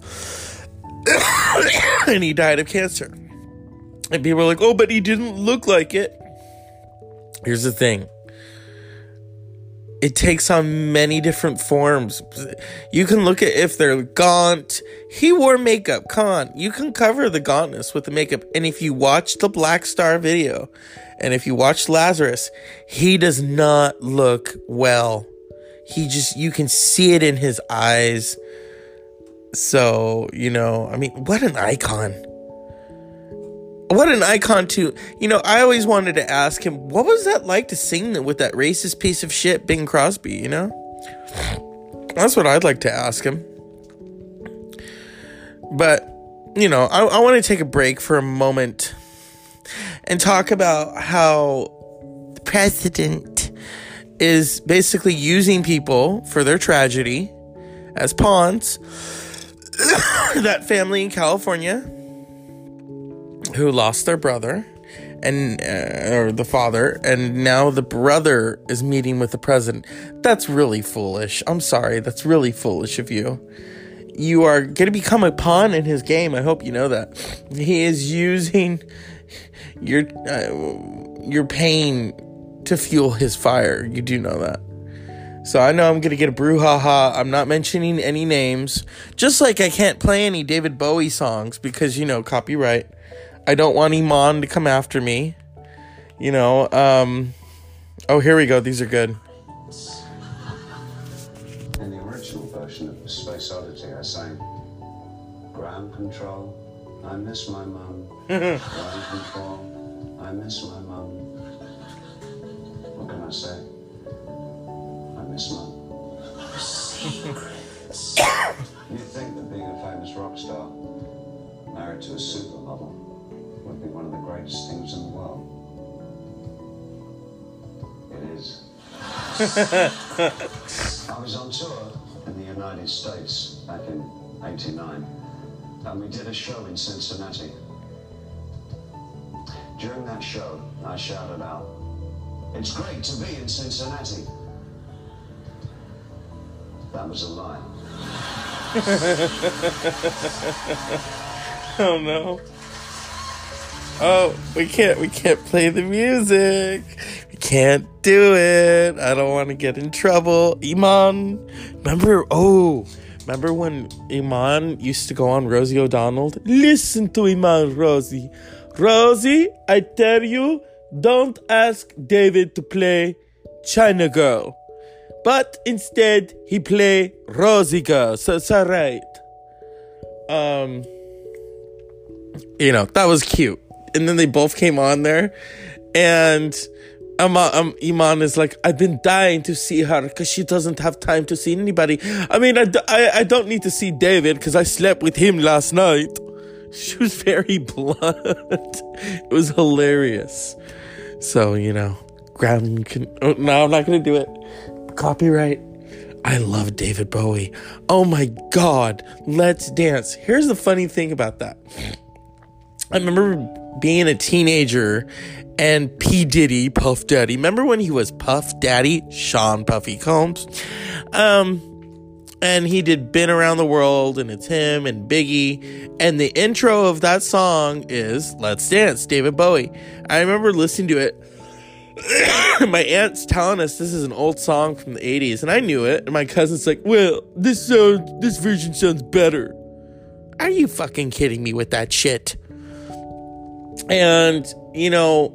and he died of cancer. And people are like, oh, but he didn't look like it. Here's the thing it takes on many different forms. You can look at if they're gaunt. He wore makeup. Come. You can cover the gauntness with the makeup. And if you watch the Blackstar video and if you watch Lazarus, he does not look well. He just, you can see it in his eyes. So, you know, I mean, what an icon what an icon too. You know, I always wanted to ask him, what was that like to sing with that racist piece of shit, Bing Crosby, you know? That's what I'd like to ask him. But, you know, I, I want to take a break for a moment and talk about how the president is basically using people for their tragedy as pawns. that family in California who lost their brother and uh, or the father and now the brother is meeting with the president. That's really foolish. I'm sorry. That's really foolish of you. You are going to become a pawn in his game. I hope you know that. He is using your uh, your pain to fuel his fire. You do know that. So I know I'm gonna get a brouhaha. I'm not mentioning any names. Just like I can't play any David Bowie songs because you know copyright. I don't want Iman to come after me. You know, um, oh, here we go. These are good. In the original version of Space Oddity, I sang Ground Control, I miss my mum. Ground Control, I miss my mum. What can I say? I miss mum. You'd think that being a famous rock star, married to a supermodel, greatest things in the world. It is. I was on tour in the United States back in 89, and we did a show in Cincinnati. During that show, I shouted out, It's great to be in Cincinnati. That was a lie. oh no. Oh, we can't we can't play the music. We can't do it. I don't want to get in trouble. Iman, remember oh, remember when Iman used to go on Rosie O'Donnell? Listen to Iman, Rosie. Rosie, I tell you, don't ask David to play China Girl. But instead he play Rosie Girl. So it's alright. Um you know, that was cute and then they both came on there, and um, um, Iman is like, I've been dying to see her because she doesn't have time to see anybody. I mean, I, I, don't need to see David because I slept with him last night. She was very blunt. it was hilarious. So, you know, ground can. Oh, no, I'm not going to do it. Copyright. I love David Bowie. Oh my God. Let's dance. Here's the funny thing about that. I remember being a teenager and P. Diddy, Puff Daddy. Remember when he was Puff Daddy, Sean Puffy Combs? Um, and he did Been Around the World, and it's him and Biggie. And the intro of that song is Let's Dance, David Bowie. I remember listening to it. my aunt's telling us this is an old song from the 80s, and I knew it. And my cousin's like, Well, this sounds, this version sounds better. Are you fucking kidding me with that shit? And, you know,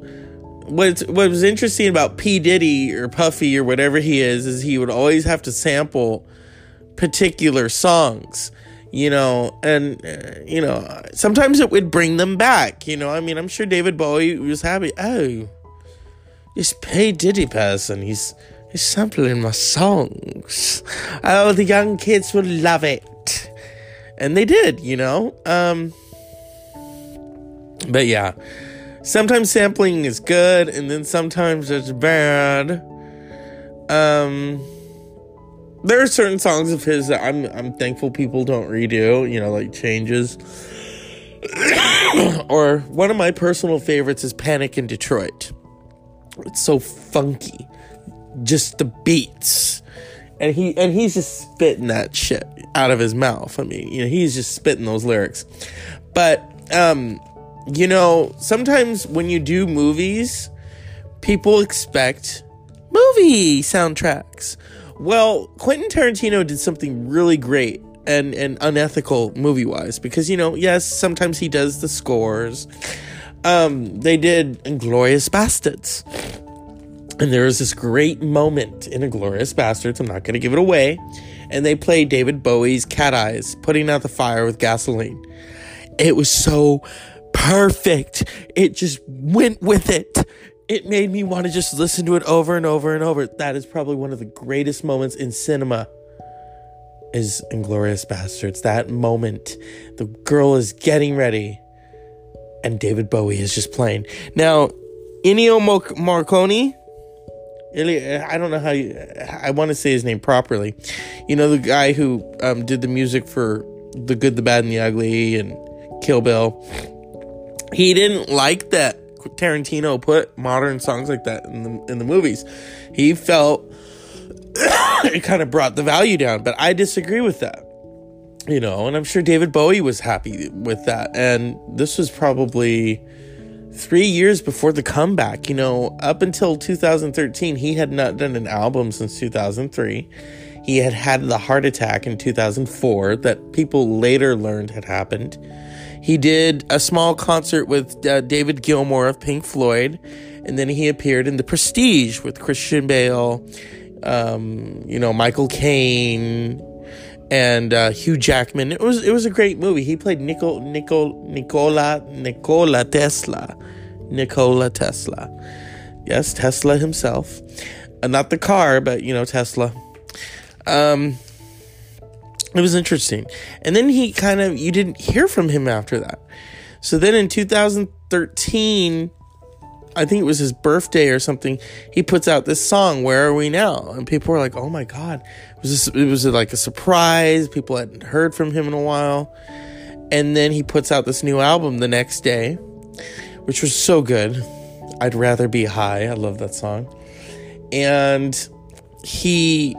what what was interesting about P. Diddy or Puffy or whatever he is is he would always have to sample particular songs you know and uh, you know sometimes it would bring them back you know? I mean i'm sure david bowie was happy oh this P. Diddy person he's he's sampling my songs. Oh the young kids will love it. And they did you know? Um but yeah sometimes sampling is good and then sometimes it's bad um there are certain songs of his that I'm I'm thankful people don't redo, you know, like changes. or one of my personal favorites is Panic in Detroit. It's so funky. Just the beats. And he and he's just spitting that shit out of his mouth. I mean, you know, he's just spitting those lyrics. But um you know, sometimes when you do movies, people expect movie soundtracks. Well, Quentin Tarantino did something really great and, and unethical movie wise because, you know, yes, sometimes he does the scores. Um, they did Inglourious Basterds. And there was this great moment in Inglourious Basterds. I'm not going to give it away. And they played David Bowie's Cat Eyes, putting out the fire with gasoline. It was so perfect. It just went with it it made me want to just listen to it over and over and over. That is probably one of the greatest moments in cinema. Is Inglourious Basterds. That moment, the girl is getting ready, and David Bowie is just playing. Now, Ennio Morricone. I don't know how you. I want to say his name properly. You know the guy who um, did the music for The Good, the Bad, and the Ugly, and Kill Bill. He didn't like that Tarantino put modern songs like that in the in the movies. He felt it kind of brought the value down, but I disagree with that. You know, and I'm sure David Bowie was happy with that. And this was probably three years before the comeback. You know, up until 2013, he had not done an album since 2003. He had had the heart attack in 2004 that people later learned had happened. He did a small concert with uh, David Gilmour of Pink Floyd, and then he appeared in The Prestige with Christian Bale, um, you know, Michael Caine, and uh, Hugh Jackman. It was it was a great movie. He played Nicol, Nicol, Nicola Nikola Tesla, Nikola Tesla. Yes, Tesla himself, uh, not the car, but you know Tesla. Um, it was interesting. And then he kind of, you didn't hear from him after that. So then in 2013, I think it was his birthday or something, he puts out this song, Where Are We Now? And people were like, oh my God. It was, it was like a surprise. People hadn't heard from him in a while. And then he puts out this new album the next day, which was so good. I'd rather be high. I love that song. And he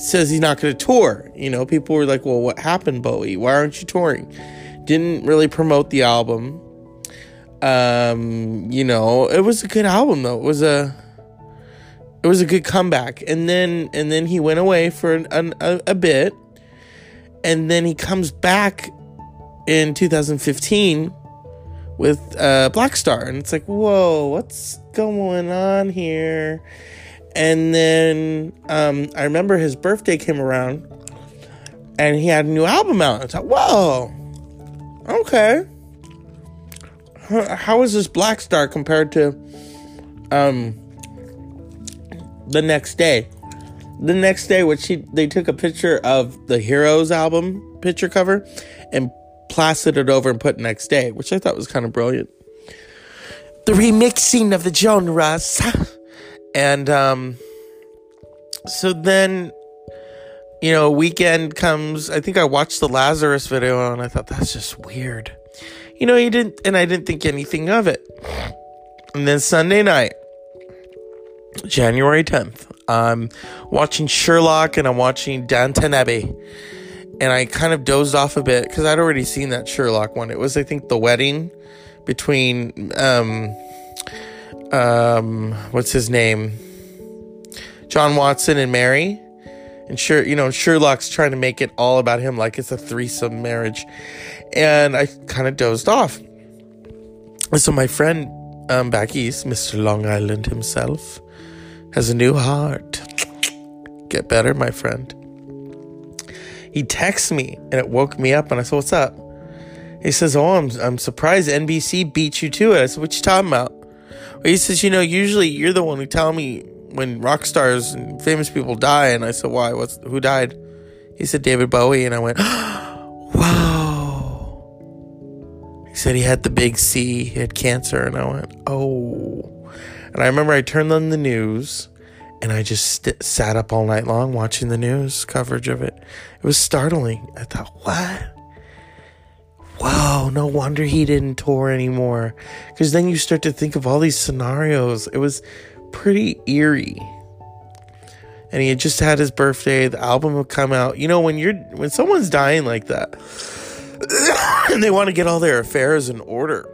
says he's not going to tour. You know, people were like, well, what happened, Bowie? Why aren't you touring? Didn't really promote the album. Um, you know, it was a good album though. It was a it was a good comeback. And then and then he went away for an, an, a, a bit. And then he comes back in 2015 with uh, Blackstar, and it's like, whoa, what's going on here? And then um, I remember his birthday came around and he had a new album out. I thought, whoa, okay. How is this Blackstar compared to um, the next day? The next day, which he, they took a picture of the Heroes album picture cover and plastered it over and put next day, which I thought was kind of brilliant. The remixing of the genres. And um, so then, you know, weekend comes. I think I watched the Lazarus video and I thought that's just weird. you know, he didn't, and I didn't think anything of it. And then Sunday night, January 10th, I'm watching Sherlock and I'm watching Downton Abbey. And I kind of dozed off a bit because I'd already seen that Sherlock one. It was, I think, the wedding between, um, um, what's his name? John Watson and Mary. And sure, you know, Sherlock's trying to make it all about him like it's a threesome marriage. And I kind of dozed off. So my friend um, back east, Mr. Long Island himself, has a new heart. Get better, my friend. He texts me and it woke me up and I said, What's up? He says, Oh, I'm, I'm surprised NBC beat you to it. I said, What you talking about? He says, You know, usually you're the one who tell me when rock stars and famous people die. And I said, Why? What's who died? He said, David Bowie. And I went, Wow. He said he had the big C, he had cancer. And I went, Oh. And I remember I turned on the news and I just st- sat up all night long watching the news coverage of it. It was startling. I thought, what? Wow, no wonder he didn't tour anymore. Because then you start to think of all these scenarios. It was pretty eerie. And he had just had his birthday. The album would come out. You know, when you're when someone's dying like that, and they want to get all their affairs in order,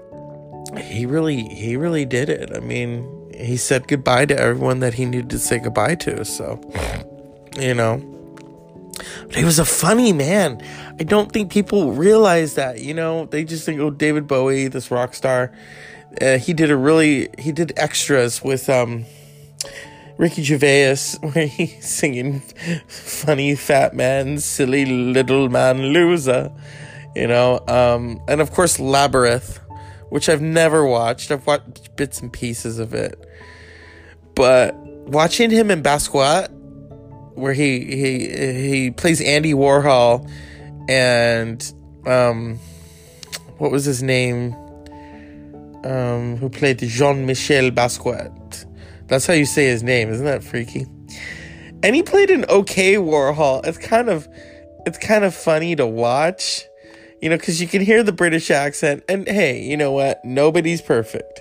he really he really did it. I mean, he said goodbye to everyone that he needed to say goodbye to. So, you know, but he was a funny man. I don't think people realize that. You know, they just think, oh, David Bowie, this rock star. Uh, he did a really he did extras with um Ricky Gervais where he's singing funny fat man, silly little man loser. You know, um, and of course Labyrinth which I've never watched. I've watched bits and pieces of it. But watching him in Basquiat, where he he he plays Andy Warhol, and um, what was his name? Um, who played Jean Michel Basquiat? That's how you say his name, isn't that freaky? And he played an okay Warhol. It's kind of it's kind of funny to watch you know, because you can hear the British accent. And hey, you know what? Nobody's perfect.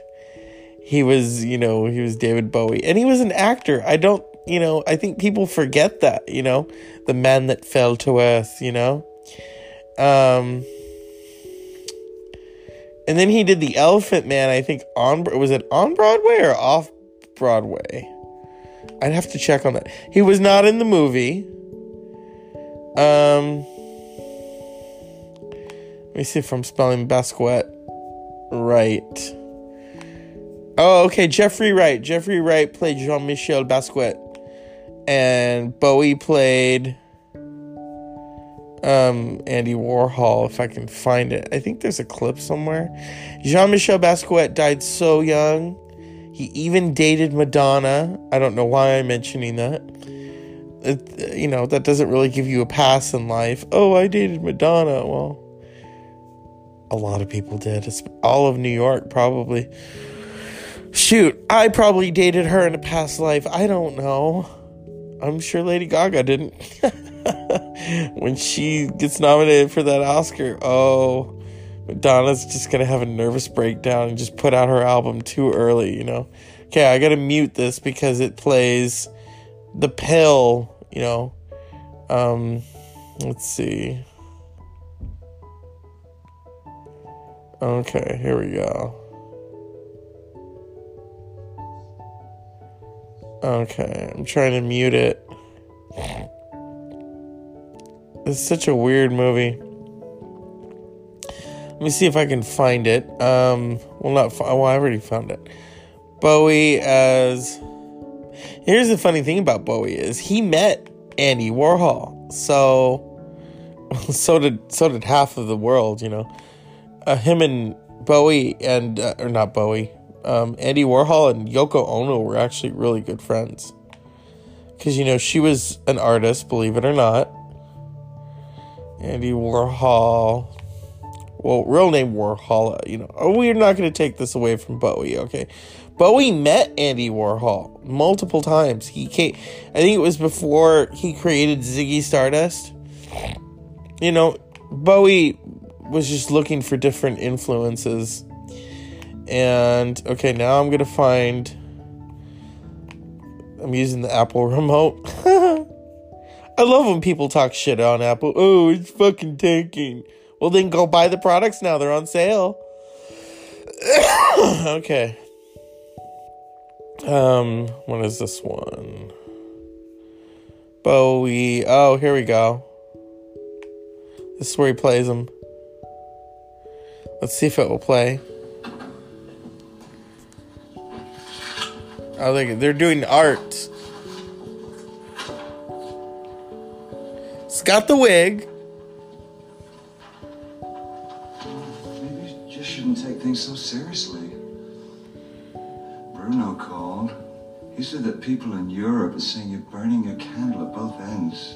He was, you know, he was David Bowie, and he was an actor. I don't, you know, I think people forget that, you know, the man that fell to earth, you know. Um, and then he did the Elephant Man. I think on was it on Broadway or off Broadway? I'd have to check on that. He was not in the movie. Um. Let me see if I'm spelling Basquiat right. Oh, okay. Jeffrey Wright. Jeffrey Wright played Jean Michel Basquiat. And Bowie played um, Andy Warhol, if I can find it. I think there's a clip somewhere. Jean Michel Basquiat died so young. He even dated Madonna. I don't know why I'm mentioning that. It, you know, that doesn't really give you a pass in life. Oh, I dated Madonna. Well, a lot of people did. It's all of New York, probably. Shoot, I probably dated her in a past life. I don't know. I'm sure Lady Gaga didn't. when she gets nominated for that Oscar, oh, Madonna's just gonna have a nervous breakdown and just put out her album too early, you know? Okay, I gotta mute this because it plays the pill, you know. Um, let's see. Okay, here we go. Okay, I'm trying to mute it. It's such a weird movie. Let me see if I can find it. Um, well, not well. I already found it. Bowie as. Here's the funny thing about Bowie is he met Andy Warhol. So, so did so did half of the world. You know uh, him and Bowie and uh, or not Bowie, um, Andy Warhol and Yoko Ono were actually really good friends. Because you know she was an artist, believe it or not. Andy Warhol, well, real name Warhol. Uh, you know, oh, we're not going to take this away from Bowie. Okay, Bowie met Andy Warhol multiple times. He came, I think it was before he created Ziggy Stardust. You know, Bowie was just looking for different influences. And okay, now I'm gonna find. I'm using the Apple remote. I love when people talk shit on Apple. Oh, it's fucking tanking. Well, then go buy the products now. They're on sale. okay. Um, what is this one? Bowie. Oh, here we go. This is where he plays them. Let's see if it will play. Oh, they, they're doing art. Got the wig. Maybe you just shouldn't take things so seriously. Bruno called. He said that people in Europe are saying you're burning your candle at both ends.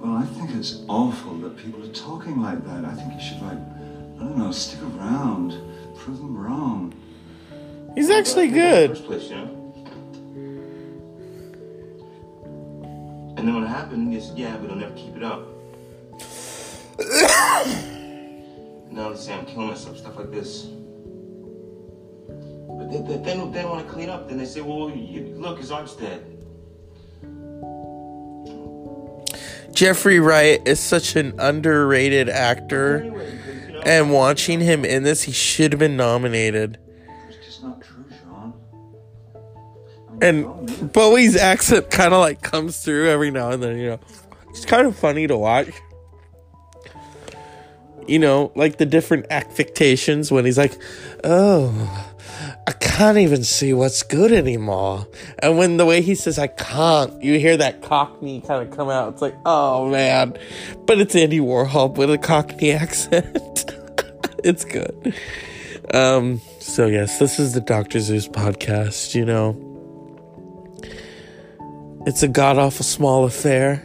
Well, I think it's awful that people are talking like that. I think you should, like, I don't know, stick around, prove them wrong. He's actually good. first place, you know? And then when it happened, said, yeah, but I'll never keep it up. now they say I'm killing myself, stuff like this. But they, they, they don't, they don't want to clean up. Then they say, well, you, look, his arm's dead. Jeffrey Wright is such an underrated actor. Anyway, you know, And watching him in this, he should have been nominated. And Bowie's accent kind of like comes through every now and then, you know. It's kind of funny to watch. You know, like the different affectations when he's like, oh, I can't even see what's good anymore. And when the way he says, I can't, you hear that cockney kind of come out. It's like, oh man. But it's Andy Warhol with a cockney accent. it's good. Um, so yes, this is the Dr. Zeus podcast, you know. It's a god awful small affair.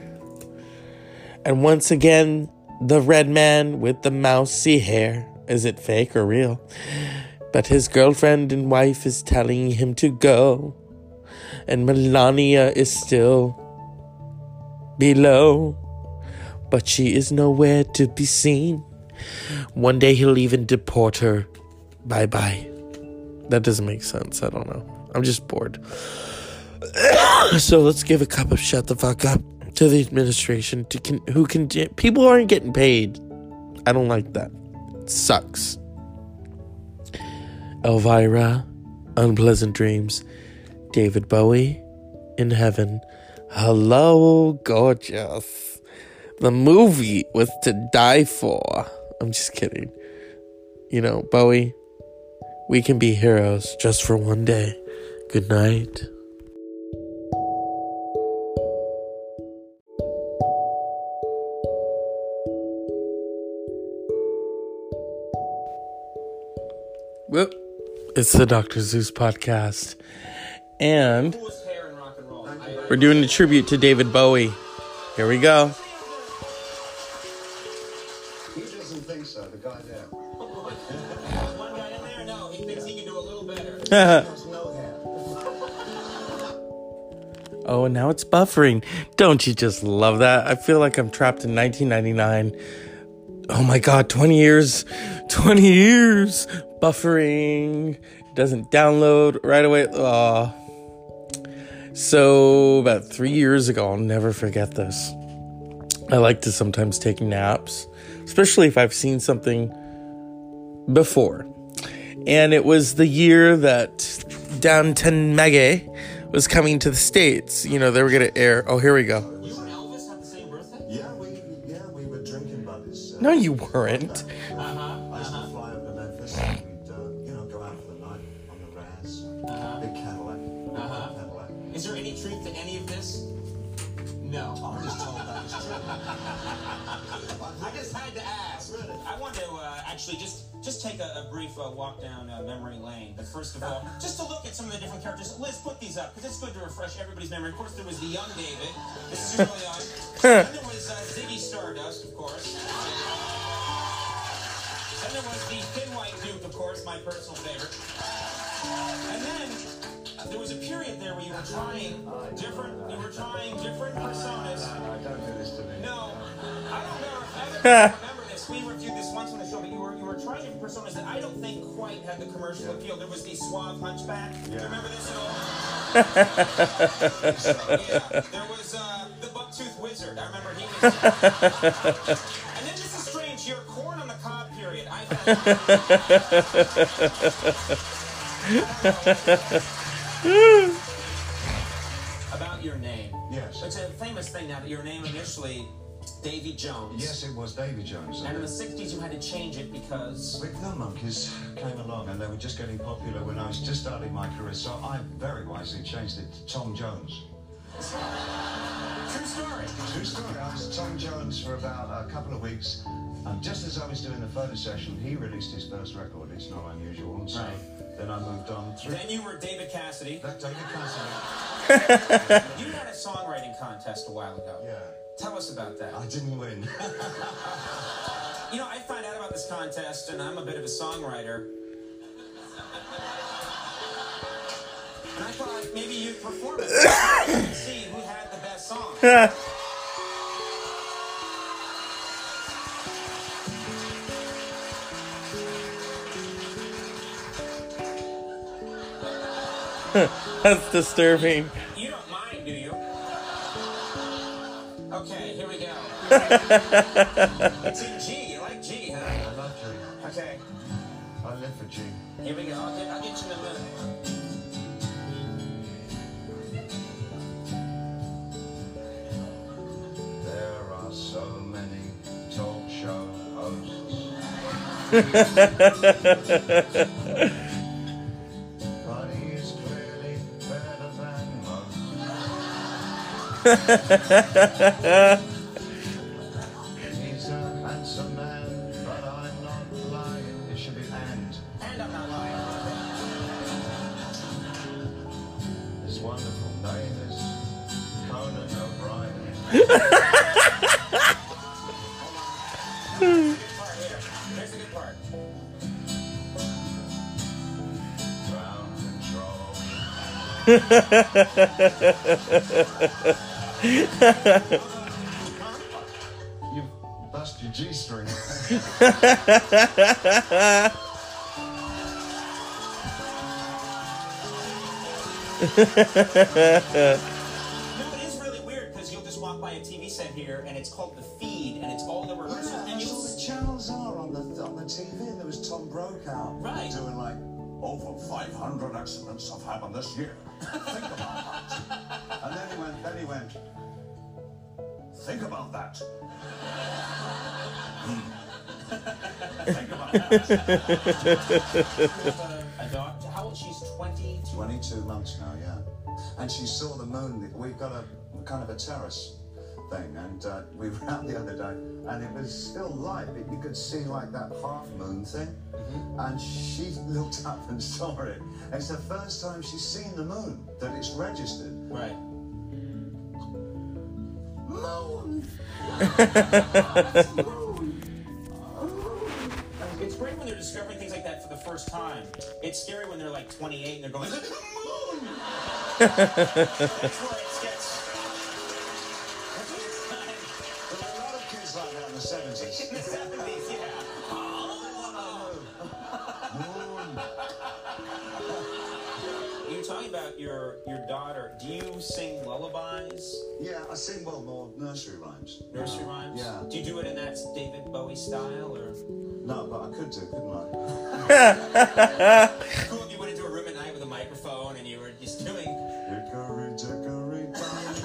And once again, the red man with the mousy hair. Is it fake or real? But his girlfriend and wife is telling him to go. And Melania is still below. But she is nowhere to be seen. One day he'll even deport her. Bye bye. That doesn't make sense. I don't know. I'm just bored. so let's give a cup of shut the fuck up to the administration to con- who can people aren't getting paid. I don't like that. It sucks. Elvira, unpleasant dreams. David Bowie, in heaven. Hello, gorgeous. The movie was to die for. I'm just kidding. You know, Bowie, we can be heroes just for one day. Good night. It's the Dr. Zeus podcast. And Coolest hair in rock and roll. I- we're doing a tribute to David Bowie. Here we go. He doesn't think so, the guy there. One guy in there? No, he thinks he can do a little better. Oh, and now it's buffering. Don't you just love that? I feel like I'm trapped in 1999. Oh my god, 20 years. 20 years. Buffering. Doesn't download right away. Aw. So, about three years ago, I'll never forget this. I like to sometimes take naps, especially if I've seen something before. And it was the year that Downton Abbey was coming to the States. You know, they were going to air. Oh, here we go. You and Elvis have the same birthday? Yeah, we yeah we were drinking buddies. Uh, No, you weren't. A, a uh, walk down uh, memory lane. But first of all, just to look at some of the different characters. Liz, put these up because it's good to refresh everybody's memory. Of course, there was the young David. This is early on. then there was uh, Ziggy Stardust, of course. Then there was the Thin White Duke, of course, my personal favorite. And then uh, there was a period there where you were trying different. You were trying different personas. No, don't do this to me. No, I don't know commercial appeal. There was the suave hunchback. Do you remember this at all? yeah. There was uh, the bucktooth wizard. I remember he was. and then this is strange. Your corn on the cob period. I About your name. Yes. It's a famous thing now that your name initially Davy Jones. Yes, it was Davy Jones. And in the 60s, you had to change it because. Big Film Monkees came along and they were just getting popular when I was just starting my career, so I very wisely changed it to Tom Jones. True story. True story, I was Tom Jones for about a couple of weeks, and just as I was doing the photo session, he released his first record, It's Not Unusual, and so Right. then I moved on through. Then you were David Cassidy. That David Cassidy. You had a songwriting contest a while ago. Yeah. Tell us about that. I didn't win. You know, I find out about this contest, and I'm a bit of a songwriter. And I thought maybe you'd perform it and see who had the best song. That's disturbing. It's in G. You like G, huh? I love G. Okay, I live for G. here we go. I'll get, I'll get you in a minute. There are so many talk show hosts. but he's clearly better than you bust your G string. No, it is really weird because you'll just walk by a TV set here and it's called The Feed and it's all the rehearsals and that's you the channels are on the on the TV. And there was Tom Brokaw Right. doing like over 500 accidents have happened this year. Think about that. And then he went. Then he went. Think about that. Hmm. Think about that. a, daughter. How old? She's 20. 22 months now, yeah. And she saw the moon. We've got a kind of a terrace thing, and uh, we were out the other day, and it was still light, but you could see like that half moon thing. And she looked up and saw it. And it's the first time she's seen the moon that it's registered. Right. Moon! It's great when they're discovering things like that for the first time. It's scary when they're like 28 and they're going, Moon! That's where it your daughter. Do you sing lullabies, Yeah, I sing well more nursery rhymes. nursery rhymes? Yeah. Do you do it in that David Bowie style, or No, but I could do, couldn't I? cool if you went into a room at night with a microphone and you were just doing? Hickory dickory down.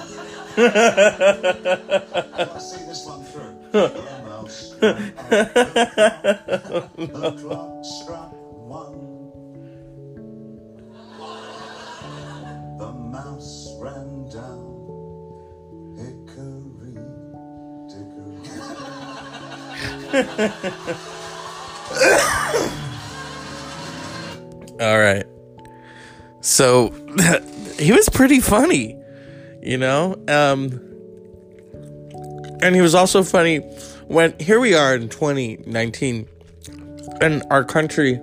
I'll see this one through. The mouse ran up the clock. The clock struck one. All right. So he was pretty funny, you know? Um and he was also funny when here we are in 2019 and our country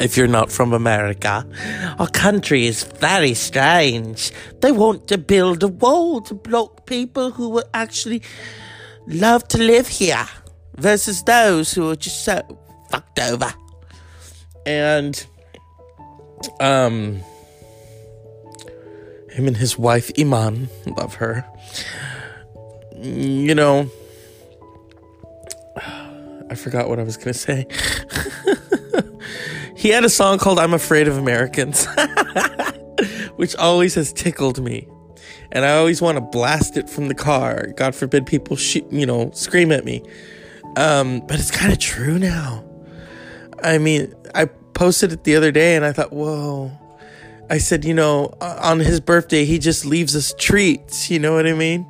if you're not from America, our country is very strange. They want to build a wall to block people who were actually love to live here versus those who are just so fucked over. and um him and his wife Iman, love her. You know, I forgot what I was going to say. he had a song called I'm Afraid of Americans, which always has tickled me. And I always want to blast it from the car. God forbid people shoot, you know, scream at me. Um, but it's kind of true now. I mean, I posted it the other day and I thought, whoa. I said, you know, on his birthday, he just leaves us treats. You know what I mean?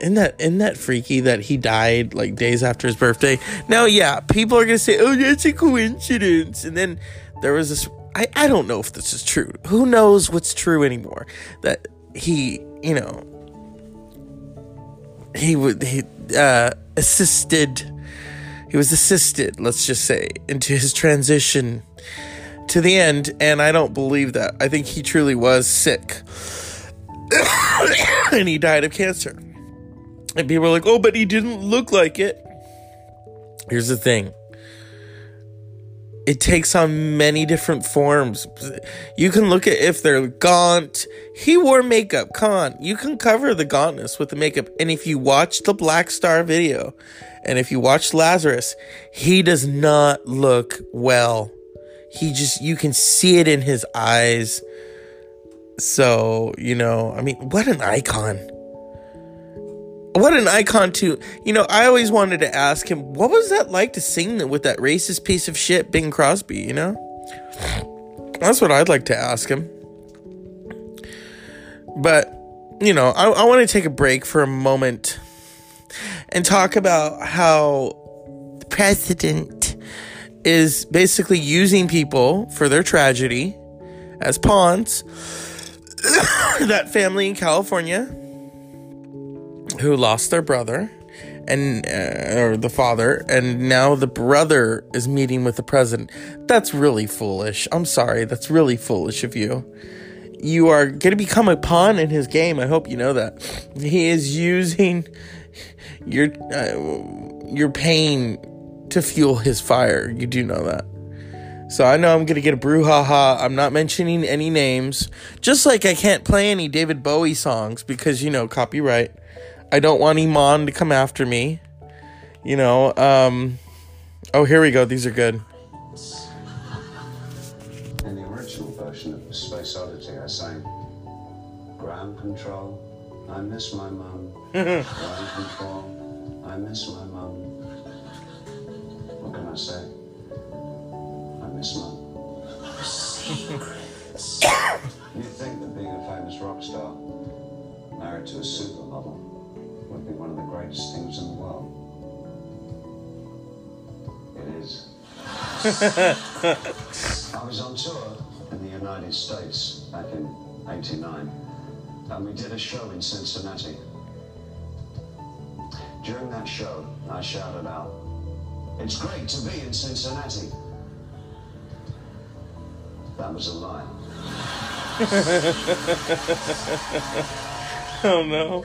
Isn't that isn't that freaky that he died like days after his birthday? Now, yeah, people are gonna say, "Oh, that's a coincidence," and then there was this. I I don't know if this is true. Who knows what's true anymore? That he, you know, he would he uh, assisted. He was assisted, let's just say, into his transition to the end, and I don't believe that. I think he truly was sick. and he died of cancer. And people are like, oh, but he didn't look like it. Here's the thing it takes on many different forms. You can look at if they're gaunt. He wore makeup. Come on. You can cover the gauntness with the makeup. And if you watch the Blackstar video, and if you watch Lazarus, he does not look well. He just, you can see it in his eyes. So, you know, I mean, what an icon what an icon too. You know, I always wanted to ask him, what was that like to sing with that racist piece of shit, Bing Crosby? You know, that's what I'd like to ask him. But you know, I, I want to take a break for a moment and talk about how the president is basically using people for their tragedy as pawns. that family in California who lost their brother and uh, or the father and now the brother is meeting with the president that's really foolish. I'm sorry. That's really foolish of you. You are going to become a pawn in his game. I hope you know that. He is using your uh, your pain to fuel his fire. You do know that. So I know I'm gonna get a brouhaha. I'm not mentioning any names. Just like I can't play any David Bowie songs because you know copyright. I don't want Iman to come after me. You know, um Oh, here we go. These are good. In the original version of Space Oddity, I sang Ground Control, I miss my mum. Ground Control, I miss my mum. What can I say? I miss mum. You'd think that being a famous rock star, married to a supermodel, would be one of the greatest things in the world. It is. I was on tour in the United States back in 89, and we did a show in Cincinnati. During that show, I shouted out, It's great to be in Cincinnati. That was a lie. Oh no.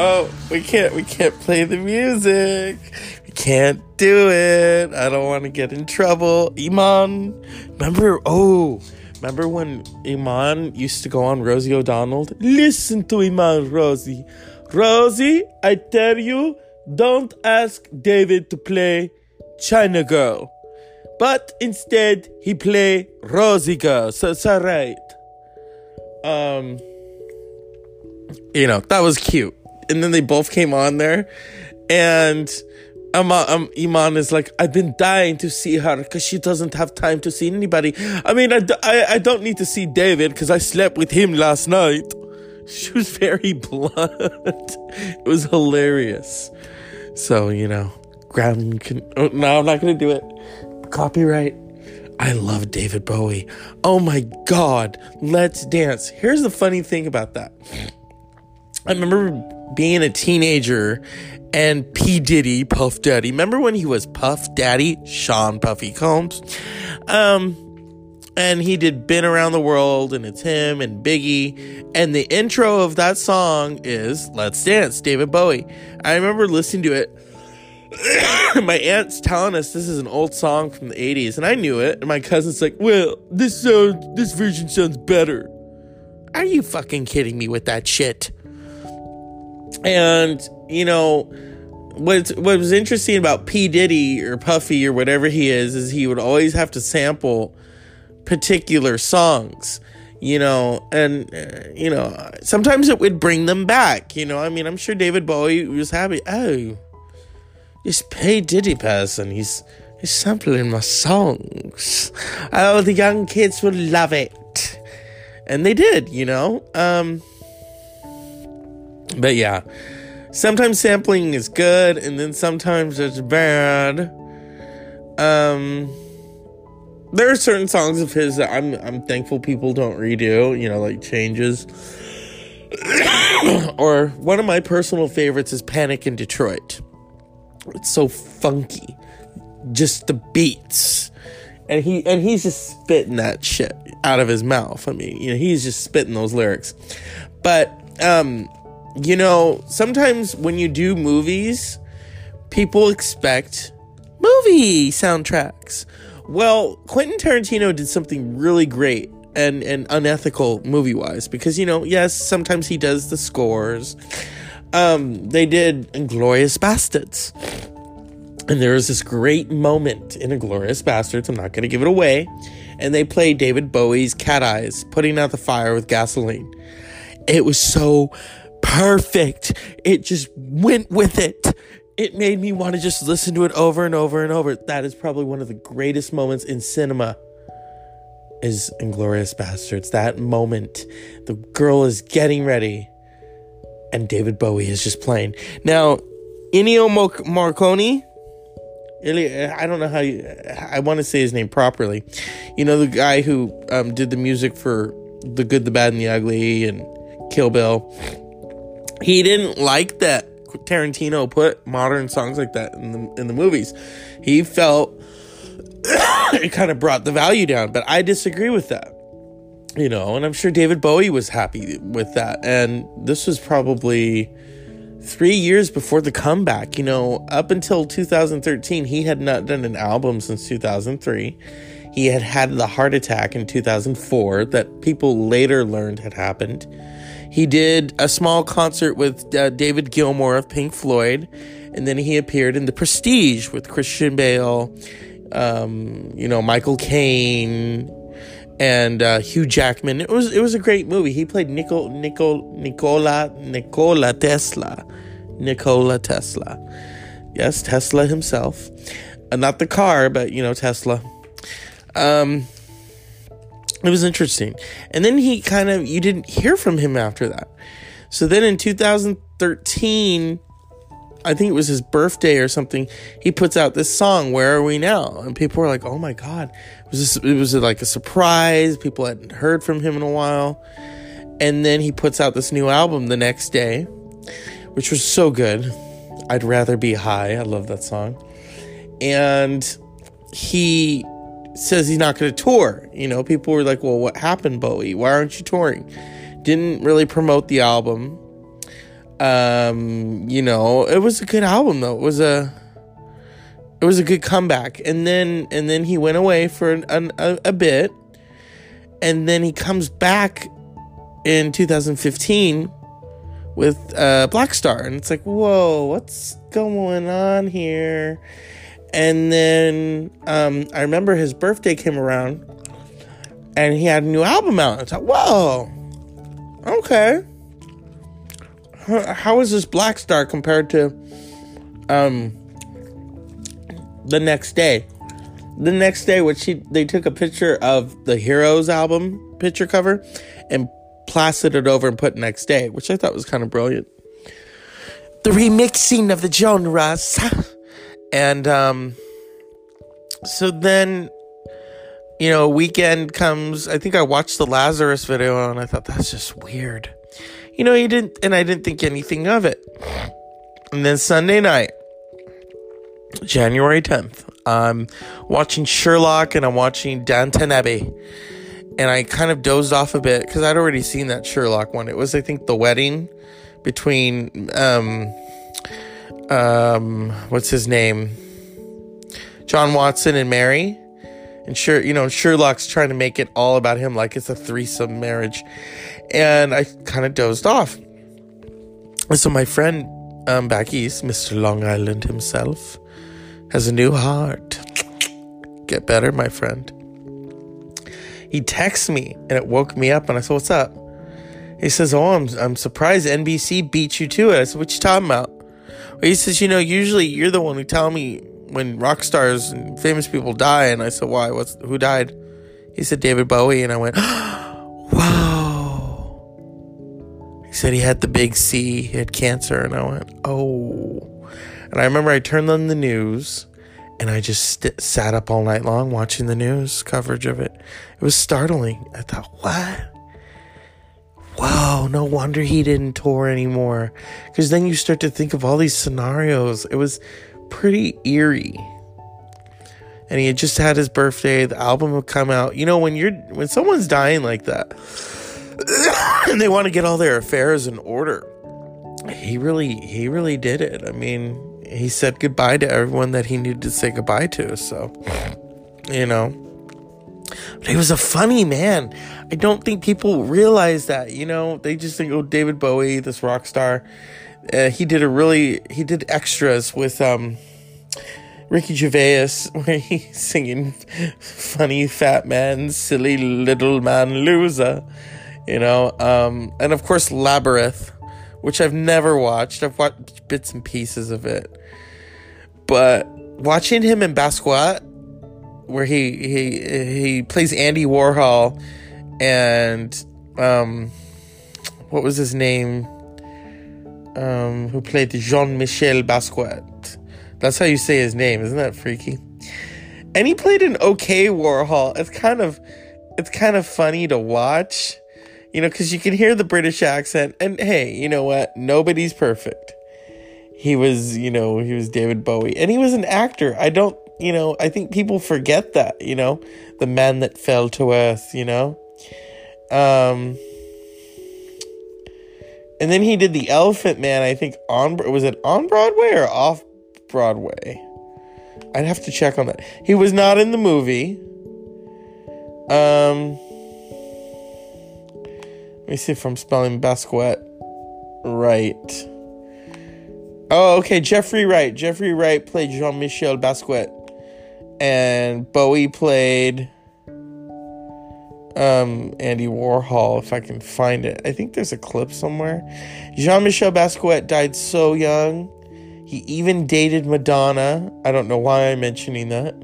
Oh, we can't we can't play the music. We can't do it. I don't want to get in trouble. Iman, remember oh, remember when Iman used to go on Rosie O'Donnell? Listen to Iman, Rosie. Rosie, I tell you, don't ask David to play China Girl. But instead he play Rosie Girl. So it's alright. Um you know, that was cute. And then they both came on there, and um, um, Iman is like, I've been dying to see her because she doesn't have time to see anybody. I mean, I, I, I don't need to see David because I slept with him last night. She was very blunt. it was hilarious. So, you know, ground can. Oh, no, I'm not going to do it. Copyright. I love David Bowie. Oh my God. Let's dance. Here's the funny thing about that. I remember being a teenager and P. Diddy, Puff Daddy. Remember when he was Puff Daddy? Sean Puffy Combs. Um, and he did Been Around the World, and it's him and Biggie. And the intro of that song is Let's Dance, David Bowie. I remember listening to it my aunt's telling us this is an old song from the 80s, and I knew it. And my cousin's like, Well, this sounds, this version sounds better. Are you fucking kidding me with that shit? And, you know, what what was interesting about P. Diddy or Puffy or whatever he is, is he would always have to sample particular songs you know and uh, you know sometimes it would bring them back you know i mean i'm sure david bowie was happy oh this P. Diddy person, he's he's sampling my songs. Oh, the young kids will love it. And they did, you know? Um But yeah. Sometimes sampling is good and then sometimes it's bad. Um there are certain songs of his that I'm I'm thankful people don't redo, you know, like changes. or one of my personal favorites is Panic in Detroit. It's so funky. Just the beats. And he and he's just spitting that shit out of his mouth. I mean, you know, he's just spitting those lyrics. But um, you know, sometimes when you do movies, people expect movie soundtracks. Well, Quentin Tarantino did something really great and, and unethical movie wise because, you know, yes, sometimes he does the scores. Um, they did Inglourious Basterds. And there was this great moment in Inglourious Basterds. I'm not going to give it away. And they played David Bowie's Cat Eyes, putting out the fire with gasoline. It was so perfect. It just went with it. It made me want to just listen to it over and over and over. That is probably one of the greatest moments in cinema. Is Inglourious Basterds. That moment, the girl is getting ready, and David Bowie is just playing. Now, Ennio Morricone, I don't know how you, I want to say his name properly. You know, the guy who um, did the music for The Good, the Bad, and the Ugly and Kill Bill. He didn't like that Tarantino put modern songs like that in the in the movies. He felt it kind of brought the value down, but I disagree with that. You know, and I'm sure David Bowie was happy with that. And this was probably three years before the comeback. You know, up until 2013, he had not done an album since 2003. He had had the heart attack in 2004 that people later learned had happened. He did a small concert with uh, David Gilmour of Pink Floyd, and then he appeared in The Prestige with Christian Bale, um, you know, Michael Caine, and uh, Hugh Jackman. It was it was a great movie. He played Nicol, Nicol, Nicola Nikola Tesla, Nikola Tesla. Yes, Tesla himself, uh, not the car, but you know Tesla. Um, it was interesting. And then he kind of, you didn't hear from him after that. So then in 2013, I think it was his birthday or something, he puts out this song, Where Are We Now? And people were like, oh my God. It was, this, it was like a surprise. People hadn't heard from him in a while. And then he puts out this new album the next day, which was so good. I'd rather be high. I love that song. And he says he's not going to tour. You know, people were like, well, what happened, Bowie? Why aren't you touring? Didn't really promote the album. Um, you know, it was a good album though. It was a it was a good comeback. And then and then he went away for an, an, a, a bit. And then he comes back in 2015 with uh, Blackstar, and it's like, whoa, what's going on here? And then um, I remember his birthday came around and he had a new album out. I thought, whoa, okay. How is this Blackstar compared to um, the next day? The next day, which he they took a picture of the Heroes album picture cover and plastered it over and put next day, which I thought was kind of brilliant. The remixing of the genres. And um, so then, you know, weekend comes. I think I watched the Lazarus video and I thought that's just weird. You know, he didn't, and I didn't think anything of it. And then Sunday night, January 10th, I'm watching Sherlock and I'm watching Downton Abbey. And I kind of dozed off a bit because I'd already seen that Sherlock one. It was, I think, the wedding between um, um, what's his name? John Watson and Mary. And sure, you know, Sherlock's trying to make it all about him, like it's a threesome marriage. And I kind of dozed off. So my friend um, back east, Mr. Long Island himself, has a new heart. Get better, my friend. He texts me and it woke me up, and I said, What's up? He says, Oh, I'm, I'm surprised NBC beat you to it. I said, What you talking about? He says, You know, usually you're the one who tell me when rock stars and famous people die. And I said, Why? What's who died? He said, David Bowie. And I went, Wow. He said he had the big C, he had cancer. And I went, Oh. And I remember I turned on the news and I just st- sat up all night long watching the news coverage of it. It was startling. I thought, what? Wow, no wonder he didn't tour anymore. Because then you start to think of all these scenarios. It was pretty eerie. And he had just had his birthday. The album would come out. You know, when you're when someone's dying like that, and they want to get all their affairs in order, he really he really did it. I mean, he said goodbye to everyone that he needed to say goodbye to. So, you know, but he was a funny man. I don't think people realize that. You know, they just think, oh, David Bowie, this rock star. Uh, he did a really he did extras with um Ricky Gervais where he's singing funny fat man, silly little man loser. You know, um, and of course Labyrinth, which I've never watched. I've watched bits and pieces of it. But watching him in Basquiat, where he he he plays Andy Warhol and um what was his name? Um, who played Jean Michel Basquiat. That's how you say his name, isn't that freaky? And he played an okay Warhol. It's kind of it's kind of funny to watch, you know, because you can hear the British accent. And hey, you know what? Nobody's perfect. He was, you know, he was David Bowie, and he was an actor. I don't, you know, I think people forget that, you know, the man that fell to earth, you know. Um, and then he did the Elephant Man. I think on was it on Broadway or off Broadway? I'd have to check on that. He was not in the movie. Um, let me see if I'm spelling Basquiat right. Oh, okay. Jeffrey Wright. Jeffrey Wright played Jean Michel Basquiat, and Bowie played um, Andy Warhol, if I can find it. I think there's a clip somewhere. Jean Michel Basquiat died so young. He even dated Madonna. I don't know why I'm mentioning that.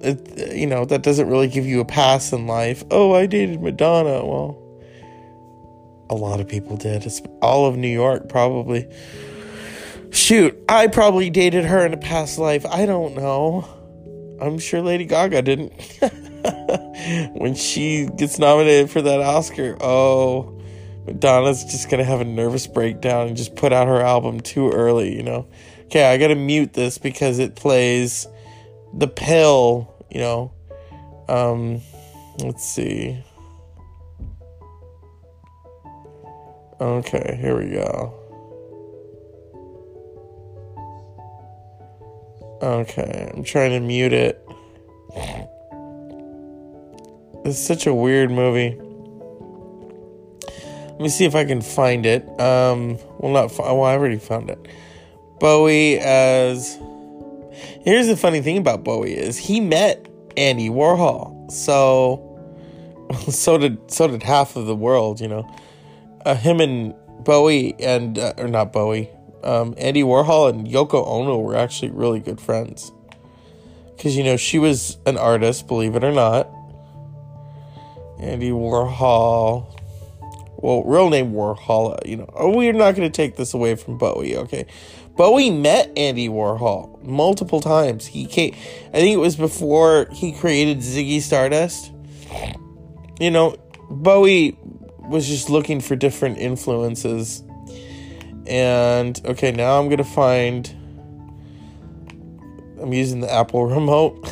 It, you know, that doesn't really give you a pass in life. Oh, I dated Madonna. Well, a lot of people did. It's all of New York, probably. Shoot, I probably dated her in a past life. I don't know. I'm sure Lady Gaga didn't. when she gets nominated for that Oscar, oh, Madonna's just gonna have a nervous breakdown and just put out her album too early, you know. Okay, I gotta mute this because it plays the pill, you know. Um, let's see. Okay, here we go. Okay, I'm trying to mute it. It's such a weird movie. Let me see if I can find it. Um, well, not well. I already found it. Bowie as. Here's the funny thing about Bowie is he met Andy Warhol. So, so did so did half of the world. You know, uh, him and Bowie and uh, or not Bowie, um, Andy Warhol and Yoko Ono were actually really good friends. Because you know she was an artist, believe it or not. Andy Warhol. Well, real name Warhol, you know. Oh, we're not going to take this away from Bowie, okay? Bowie met Andy Warhol multiple times. He came, I think it was before he created Ziggy Stardust. You know, Bowie was just looking for different influences. And okay, now I'm to find I'm using the Apple remote.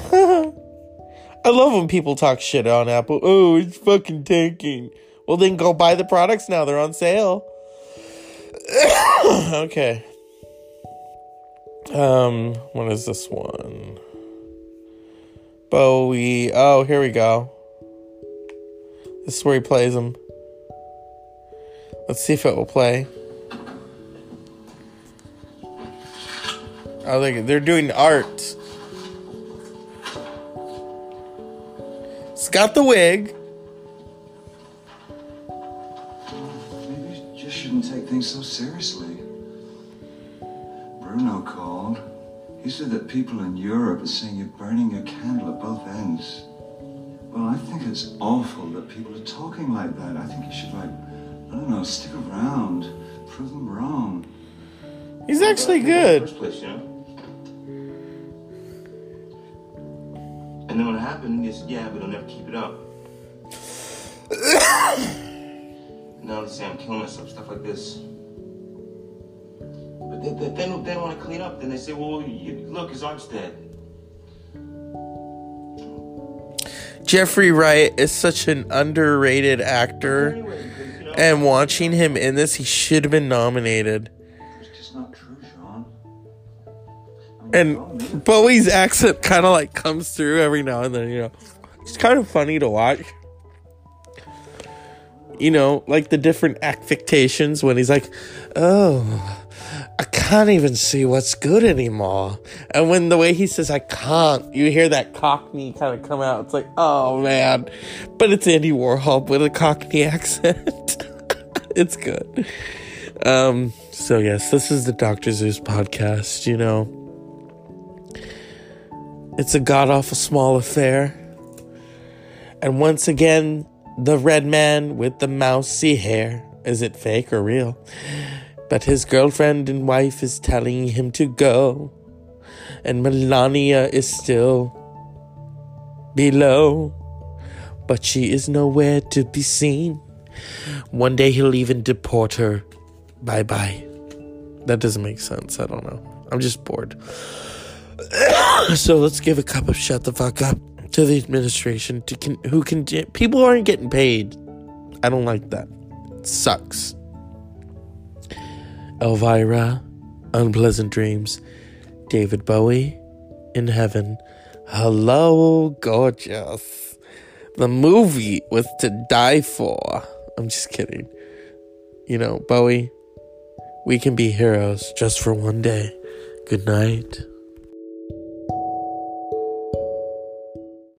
I love when people talk shit on Apple. Oh, it's fucking tanking. Well, then go buy the products now. They're on sale. okay. Um, what is this one? Bowie. Oh, here we go. This is where he plays them. Let's see if it will play. Oh, they, they're doing art. It's got the wig. Maybe you just shouldn't take things so seriously. Bruno called. He said that people in Europe are saying you're burning your candle at both ends. Well, I think it's awful that people are talking like that. I think you should, like, I don't know, stick around, prove them wrong. He's actually good. And then when it happened, he said, "Yeah, but I'll never keep it up." now they say I'm killing myself, stuff like this. But they, they, they don't, they don't want to clean up. Then they say, "Well, you, look, his arm's dead." Jeffrey Wright is such an underrated actor. Anyway, you know, And watching him in this, he should have been nominated. And Bowie's accent kind of like comes through every now and then, you know. It's kind of funny to watch. You know, like the different affectations when he's like, oh, I can't even see what's good anymore. And when the way he says, I can't, you hear that cockney kind of come out. It's like, oh man. But it's Andy Warhol with a cockney accent. it's good. Um, so yes, this is the Dr. Zeus podcast, you know. It's a god awful small affair. And once again, the red man with the mousy hair. Is it fake or real? But his girlfriend and wife is telling him to go. And Melania is still below. But she is nowhere to be seen. One day he'll even deport her. Bye bye. That doesn't make sense. I don't know. I'm just bored. so let's give a cup of shut the fuck up to the administration to con- who can people aren't getting paid. I don't like that. It sucks. Elvira, unpleasant dreams. David Bowie, in heaven. Hello, gorgeous. The movie was to die for. I'm just kidding. You know, Bowie, we can be heroes just for one day. Good night.